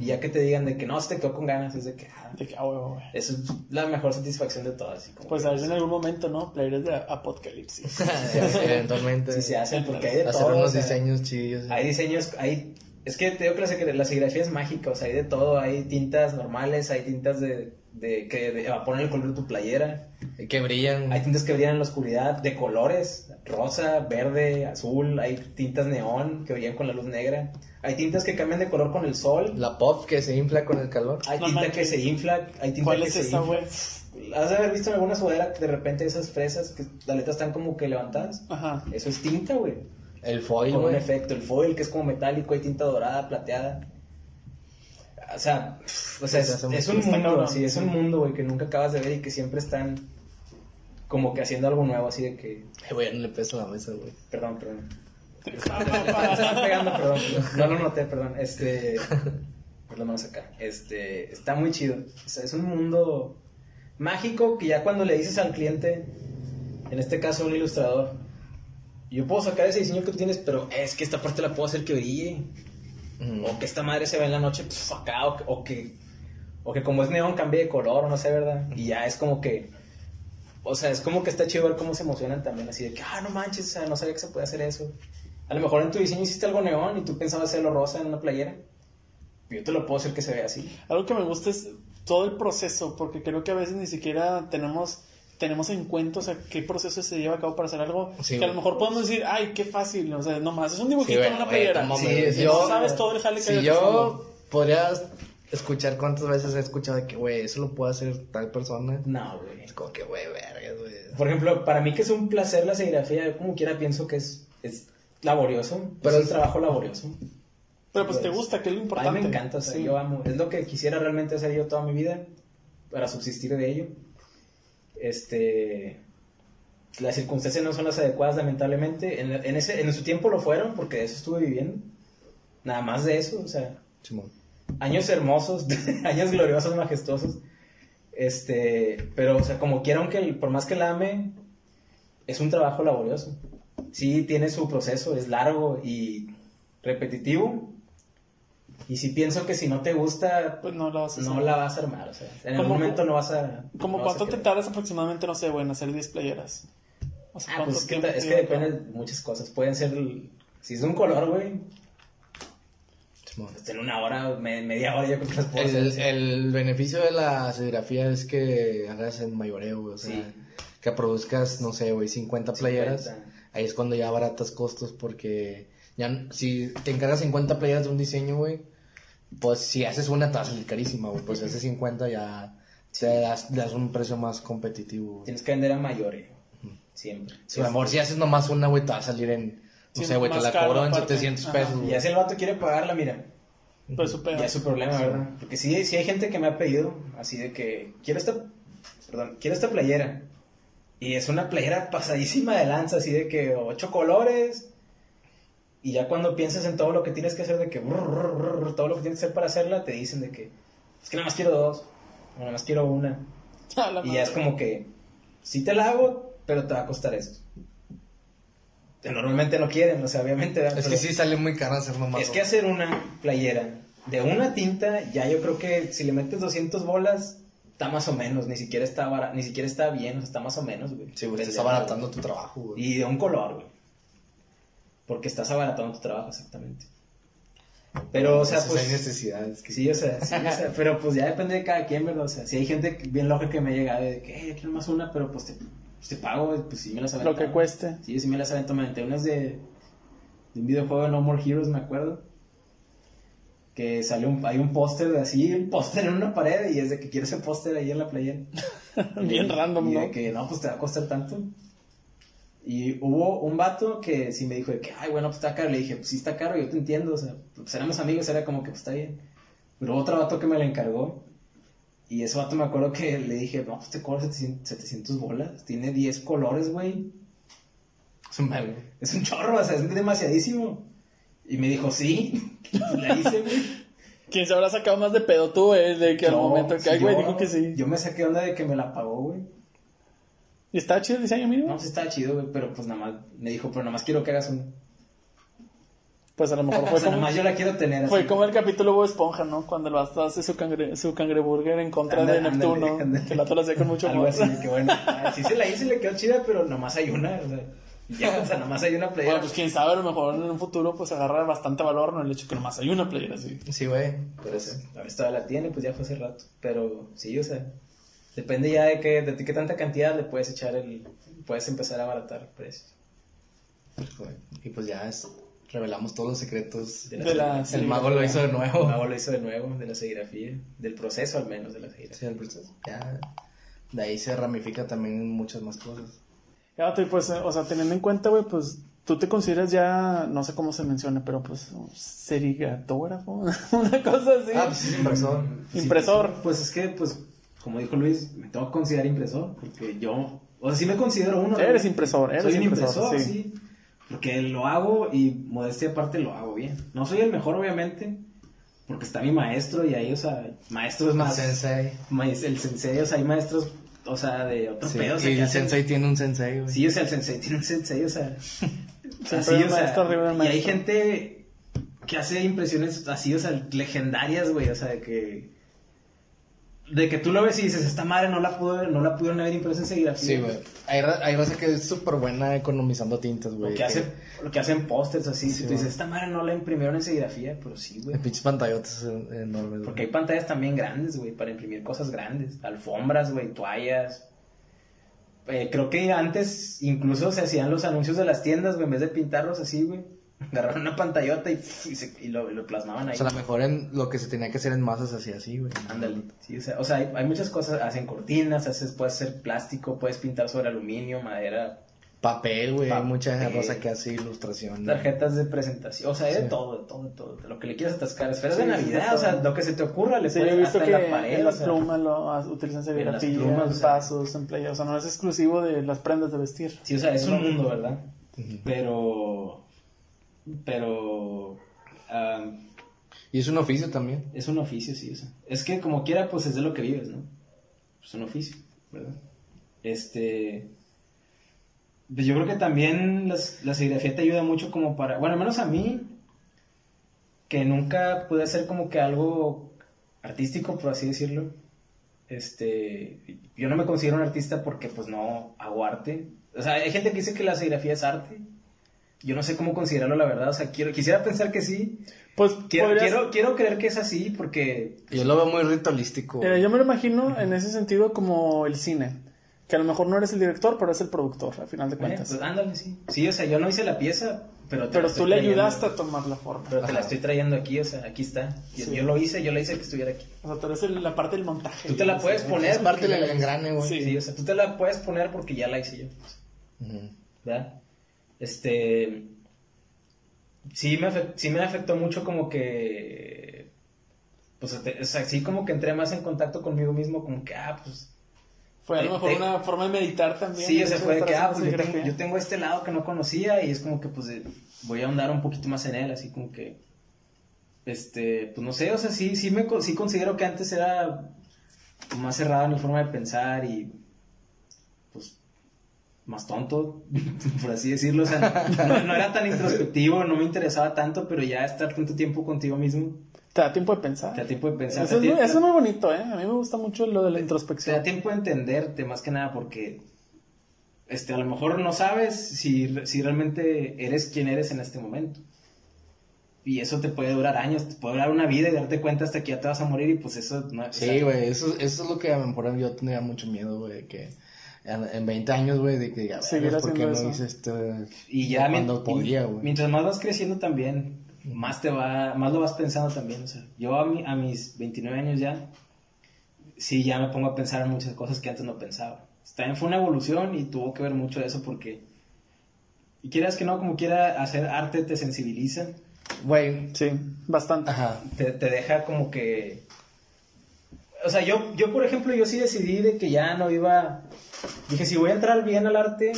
[SPEAKER 3] Y ya que te digan de que no, se te quedó con ganas, es de que, ah,
[SPEAKER 1] De que, ah,
[SPEAKER 3] eso es la mejor satisfacción de todas. Así como
[SPEAKER 1] Pues a ver en algún momento, ¿no? Players de Apocalipsis. [laughs] [laughs]
[SPEAKER 2] Sí, eventualmente.
[SPEAKER 3] Sí se hacen, porque hay de
[SPEAKER 2] Hacer
[SPEAKER 3] todo.
[SPEAKER 2] unos
[SPEAKER 3] o sea,
[SPEAKER 2] diseños chidos.
[SPEAKER 3] Hay diseños, hay... Es que te digo que la, la serigrafía es mágica, o sea, hay de todo. Hay tintas normales, hay tintas de, de que de- evaporan el color de tu playera.
[SPEAKER 2] Que brillan.
[SPEAKER 3] Hay tintas que brillan en la oscuridad, de colores, rosa, verde, azul. Hay tintas neón que brillan con la luz negra. Hay tintas que cambian de color con el sol.
[SPEAKER 2] La pop que se infla con el calor.
[SPEAKER 3] Hay
[SPEAKER 1] No
[SPEAKER 3] tinta
[SPEAKER 1] manches.
[SPEAKER 3] que se infla. Hay tinta
[SPEAKER 1] ¿Cuál
[SPEAKER 3] que
[SPEAKER 1] es
[SPEAKER 3] se
[SPEAKER 1] esa, güey?
[SPEAKER 3] ¿Has de haber visto en alguna sudadera de repente esas fresas que las letras están como que levantadas?
[SPEAKER 1] Ajá.
[SPEAKER 3] Eso es tinta, güey.
[SPEAKER 2] El foil,
[SPEAKER 3] Con un efecto. El foil que es como metálico, hay tinta dorada, plateada. O sea, pff, o sea,
[SPEAKER 2] Se
[SPEAKER 3] es, un mundo,
[SPEAKER 1] cabrón,
[SPEAKER 3] sí, es un mundo, güey, que nunca acabas de ver y que siempre están como que haciendo algo nuevo, así de que,
[SPEAKER 2] Eh, güey, no le pesa la mesa, güey.
[SPEAKER 3] perdón, perdón. Están [laughs] pegando, perdón. No lo noté, perdón. Este. Pues lo vamos acá. Este. Está muy chido. O sea, es un mundo mágico que ya cuando le dices al cliente, en este caso un ilustrador, yo puedo sacar ese diseño que tú tienes, pero es que esta parte la puedo hacer que brille.
[SPEAKER 2] Mm.
[SPEAKER 3] O que esta madre se ve en la noche, pf, acá, o o que, o que como es neón cambie de color, o no sé, ¿verdad? Y ya es como que, o sea, es como que está chido ver cómo se emocionan también, así de que, ah, no manches, o sea, no sabía que se puede hacer eso. A lo mejor en tu diseño hiciste algo neón y tú pensabas hacerlo rosa en una playera. Yo te lo puedo hacer que se vea así.
[SPEAKER 1] Algo que me gusta es todo el proceso, porque creo que a veces ni siquiera tenemos tenemos en cuenta, o sea, qué proceso se lleva a cabo para hacer algo,
[SPEAKER 2] Sí,
[SPEAKER 1] que a lo mejor podemos decir, ay, qué fácil, o sea, nomás es un dibujito
[SPEAKER 2] Sí, güey,
[SPEAKER 1] en una playera.
[SPEAKER 2] no
[SPEAKER 3] Sí, sí,
[SPEAKER 2] yo-
[SPEAKER 1] sabes todo el jale que
[SPEAKER 2] Si
[SPEAKER 1] hay
[SPEAKER 2] yo podría escuchar cuántas veces he escuchado de que, güey, eso lo puede hacer tal persona.
[SPEAKER 3] No, güey.
[SPEAKER 2] Es como que, güey, verga, güey.
[SPEAKER 3] Por ejemplo, para mí que es un placer la serigrafía, yo como quiera pienso que es, es laborioso,
[SPEAKER 2] Pero
[SPEAKER 3] es un trabajo laborioso.
[SPEAKER 1] Pero pues te
[SPEAKER 3] Pues,
[SPEAKER 1] gusta, que es lo
[SPEAKER 3] A
[SPEAKER 1] importante.
[SPEAKER 3] mí me encanta, o sea,
[SPEAKER 1] Sí.
[SPEAKER 3] yo amo. Es lo que quisiera realmente hacer yo toda mi vida para subsistir de ello. Este. Las circunstancias no son las adecuadas, lamentablemente. En, en ese, en su tiempo lo fueron, porque de eso estuve viviendo. Nada más de eso, o sea,
[SPEAKER 2] Simón.
[SPEAKER 3] años hermosos, [laughs] años gloriosos, majestuosos. Este, pero, o sea, como quiera, aunque el- por más que la ame, es un trabajo laborioso. Sí, tiene su proceso, es largo y repetitivo. Y si pienso que si no te gusta,
[SPEAKER 1] Pues no lo vas a hacer.
[SPEAKER 3] no la vas a armar. O sea, en algún
[SPEAKER 1] ¿Cómo-
[SPEAKER 3] momento no vas a.
[SPEAKER 1] ¿Como
[SPEAKER 3] no
[SPEAKER 1] cuánto te tardas aproximadamente, no sé, güey, en hacer 10 playeras? O sea,
[SPEAKER 3] Ah,
[SPEAKER 1] ¿cuánto
[SPEAKER 3] pues es que, es que depende de muchas cosas. Pueden ser. Si es de un color, güey, en una hora, me- media hora, yo creo que las puedo
[SPEAKER 2] El,
[SPEAKER 3] hacer.
[SPEAKER 2] el beneficio de la serigrafía es que hagas en mayoreo, güey. O sea,
[SPEAKER 3] Sí.
[SPEAKER 2] que produzcas, no sé, güey, 50 playeras.
[SPEAKER 3] 50.
[SPEAKER 2] Ahí es cuando ya baratas costos porque ya si te encargas 50 playeras de un diseño, güey, pues si haces una te va a salir carísima, güey. Pues si haces 50 ya te das, le das un precio más competitivo. güey.
[SPEAKER 3] Tienes que vender a mayores. Siempre.
[SPEAKER 2] Sí, amor, si haces nomás una, güey, te va a salir en, no
[SPEAKER 1] Sí,
[SPEAKER 2] sé, güey, te la cobro en
[SPEAKER 1] aparte.
[SPEAKER 2] 700
[SPEAKER 1] Ajá.
[SPEAKER 2] pesos,
[SPEAKER 3] Y
[SPEAKER 2] güey.
[SPEAKER 3] si el vato quiere pagarla, mira,
[SPEAKER 1] Pues su pedo.
[SPEAKER 3] ya es su problema, ¿verdad? Porque sí, sí hay gente que me ha pedido, así de que, quiero esta, perdón, quiero esta playera. Y es una playera pasadísima de lanza, así de que ocho colores. Y ya cuando piensas en todo lo que tienes que hacer, de que, brr, brr, brr, brr, todo lo que tienes que hacer para hacerla, te dicen de que, es que nada más quiero dos, o nada más quiero una. [laughs] Y ya es como que, sí te la hago, pero te va a costar esto. Normalmente no quieren, o sea, obviamente.
[SPEAKER 2] Es que sí sale muy caro hacer nomás.
[SPEAKER 3] es que hacer una playera de una tinta, ya yo creo que si le metes 200 bolas, está más o menos, ni siquiera está, ni siquiera está bien, o sea, está más o menos, güey.
[SPEAKER 2] Sí, güey, estás
[SPEAKER 3] Pendejo,
[SPEAKER 2] abaratando tu trabajo, güey.
[SPEAKER 3] Y de un color, güey. Porque estás abaratando tu trabajo, exactamente. Pero, o sea,
[SPEAKER 2] Entonces
[SPEAKER 3] pues...
[SPEAKER 2] hay necesidades. Que...
[SPEAKER 3] Sí, o sea, sí, o sea, [laughs] pero pues ya depende de cada quien, ¿verdad? O sea, si hay gente bien loca que me llega de que, hey, quiero más una, pero pues te, pues te pago, pues sí me las avento.
[SPEAKER 1] Lo que cueste.
[SPEAKER 3] Sí, sí me las avento, me aventé unas de, de un videojuego de No More Heroes, me acuerdo. Que salió un, hay un póster de así, un póster en una pared y es de que quiero ese póster ahí en la playa. [laughs]
[SPEAKER 1] Bien random,
[SPEAKER 3] y
[SPEAKER 1] ¿no?
[SPEAKER 3] de que no, pues te va a costar tanto. Y hubo un vato que sí me dijo de que, ay, bueno, pues está caro. Le dije, pues sí está caro, yo te entiendo. O sea, pues éramos amigos, era como que pues está bien. Pero otro vato que me la encargó. Y ese vato me acuerdo que le dije, no, pues te cobro 700, 700 bolas. Tiene 10 colores, güey.
[SPEAKER 2] Es un.
[SPEAKER 3] Es un chorro, o sea, es demasiadísimo. Y me dijo, sí. [laughs] La hice, güey.
[SPEAKER 1] ¿Quién se habrá sacado más de pedo tú, eh? De que al momento que,
[SPEAKER 3] sí,
[SPEAKER 1] ay, güey, dijo que sí.
[SPEAKER 3] Yo me saqué onda de que me la pagó, güey.
[SPEAKER 1] ¿Y está chido el diseño mínimo?
[SPEAKER 3] No, sí estaba chido, güey, pero pues nada más, me dijo, pero nada más quiero que hagas una.
[SPEAKER 1] Pues a lo mejor [laughs]
[SPEAKER 3] O
[SPEAKER 1] fue
[SPEAKER 3] sea, nada
[SPEAKER 1] como,
[SPEAKER 3] más yo la quiero tener
[SPEAKER 1] fue
[SPEAKER 3] así.
[SPEAKER 1] como el capítulo Bob Esponja, ¿no? Cuando el vato hace su, cangre, su cangreburger en contra
[SPEAKER 3] Ándale,
[SPEAKER 1] de Neptuno.
[SPEAKER 3] ándale, ándale.
[SPEAKER 1] Que el vato lo hacía con mucho
[SPEAKER 3] Algo
[SPEAKER 1] amor.
[SPEAKER 3] así, que bueno. [laughs] ah, Sí se la hice, le quedó chida, pero nomás hay una, o sea. Ya, o sea, nomás hay una playera.
[SPEAKER 1] Bueno, pues quién sabe, a lo mejor en un futuro pues agarra bastante valor, ¿no? El hecho que nomás hay una playera así.
[SPEAKER 2] Sí, güey. Puede ser.
[SPEAKER 3] A ver, todavía la tiene, pues ya fue hace rato. Pero sí, o sea, depende ya de que, de qué tanta cantidad le puedes echar el. Puedes empezar a abaratar precios.
[SPEAKER 2] Y pues ya es- revelamos todos los secretos.
[SPEAKER 3] De
[SPEAKER 1] De la
[SPEAKER 2] El mago lo hizo de nuevo.
[SPEAKER 3] El mago lo hizo de nuevo, de la serigrafía. Del proceso al menos de la serigrafía.
[SPEAKER 2] Sí, el proceso. Ya. De ahí se ramifica también muchas más cosas.
[SPEAKER 1] Ya, pues, eh, o sea, teniendo en cuenta, güey, pues tú te consideras ya, no sé cómo se menciona, pero pues serigratógrafo, [laughs] una cosa así.
[SPEAKER 2] Ah, pues es impresor.
[SPEAKER 1] Impresor.
[SPEAKER 3] Pues es que, pues, como dijo Luis, me tengo que considerar impresor. Porque yo. O sea, sí me considero uno. ¿no?
[SPEAKER 1] Eres impresor, eres
[SPEAKER 3] Soy un
[SPEAKER 1] impresor,
[SPEAKER 3] impresor,
[SPEAKER 1] sí.
[SPEAKER 3] sí. Porque lo hago y modestia aparte lo hago bien. No soy el mejor, obviamente. Porque está mi maestro y ahí, o sea, maestros más.
[SPEAKER 2] Sensei.
[SPEAKER 3] maes- el sensei, o sea, hay maestros, o sea, de otro
[SPEAKER 2] Sí,
[SPEAKER 3] pedo. o sea,
[SPEAKER 2] y el
[SPEAKER 3] hacen-
[SPEAKER 2] sensei tiene un sensei, güey.
[SPEAKER 3] Sí, o sea, el sensei tiene un sensei, o sea.
[SPEAKER 1] Arriba del
[SPEAKER 3] Y hay gente que hace impresiones así, o sea, legendarias, güey, o sea, de que. De que tú lo ves y dices, esta madre no la, pudo, no la pudieron haber impreso en serigrafía.
[SPEAKER 2] Sí, güey. Hay, hay raza que es súper buena economizando tintas, güey.
[SPEAKER 3] Lo que, hace, lo que hacen pósters así,
[SPEAKER 2] Sí,
[SPEAKER 3] si tú dices, esta madre no la imprimieron en serigrafía, pero sí, güey.
[SPEAKER 2] Pinches pantallotas enormes, güey.
[SPEAKER 3] Porque hay pantallas también grandes, güey, para imprimir cosas grandes. Alfombras, güey, toallas. Eh, creo que antes incluso se hacían los anuncios de las tiendas, güey, en vez de pintarlos así, güey. Agarraron una pantallota y, y, se- y lo, y lo plasmaban ahí.
[SPEAKER 2] O sea, a lo mejor en lo que se tenía que hacer en masas hacía así, güey.
[SPEAKER 3] Ándale. Sí, o sea, o sea, hay, hay muchas cosas. Hacen cortinas, haces, puedes hacer plástico, puedes pintar sobre aluminio, madera,
[SPEAKER 2] Papel, güey. Hay mucha raza que hace ilustración.
[SPEAKER 3] tarjetas de presentación. O sea, hay de
[SPEAKER 2] Sí.
[SPEAKER 3] todo, de todo, de todo. De lo que le quieras atascar. Esferas
[SPEAKER 1] Sí,
[SPEAKER 3] de Navidad, o sea,
[SPEAKER 1] todo.
[SPEAKER 3] lo que se te ocurra, le puedes hasta en la pared.
[SPEAKER 1] en
[SPEAKER 3] o
[SPEAKER 1] las
[SPEAKER 3] sea.
[SPEAKER 1] plumas lo utilizan serigrafía, en vasos, en playa. O sea, no es exclusivo de las prendas de vestir.
[SPEAKER 3] Sí, o sea, es un mundo, ¿verdad? Pero. Pero. am,
[SPEAKER 2] Y es un oficio también.
[SPEAKER 3] es un oficio, sí, o sea. Es que como quiera, pues es de lo que vives, ¿no? Es un oficio, ¿verdad? Este. Pues yo creo que también las- la serigrafía te ayuda mucho como para. Bueno, al menos a mí. Que nunca pude hacer como que algo artístico, por así decirlo. Este. Yo no me considero un artista porque, pues, no hago arte. O sea, hay gente que dice que la serigrafía es arte. Yo no sé cómo considerarlo, la verdad. O sea, quiero, quisiera pensar que sí.
[SPEAKER 1] Pues
[SPEAKER 3] Quiero,
[SPEAKER 1] podrías-
[SPEAKER 3] quiero, quiero creer que es así porque...
[SPEAKER 2] Yo lo veo muy ritualístico.
[SPEAKER 1] Eh, yo me lo imagino en ese sentido como el cine. Que a lo mejor no eres el director, pero eres el productor, al final de
[SPEAKER 3] eh,
[SPEAKER 1] cuentas.
[SPEAKER 3] pues ándale, sí. Sí, o sea, yo no hice la pieza, pero... te
[SPEAKER 1] pero
[SPEAKER 3] la
[SPEAKER 1] tú le
[SPEAKER 3] trayendo.
[SPEAKER 1] ayudaste a tomar la forma.
[SPEAKER 3] Pero te la estoy trayendo aquí, o sea, aquí está. Yo,
[SPEAKER 1] Sí.
[SPEAKER 3] yo lo hice, yo la hice que estuviera aquí.
[SPEAKER 1] O sea, tú eres el- la parte del montaje.
[SPEAKER 3] Tú te la
[SPEAKER 1] Sí.
[SPEAKER 3] puedes poner...
[SPEAKER 2] es parte del
[SPEAKER 3] la hice.
[SPEAKER 2] engrane, güey.
[SPEAKER 1] Sí.
[SPEAKER 3] Sí, o sea, tú te la puedes poner porque ya la hice yo.
[SPEAKER 2] Ujú.
[SPEAKER 3] ¿verdad? Este. Sí me, afec- sí me afectó mucho como que. Pues o sea, sí como que entré más en contacto conmigo mismo, como que, ah, pues.
[SPEAKER 1] Fue a lo mejor
[SPEAKER 3] te-
[SPEAKER 1] una forma de meditar también.
[SPEAKER 3] Sí, o sea, fue de que, ah, pues yo tengo, yo tengo este lado que no conocía y es como que, pues, eh, voy a ahondar un poquito más en él, así como que. Este, pues no sé, o sea, sí, sí, me, sí considero que antes era más cerrada en mi forma de pensar y. Más tonto, [laughs] por así decirlo. O sea, no, no era tan introspectivo, no me interesaba tanto, pero ya estar tanto tiempo contigo mismo,
[SPEAKER 1] Te da tiempo de pensar.
[SPEAKER 3] te da tiempo de pensar.
[SPEAKER 1] Eso es, muy,
[SPEAKER 3] da-
[SPEAKER 1] eso es muy bonito, ¿eh? A mí me gusta mucho lo de la
[SPEAKER 3] te da
[SPEAKER 1] introspección.
[SPEAKER 3] tiempo de entenderte, más que nada, porque este, a lo mejor no sabes si, si realmente eres quien eres en este momento. Y eso te puede durar años, te puede durar una vida y darte cuenta hasta que ya te vas a morir y pues eso no o
[SPEAKER 2] Sí,
[SPEAKER 3] sea,
[SPEAKER 2] güey, eso, eso es lo que a lo mejor yo tenía mucho miedo, güey, que en, en 20 años, güey, de que ya
[SPEAKER 1] Seguir
[SPEAKER 2] ¿por qué no
[SPEAKER 1] eso.
[SPEAKER 2] hice esto?
[SPEAKER 3] Y ya
[SPEAKER 2] cuando podía, güey.
[SPEAKER 3] mientras más vas creciendo también, más te va, más lo vas pensando también. O sea, yo a, mi- a mis 29 años ya, sí, ya me pongo a pensar en muchas cosas que antes no pensaba. También fue una evolución y tuvo que ver mucho eso porque, y quieras que no, como quiera, hacer arte te sensibiliza,
[SPEAKER 2] Güey,
[SPEAKER 1] Sí, bastante.
[SPEAKER 2] ajá,
[SPEAKER 3] te, te deja como que... O sea, yo, yo, por ejemplo, yo sí decidí de que ya no iba... Dije, si voy a entrar bien al arte,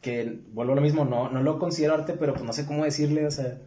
[SPEAKER 3] que vuelvo a lo mismo, no, no lo considero arte, pero pues no sé cómo decirle, o sea,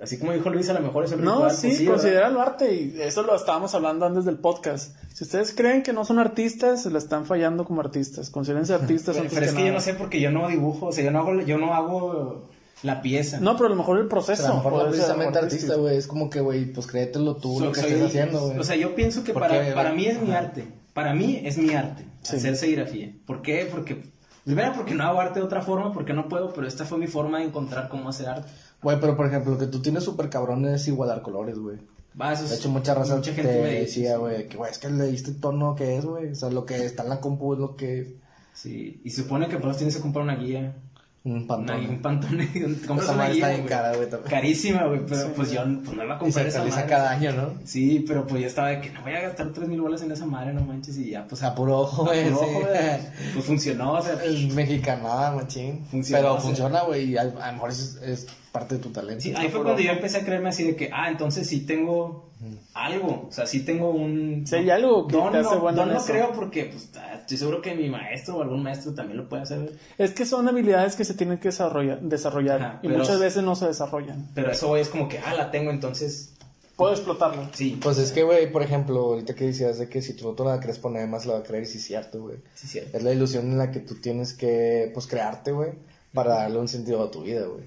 [SPEAKER 3] así como dijo Luis, a lo mejor es el
[SPEAKER 1] No,
[SPEAKER 3] ritual,
[SPEAKER 1] sí,
[SPEAKER 3] pues ¿verdad?
[SPEAKER 1] considéralo arte y eso lo estábamos hablando antes del podcast. Si ustedes creen que no son artistas, se la están fallando como artistas. Considérense artistas [laughs]
[SPEAKER 3] Pero,
[SPEAKER 1] antes
[SPEAKER 3] pero es
[SPEAKER 1] que
[SPEAKER 3] que yo
[SPEAKER 1] nada.
[SPEAKER 3] no sé porque yo no dibujo, o sea, yo no hago, yo no hago la pieza.
[SPEAKER 1] No, pero a lo mejor el
[SPEAKER 2] o
[SPEAKER 1] proceso.
[SPEAKER 2] sea, a lo mejor no precisamente artista, güey, es como que, güey, pues créetelo tú
[SPEAKER 3] So-
[SPEAKER 2] lo que
[SPEAKER 3] soy-
[SPEAKER 2] estés haciendo, güey.
[SPEAKER 3] O sea, yo pienso que para, para mí es mi
[SPEAKER 2] ajá.
[SPEAKER 3] arte. Para mí es mi arte.
[SPEAKER 1] Sí.
[SPEAKER 3] Hacer serigrafía. ¿Por qué? Porque. Primero, porque no hago arte de otra forma, porque no puedo, pero esta fue mi forma de encontrar cómo hacer arte.
[SPEAKER 2] Güey, pero por ejemplo, lo que tú tienes súper cabrón es igualar colores, güey.
[SPEAKER 3] Va, eso es-
[SPEAKER 2] De hecho, mucha raza
[SPEAKER 3] mucha
[SPEAKER 2] te
[SPEAKER 3] gente me dice,
[SPEAKER 2] decía, güey, que, güey, es que le diste el tono que es, güey. O sea, lo que está en la compu es lo que...
[SPEAKER 3] Sí, y se supone que pues tienes que comprar una guía.
[SPEAKER 2] Un pantón.
[SPEAKER 3] un pantone. compras
[SPEAKER 2] Esa
[SPEAKER 3] una
[SPEAKER 2] madre
[SPEAKER 3] guía.
[SPEAKER 2] está bien cara, güey.
[SPEAKER 3] Carísima, güey, pero
[SPEAKER 1] Sí.
[SPEAKER 3] pues yo pues, no iba a
[SPEAKER 2] Y
[SPEAKER 3] comprar
[SPEAKER 2] se
[SPEAKER 3] esa
[SPEAKER 2] cada año, ¿no?
[SPEAKER 3] Sí, pero pues yo estaba de que no voy a gastar tres mil bolas en esa madre, no manches, y ya, pues
[SPEAKER 2] sea, puro ojo, güey.
[SPEAKER 3] puro
[SPEAKER 2] sí.
[SPEAKER 3] Pues funcionó, o sea,
[SPEAKER 2] Es mexicanada, machín.
[SPEAKER 3] Funciona,
[SPEAKER 2] Pero funciona, güey, y a, a lo mejor es, es parte de tu talento.
[SPEAKER 3] Sí, ahí fue cuando yo empecé a creerme así de que, ah, entonces sí tengo algo, o sea, sí tengo un...
[SPEAKER 1] Sí, hay algo que
[SPEAKER 3] don,
[SPEAKER 1] te hace
[SPEAKER 3] no,
[SPEAKER 1] bueno
[SPEAKER 3] don
[SPEAKER 1] en
[SPEAKER 3] no
[SPEAKER 1] eso.
[SPEAKER 3] creo porque, pues, ah, estoy seguro que mi maestro o algún maestro también lo puede hacer,
[SPEAKER 1] Es que son habilidades que se tienen que desarrollar, desarrollar
[SPEAKER 3] Ajá,
[SPEAKER 1] y
[SPEAKER 3] pero-
[SPEAKER 1] muchas veces no se desarrollan.
[SPEAKER 3] pero eso hoy es como que, ah, la tengo, entonces,
[SPEAKER 1] Puedo explotarlo.
[SPEAKER 3] sí,
[SPEAKER 2] Pues es que, güey, por ejemplo, ahorita que decías de que si tú no te la crees poner más la va a creer, y sí es cierto, güey.
[SPEAKER 3] sí, sí.
[SPEAKER 2] Es la ilusión en la que tú tienes que, pues, crearte, güey, para darle un sentido a tu vida, güey.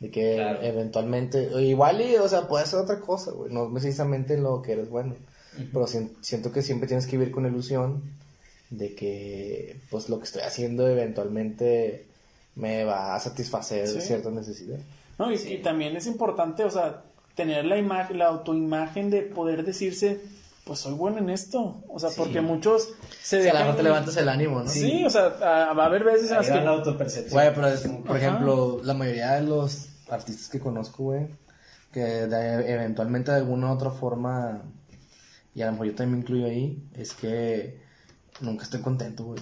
[SPEAKER 2] De que
[SPEAKER 3] Claro.
[SPEAKER 2] eventualmente, igual y, o sea, puede ser otra cosa, güey, no precisamente en lo que eres bueno. Pero sien- siento que siempre tienes que vivir con ilusión de que, pues, lo que estoy haciendo eventualmente me va a satisfacer
[SPEAKER 1] Sí.
[SPEAKER 2] cierta necesidad.
[SPEAKER 1] No, y, y también es importante, o sea, tener la imagen, la autoimagen de poder decirse, pues soy bueno en esto. O sea,
[SPEAKER 3] Sí.
[SPEAKER 1] porque muchos se
[SPEAKER 2] O sea, la
[SPEAKER 1] dejan-
[SPEAKER 2] no te levantas el ánimo, ¿no?
[SPEAKER 1] Sí, o sea, ah, va a haber veces en las que...
[SPEAKER 3] la autopercepción.
[SPEAKER 2] Güey, pero es- por
[SPEAKER 1] Ajá.
[SPEAKER 2] ejemplo, la mayoría de los artistas que conozco, güey, que de- eventualmente de alguna u otra forma, y a lo mejor yo también me incluyo ahí, es que nunca estoy contento, güey.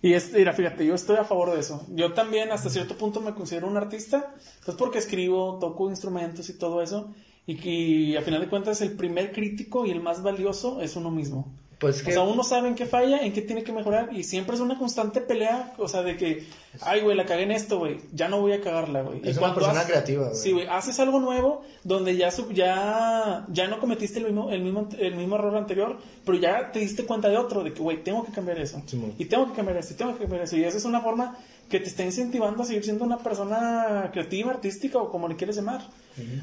[SPEAKER 1] Y es, mira, fíjate, yo estoy a favor de eso. Yo también hasta cierto punto me considero un artista, pues porque escribo, toco instrumentos y todo eso, y que a final de cuentas el primer crítico y el más valioso es uno mismo.
[SPEAKER 2] Pues
[SPEAKER 1] O
[SPEAKER 2] que,
[SPEAKER 1] sea, uno sabe en qué falla, en qué tiene que mejorar, y siempre es una constante pelea, o sea, de que, ay, güey, la cagué en esto, güey, ya no voy a cagarla, güey.
[SPEAKER 2] Es
[SPEAKER 1] Y
[SPEAKER 2] una persona
[SPEAKER 1] haces-
[SPEAKER 2] creativa, güey.
[SPEAKER 1] Sí, güey, haces algo nuevo donde ya, ya, ya no cometiste el mismo, el, mismo, el mismo error anterior, pero ya te diste cuenta de otro, de que, güey, tengo que cambiar eso. Y tengo que cambiar esto, y tengo que cambiar eso. Y esa es una forma que te está incentivando a seguir siendo una persona creativa, artística o como le quieres llamar.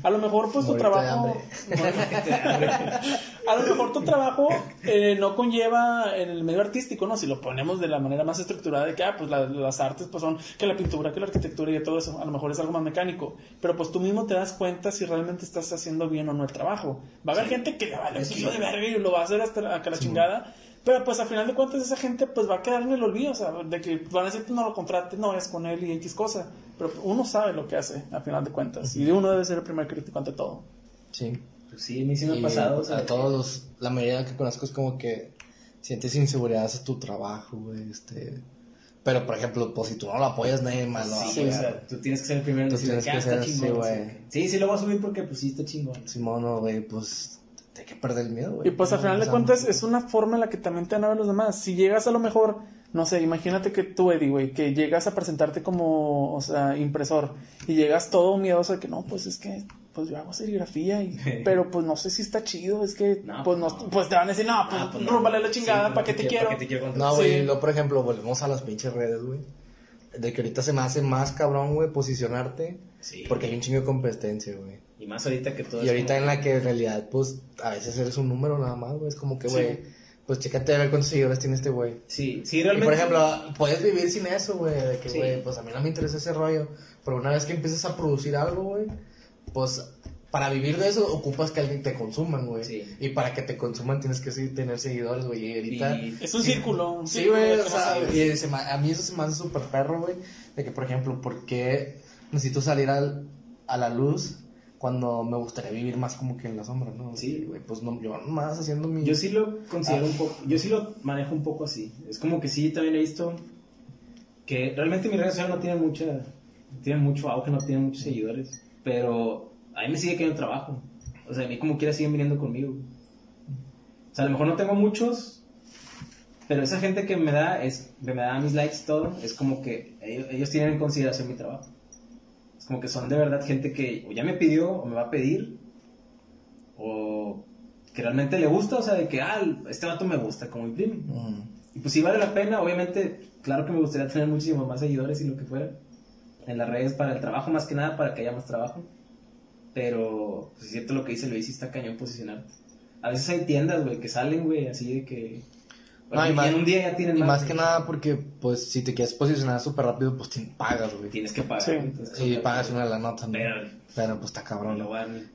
[SPEAKER 1] A lo mejor, pues tu
[SPEAKER 2] Morirte
[SPEAKER 1] trabajo. [laughs] a lo mejor tu trabajo eh, no conlleva en el medio artístico, ¿no? Si lo ponemos de la manera más estructurada de que, ah, pues la- las artes, pues son que la pintura, que la arquitectura y todo eso. A lo mejor es algo más mecánico. Pero pues tú mismo te das cuenta si realmente estás haciendo bien o no el trabajo. Va a haber gente que le vale un kilo de verga y lo va a hacer hasta la, que la chingada. Pero pues al final de cuentas esa gente pues va a quedar en el olvido, o sea, de que van a decir no lo contrates, no es con él y X cosa. Pero uno sabe lo que hace al final de cuentas. Y uno debe ser el primer crítico ante todo.
[SPEAKER 2] sí.
[SPEAKER 3] Pues sí, a mí sí me
[SPEAKER 2] Y
[SPEAKER 3] ha pasado. o sea,
[SPEAKER 2] a todos los, la mayoría que conozco es como que sientes inseguridad hacia tu trabajo, güey, este... Pero, por ejemplo, pues si tú no lo apoyas, nadie más lo va
[SPEAKER 3] Sí, o sea, tú tienes que ser el primero en decir que
[SPEAKER 2] que
[SPEAKER 3] ah, está
[SPEAKER 2] ser así,
[SPEAKER 3] chingón.
[SPEAKER 2] güey.
[SPEAKER 3] Sí, sí lo voy a subir porque pues sí está chingón.
[SPEAKER 2] Simón, no, güey, pues hay que perder el miedo, güey.
[SPEAKER 1] Y pues al
[SPEAKER 2] No,
[SPEAKER 1] final de cuentas es una forma en la que también te van a ver los demás. Si llegas a lo mejor, no sé, imagínate que tú, Eddie, güey, que llegas a presentarte como, o sea, impresor y llegas todo miedoso de que no, pues es que, pues yo hago serigrafía, y, [laughs] pero pues no sé si está chido, es que,
[SPEAKER 3] No,
[SPEAKER 1] pues no,
[SPEAKER 3] no.
[SPEAKER 1] pues te van a decir, no, pues,
[SPEAKER 3] Ah, pues no.
[SPEAKER 1] rúmbale la chingada,
[SPEAKER 3] Sí,
[SPEAKER 1] ¿para qué te quiero?
[SPEAKER 3] ¿Para qué te quiero
[SPEAKER 2] No, güey,
[SPEAKER 1] Sí.
[SPEAKER 2] luego, por ejemplo, volvemos a las pinches redes, güey. de que ahorita se me hace más cabrón, güey, posicionarte.
[SPEAKER 3] Sí.
[SPEAKER 2] Porque hay un chingo de competencia, güey.
[SPEAKER 3] Y más ahorita que todo
[SPEAKER 2] Y
[SPEAKER 3] es
[SPEAKER 2] ahorita
[SPEAKER 3] como-
[SPEAKER 2] en la que en realidad, pues, a veces eres un número nada más, güey. Es como que,
[SPEAKER 1] Sí.
[SPEAKER 2] güey, pues chécate a ver cuántos seguidores tiene este güey.
[SPEAKER 3] Sí, sí,
[SPEAKER 2] Y
[SPEAKER 3] realmente.
[SPEAKER 2] por ejemplo, puedes vivir sin eso, güey. De que,
[SPEAKER 3] Sí.
[SPEAKER 2] güey, pues a mí no me interesa ese rollo. Pero una vez que empiezas a producir algo, güey, pues para vivir de eso ocupas que alguien te consuman, güey.
[SPEAKER 3] Sí.
[SPEAKER 2] Y para que te consuman tienes que sí, tener seguidores, güey. Y ahorita.
[SPEAKER 3] Y-
[SPEAKER 1] Es un círculo. un
[SPEAKER 2] Sí, güey, o sea, y se me- a mí eso se me hace súper perro, güey. De que, por ejemplo, ¿por qué necesito salir al- a la luz cuando me gustaría vivir más como que en la sombra, no?
[SPEAKER 3] Sí.
[SPEAKER 2] güey, pues no, yo nomás haciendo mi...
[SPEAKER 3] Yo sí lo considero
[SPEAKER 2] Ah.
[SPEAKER 3] un poco, yo sí lo manejo un poco así. Es como que sí, también he visto que realmente mi red social no tiene mucha, tiene mucho auge, no tiene muchos seguidores, pero a mí me sigue quedando trabajo. O sea, a mí como quiera siguen viniendo conmigo. O sea, a lo mejor no tengo muchos, pero esa gente que me da, es, me da mis likes y todo, es como que ellos, ellos tienen en consideración mi trabajo. Como que son de verdad gente que o ya me pidió o me va a pedir, o que realmente le gusta, o sea, de que, ah, este vato me gusta, como mi primo.
[SPEAKER 2] Mm.
[SPEAKER 3] Y pues si vale la pena, obviamente, claro que me gustaría tener muchísimos más seguidores y lo que fuera en las redes para el trabajo, más que nada para que haya más trabajo. Pero, pues es cierto lo que dice Luis, sí está cañón posicionarte. A veces hay tiendas, güey, que salen, güey, así de que...
[SPEAKER 2] No, y
[SPEAKER 3] y
[SPEAKER 2] más-
[SPEAKER 3] en un día ya tienen
[SPEAKER 2] Y más que nada porque, pues, si te quieres posicionar súper rápido, pues te pagas, güey.
[SPEAKER 3] Tienes que pagar.
[SPEAKER 1] Sí.
[SPEAKER 3] entonces,
[SPEAKER 2] pagas una de la nota, ¿no?
[SPEAKER 3] Pero-
[SPEAKER 2] Pero, pues está cabrón,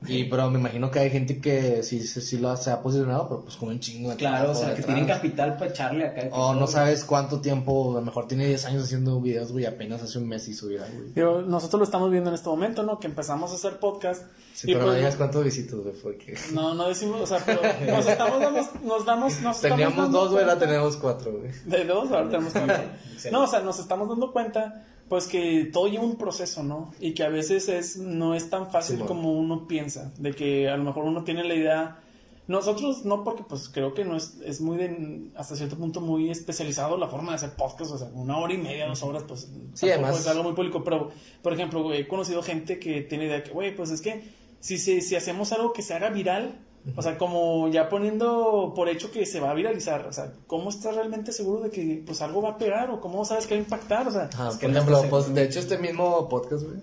[SPEAKER 2] Y, pero me imagino que hay gente que sí, sí, sí lo ha- se ha posicionado, pero pues con un chingo de
[SPEAKER 3] Claro, o sea, que
[SPEAKER 2] detrás.
[SPEAKER 3] tienen capital para echarle acá.
[SPEAKER 2] O no sabes cuánto tiempo, a lo mejor tiene 10 años haciendo videos, güey, apenas hace un mes hizo video, güey.
[SPEAKER 1] Digo, nosotros lo estamos viendo en este momento, ¿no? Que empezamos a hacer podcast.
[SPEAKER 2] Sí,
[SPEAKER 1] y
[SPEAKER 2] pero
[SPEAKER 1] pues,
[SPEAKER 2] no digas cuántos visitos, güey, porque...
[SPEAKER 1] No, no decimos, o sea, pero nos estamos dando, nos damos, nos estamos
[SPEAKER 2] Teníamos
[SPEAKER 1] dando
[SPEAKER 2] dos, güey, ahora tenemos cuatro, güey.
[SPEAKER 1] De dos, ahora tenemos.
[SPEAKER 3] Excelente. [laughs]
[SPEAKER 1] No, o sea, nos estamos dando cuenta, pues que todo lleva un proceso, ¿no? Y que a veces es, no es tan fácil como uno piensa, de que a lo mejor uno tiene la idea. Nosotros no, porque pues creo que no es, es muy de, hasta cierto punto muy especializado la forma de hacer podcast, o sea, una hora y media, dos horas, pues
[SPEAKER 2] Sí, además-
[SPEAKER 1] es algo muy público, pero por ejemplo, güey, he conocido gente que tiene idea que, güey, pues es que si, se- si hacemos algo que se haga viral, o sea, como ya poniendo por hecho que se va a viralizar, o sea, ¿cómo estás realmente seguro de que pues algo va a pegar o cómo sabes que va a impactar? O sea,
[SPEAKER 2] Ajá,
[SPEAKER 3] Es que
[SPEAKER 2] por ejemplo, pues, de hecho, este mismo podcast, güey,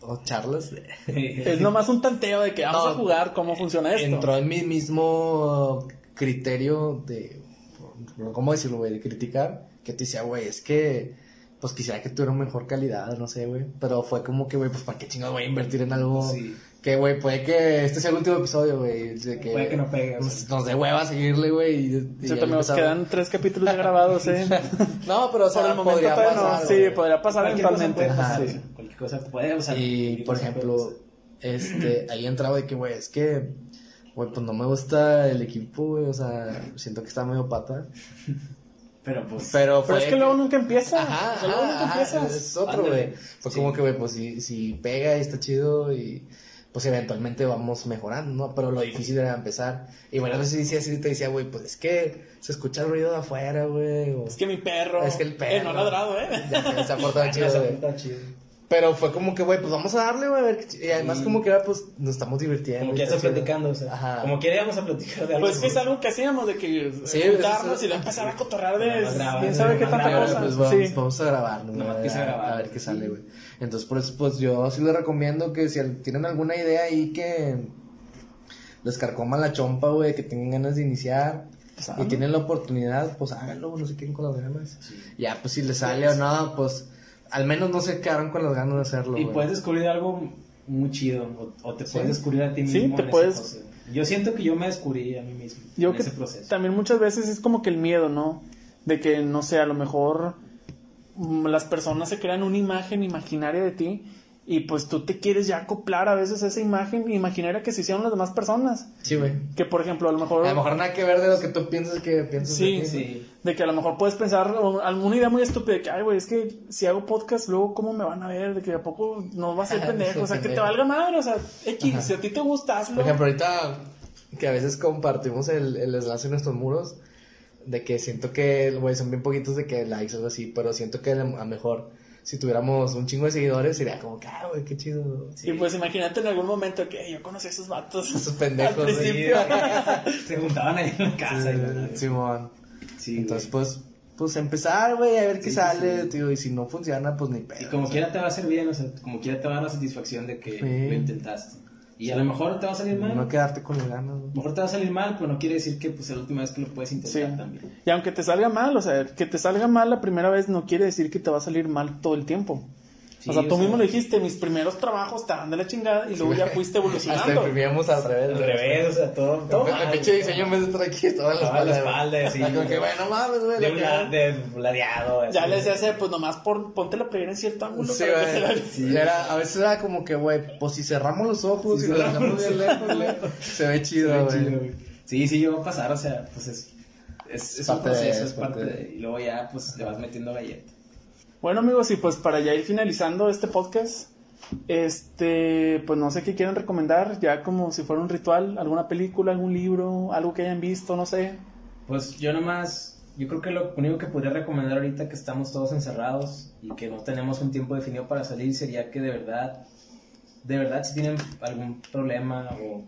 [SPEAKER 2] o charlas, [laughs]
[SPEAKER 1] es nomás un tanteo de que vamos
[SPEAKER 2] No,
[SPEAKER 1] a jugar cómo funciona esto.
[SPEAKER 2] entró en mi mismo criterio de, ¿cómo decirlo, güey? De criticar, que te decía, güey, es que, pues quisiera que tuviera mejor calidad, no sé, güey. Pero fue como que, güey, pues para qué chingados voy a invertir en algo
[SPEAKER 3] Sí.
[SPEAKER 2] Que, güey, puede que este sea el último episodio, güey. de que
[SPEAKER 3] Puede que no pegue, o
[SPEAKER 2] Nos,
[SPEAKER 3] sea.
[SPEAKER 2] nos dé hueva seguirle, güey. Y, y ahí
[SPEAKER 1] también nos
[SPEAKER 2] empezamos.
[SPEAKER 1] quedan tres capítulos ya grabados, ¿eh? [laughs]
[SPEAKER 2] No, pero o sea,
[SPEAKER 1] Por el momento
[SPEAKER 2] podría
[SPEAKER 1] todavía
[SPEAKER 2] pasar,
[SPEAKER 1] no. Sí, podría pasar
[SPEAKER 3] Cualquier cosa
[SPEAKER 1] eventualmente.
[SPEAKER 3] puede pasar,
[SPEAKER 1] Sí.
[SPEAKER 3] Cualquier cosa puede, o sea,
[SPEAKER 2] Y por ejemplo, este, ahí entraba de que, güey, es que, güey, pues no me gusta el equipo, güey, o sea, siento que está medio pata.
[SPEAKER 3] Pero pues.
[SPEAKER 2] Pero,
[SPEAKER 1] Pero es que luego nunca empieza.
[SPEAKER 2] Ajá,
[SPEAKER 1] O sea, luego nunca
[SPEAKER 2] ajá,
[SPEAKER 1] empiezas.
[SPEAKER 2] es otro, güey. Fue
[SPEAKER 3] Sí.
[SPEAKER 2] como que, güey, pues si, si pega y está chido y pues eventualmente vamos mejorando, ¿no? Pero lo difícil era empezar. Y bueno, a veces decía así, te decía, güey, pues es que se escucha el ruido de afuera, güey. o-
[SPEAKER 1] Es que mi perro.
[SPEAKER 2] Es que el perro.
[SPEAKER 1] Eh, no ha ladrado, ¿eh?
[SPEAKER 2] Ya se ha portado [laughs] chido, güey. Pero fue como que, güey, pues vamos a darle, güey, a ver Y además
[SPEAKER 3] Sí.
[SPEAKER 2] como que era, pues, nos estamos divirtiendo.
[SPEAKER 3] Como que ya platicando, o sea.
[SPEAKER 2] Ajá.
[SPEAKER 3] Como quiera íbamos a platicar de algo.
[SPEAKER 1] Pues es que es algo que hacíamos de que
[SPEAKER 2] Sí,
[SPEAKER 1] juntarnos y de empezar a cotorrar de quién sabe qué tanta cosa.
[SPEAKER 2] pues vamos,
[SPEAKER 1] sí.
[SPEAKER 2] vamos a grabar, ¿no?
[SPEAKER 3] Nomás
[SPEAKER 2] a, a ver qué sale, güey. Entonces, por eso, pues yo sí les recomiendo que si tienen alguna idea ahí que les carcoma la chompa, güey, que tengan ganas de iniciar
[SPEAKER 1] Pues
[SPEAKER 2] y tienen la oportunidad, pues háganlo, no se queden con las ganas. Ya, pues si les sale o no, pues al menos no se quedaron con las ganas de hacerlo,
[SPEAKER 3] Y puedes descubrir algo muy chido. O, o te puedes descubrir a ti
[SPEAKER 1] Sí,
[SPEAKER 3] mismo.
[SPEAKER 1] te
[SPEAKER 3] en ese
[SPEAKER 1] puedes-.
[SPEAKER 3] Yo siento que yo me descubrí a mí mismo
[SPEAKER 1] Yo
[SPEAKER 3] en
[SPEAKER 1] que
[SPEAKER 3] ese proceso.
[SPEAKER 1] también muchas veces es como que el miedo, ¿no? De que, no sé, a lo mejor mm, las personas se crean una imagen imaginaria de ti y pues tú te quieres ya acoplar a veces a esa imagen imaginaria que se hicieron las demás personas.
[SPEAKER 2] Sí, güey.
[SPEAKER 1] Que, por ejemplo, a lo mejor...
[SPEAKER 2] A lo mejor nada que ver de lo que tú piensas que piensas
[SPEAKER 1] Sí,
[SPEAKER 2] de ti.
[SPEAKER 3] Sí.
[SPEAKER 1] De que a lo mejor puedes pensar alguna idea muy estúpida de que, ay, güey, es que si hago podcast, luego, ¿cómo me van a ver? De que a poco no va a ser [laughs] pendejo. O sea, que te valga madre. O sea, X,
[SPEAKER 2] Ajá.
[SPEAKER 1] si a ti te gusta, hazlo.
[SPEAKER 2] Por ejemplo, ahorita que a veces compartimos el, el enlace en nuestros muros, de que siento que, güey, son bien poquitos de que likes o algo así, pero siento que a lo mejor si tuviéramos un chingo de seguidores sería como que, ah, güey, qué chido.
[SPEAKER 1] Y pues imagínate en algún momento que yo conocí a esos vatos.
[SPEAKER 2] Esos [laughs] pendejos,
[SPEAKER 1] Al principio. [laughs]
[SPEAKER 3] Se juntaban ahí en la casa. y la-
[SPEAKER 2] Simón.
[SPEAKER 3] Sí,
[SPEAKER 2] Entonces,
[SPEAKER 3] güey.
[SPEAKER 2] pues, pues empezar, güey, a ver qué
[SPEAKER 3] Sí, sí,
[SPEAKER 2] sale,
[SPEAKER 3] sí.
[SPEAKER 2] tío, y si no funciona, pues ni pedo.
[SPEAKER 3] Y como quiera te va a hacer bien, o sea, como quiera te va a dar la satisfacción de que
[SPEAKER 2] Sí.
[SPEAKER 3] lo intentaste. Y a lo mejor te va a salir mal.
[SPEAKER 2] No quedarte con las ganas,
[SPEAKER 3] mejor te va a salir mal, pero no quiere decir que pues es la última vez que lo puedes
[SPEAKER 1] Sí.
[SPEAKER 3] intentar también.
[SPEAKER 1] Y aunque te salga mal, o sea, que te salga mal la primera vez no quiere decir que te va a salir mal todo el tiempo.
[SPEAKER 3] Sí,
[SPEAKER 1] o sea, tú
[SPEAKER 3] o
[SPEAKER 1] mismo
[SPEAKER 3] sea-
[SPEAKER 1] lo dijiste, mis primeros trabajos estaban de la chingada y luego ya fuiste
[SPEAKER 2] Hasta
[SPEAKER 1] evolucionando.
[SPEAKER 2] imprimíamos al revés.
[SPEAKER 3] Al revés, o sea, todo. todo
[SPEAKER 2] El-
[SPEAKER 3] mal,
[SPEAKER 2] El pinche diseño en vez de estar aquí estaba en la espalda.
[SPEAKER 3] la espalda, sí.
[SPEAKER 2] Como que, bueno, mames, güey.
[SPEAKER 3] De,
[SPEAKER 2] la
[SPEAKER 3] un de ladeado. así.
[SPEAKER 1] Ya les decía, pues nomás por, ponte la playera en cierto ángulo
[SPEAKER 2] Sí,
[SPEAKER 1] para que se
[SPEAKER 2] güey.
[SPEAKER 1] vea.
[SPEAKER 2] Sí, era, a veces era como que, güey, pues si cerramos los ojos y nos
[SPEAKER 3] cerramos
[SPEAKER 2] dejamos bien lejos, [laughs] güey, se ve chido,
[SPEAKER 3] Sí,
[SPEAKER 2] güey.
[SPEAKER 3] chido, güey. Sí, sí, llegó a pasar, o sea, pues es, es, es un
[SPEAKER 2] Parte de-
[SPEAKER 3] proceso,
[SPEAKER 2] es
[SPEAKER 3] es parte de, Y luego ya, pues le vas metiendo galleta.
[SPEAKER 1] Bueno amigos, y pues para ya ir finalizando este podcast, este, pues no sé qué quieren recomendar, ya como si fuera un ritual, alguna película, algún libro, algo que hayan visto, no sé.
[SPEAKER 3] Pues yo nomás, yo creo que lo único que podría recomendar ahorita que estamos todos encerrados y que no tenemos un tiempo definido para salir sería que de verdad, de verdad si tienen algún problema o,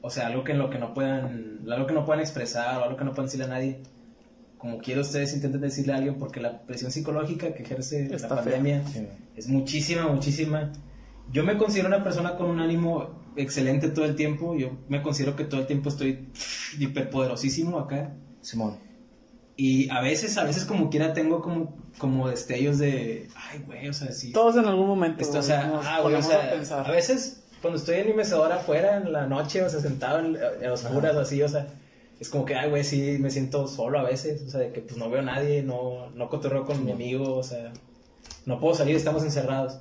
[SPEAKER 3] o sea, algo que en lo que no puedan, que no puedan expresar o algo que no puedan decirle a nadie, como quiera ustedes intenten decirle a alguien porque la presión psicológica que ejerce
[SPEAKER 1] Está
[SPEAKER 3] la pandemia
[SPEAKER 2] Sí,
[SPEAKER 3] es muchísima, muchísima. Yo me considero una persona con un ánimo excelente todo el tiempo. Yo me considero que todo el tiempo estoy hiperpoderosísimo acá.
[SPEAKER 2] Simón.
[SPEAKER 3] Y a veces, a veces como quiera tengo como, como destellos de, ay, güey, o sea, sí.
[SPEAKER 1] Todos en algún momento
[SPEAKER 3] Esto, o sea,
[SPEAKER 1] nos
[SPEAKER 3] ah, güey, o sea,
[SPEAKER 1] a pensar.
[SPEAKER 3] a veces cuando estoy en mi mecedora afuera en la noche, o sea, sentado en, en oscuras o así, o sea, es como que, ay, güey, sí, me siento solo a veces, o sea, de que pues no veo a nadie, no, no cotorreo con mi amigo, o sea, no puedo salir, estamos encerrados.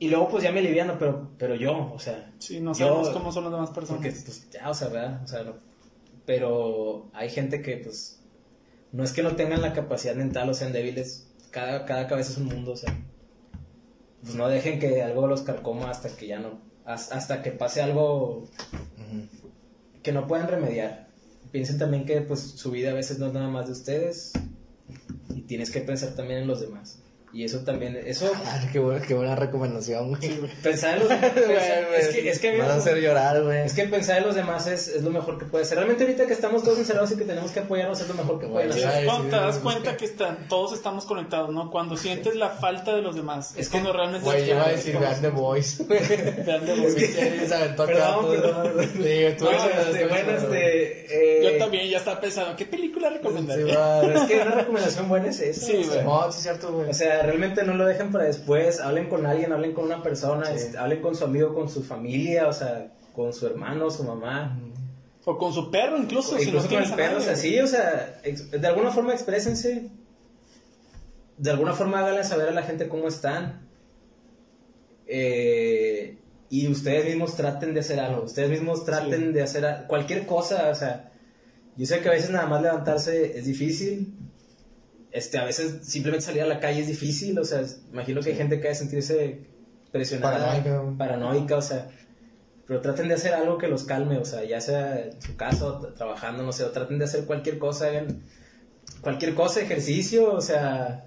[SPEAKER 3] Y luego pues ya me aliviano, pero, pero yo, o sea,
[SPEAKER 1] Sí, no
[SPEAKER 3] yo-
[SPEAKER 1] sabemos cómo son las demás personas.
[SPEAKER 3] porque pues ya, o sea, ¿verdad? O sea, no- pero hay gente que pues no es que no tengan la capacidad mental o sean débiles, cada, cada cabeza es un mundo, o sea, pues no dejen que algo los carcoma hasta que ya no, has- hasta que pase algo. Que no puedan remediar. Piensen también que pues su vida a veces no es nada más de ustedes y tienes que pensar también en los demás. Y eso también, eso, [laughs]
[SPEAKER 2] Ah, qué, buena, qué buena recomendación, güey.
[SPEAKER 3] pensar en los [laughs]
[SPEAKER 2] güey.
[SPEAKER 3] es que, es que
[SPEAKER 2] van a hacer llorar, güey.
[SPEAKER 3] es que pensar en los demás es, es lo mejor que puede ser. Realmente ahorita que estamos todos encerrados y que tenemos que apoyarnos es lo mejor que
[SPEAKER 1] Sí, cuando
[SPEAKER 2] sí,
[SPEAKER 1] te das cuenta que están, todos estamos conectados, ¿no? Cuando sientes la falta de los demás. Es,
[SPEAKER 3] Es que,
[SPEAKER 1] cuando realmente...
[SPEAKER 2] Güey, yo iba a decir vean The Voice.
[SPEAKER 1] Vean [laughs] The Voice.
[SPEAKER 2] Se aventó acá
[SPEAKER 3] Perdón,
[SPEAKER 2] todo.
[SPEAKER 3] perdón. Bueno,
[SPEAKER 2] chido,
[SPEAKER 3] este, bueno, este, eh,
[SPEAKER 1] Yo también ya estaba pensando, ¿qué película recomendaría?
[SPEAKER 3] es que una recomendación buena es esa.
[SPEAKER 1] Sí, güey.
[SPEAKER 2] No, sí es cierto, güey.
[SPEAKER 3] O sea, realmente no lo dejen para después. Hablen con alguien, hablen con una persona,
[SPEAKER 2] Sí.
[SPEAKER 3] este, hablen con su amigo, con su familia, o sea, con su hermano, su mamá.
[SPEAKER 1] O con su perro incluso, si
[SPEAKER 3] Incluso
[SPEAKER 1] no
[SPEAKER 3] con el perro, o sea, sí, o sea, de alguna forma exprésense. De alguna forma háganle saber a la gente cómo están. Eh, y ustedes mismos traten de hacer algo. Ustedes mismos traten
[SPEAKER 1] Sí.
[SPEAKER 3] de hacer cualquier cosa, o sea. Yo sé que a veces nada más levantarse es difícil. Este, a veces simplemente salir a la calle es difícil, o sea, imagino que hay gente que ha de sentirse presionada,
[SPEAKER 2] Paranoica,
[SPEAKER 3] paranoica, o sea, pero traten de hacer algo que los calme, o sea, ya sea en su casa trabajando, no sé, o traten de hacer cualquier cosa, hagan cualquier cosa, ejercicio, o sea,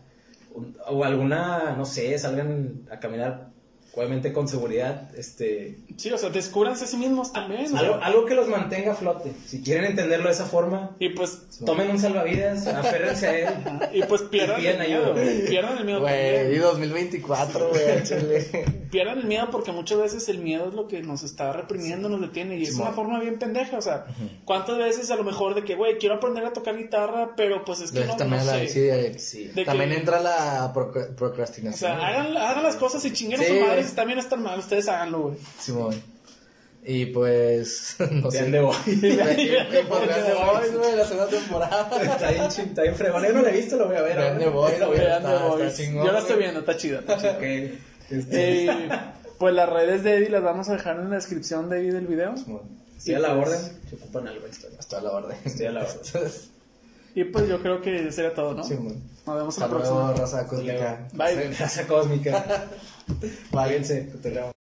[SPEAKER 3] o alguna, no sé, salgan a caminar, obviamente con seguridad, este,
[SPEAKER 1] Sí, o sea, descúbranse a sí mismos también. o sea,
[SPEAKER 3] algo, algo que los mantenga a flote. Si quieren entenderlo de esa forma,
[SPEAKER 1] Y pues,
[SPEAKER 3] tomen un salvavidas, aférrense a él. [laughs]
[SPEAKER 1] y pues pierdan el
[SPEAKER 3] piden
[SPEAKER 1] miedo. Pierdan el miedo
[SPEAKER 2] Güey, y
[SPEAKER 1] también.
[SPEAKER 2] 2024, güey, [laughs] al chile.
[SPEAKER 1] Pierdan el miedo porque muchas veces el miedo es lo que nos está reprimiendo, nos detiene. Y es una forma bien pendeja. O sea, ¿cuántas veces a lo mejor de que, güey, quiero aprender a tocar guitarra, pero pues es que no,
[SPEAKER 2] también
[SPEAKER 1] no
[SPEAKER 2] la,
[SPEAKER 1] sé.
[SPEAKER 2] sí, de-
[SPEAKER 3] Sí.
[SPEAKER 1] De
[SPEAKER 2] también
[SPEAKER 1] que-
[SPEAKER 2] entra la procra-
[SPEAKER 1] O
[SPEAKER 2] procrastinación.
[SPEAKER 1] sea, hagan, hagan las cosas y chinguen a
[SPEAKER 2] Sí,
[SPEAKER 1] su madre. Si están mal, ustedes háganlo, güey.
[SPEAKER 2] Simón. Y pues, [laughs] no sé. [laughs]
[SPEAKER 3] De Boy.
[SPEAKER 2] Güey, la segunda temporada. [laughs]
[SPEAKER 3] Está bien, ching- está bien fregón. Yo no lo he visto, lo voy a ver.
[SPEAKER 2] Vean
[SPEAKER 3] ahora.
[SPEAKER 2] The Voice,
[SPEAKER 3] Lo voy a ver.
[SPEAKER 1] Vean The
[SPEAKER 2] está- está
[SPEAKER 1] Voice.
[SPEAKER 2] chingón,
[SPEAKER 1] Yo la estoy viendo, está chida. está chida.
[SPEAKER 3] Ok. Este,
[SPEAKER 1] Eh, [laughs] pues las redes de Eddie las vamos a dejar en la descripción de Eddie del video.
[SPEAKER 2] Simón.
[SPEAKER 3] Estoy a la orden. Se ocupan algo esto.
[SPEAKER 2] Hasta la orden.
[SPEAKER 3] Estoy a la orden.
[SPEAKER 1] Y pues yo creo que sería todo, ¿no?
[SPEAKER 2] Simón.
[SPEAKER 1] Nos vemos en
[SPEAKER 2] Hasta
[SPEAKER 1] la
[SPEAKER 2] luego,
[SPEAKER 1] próxima.
[SPEAKER 2] raza cósmica.
[SPEAKER 1] Bye.
[SPEAKER 3] Raza cósmica. [laughs] Váyanse.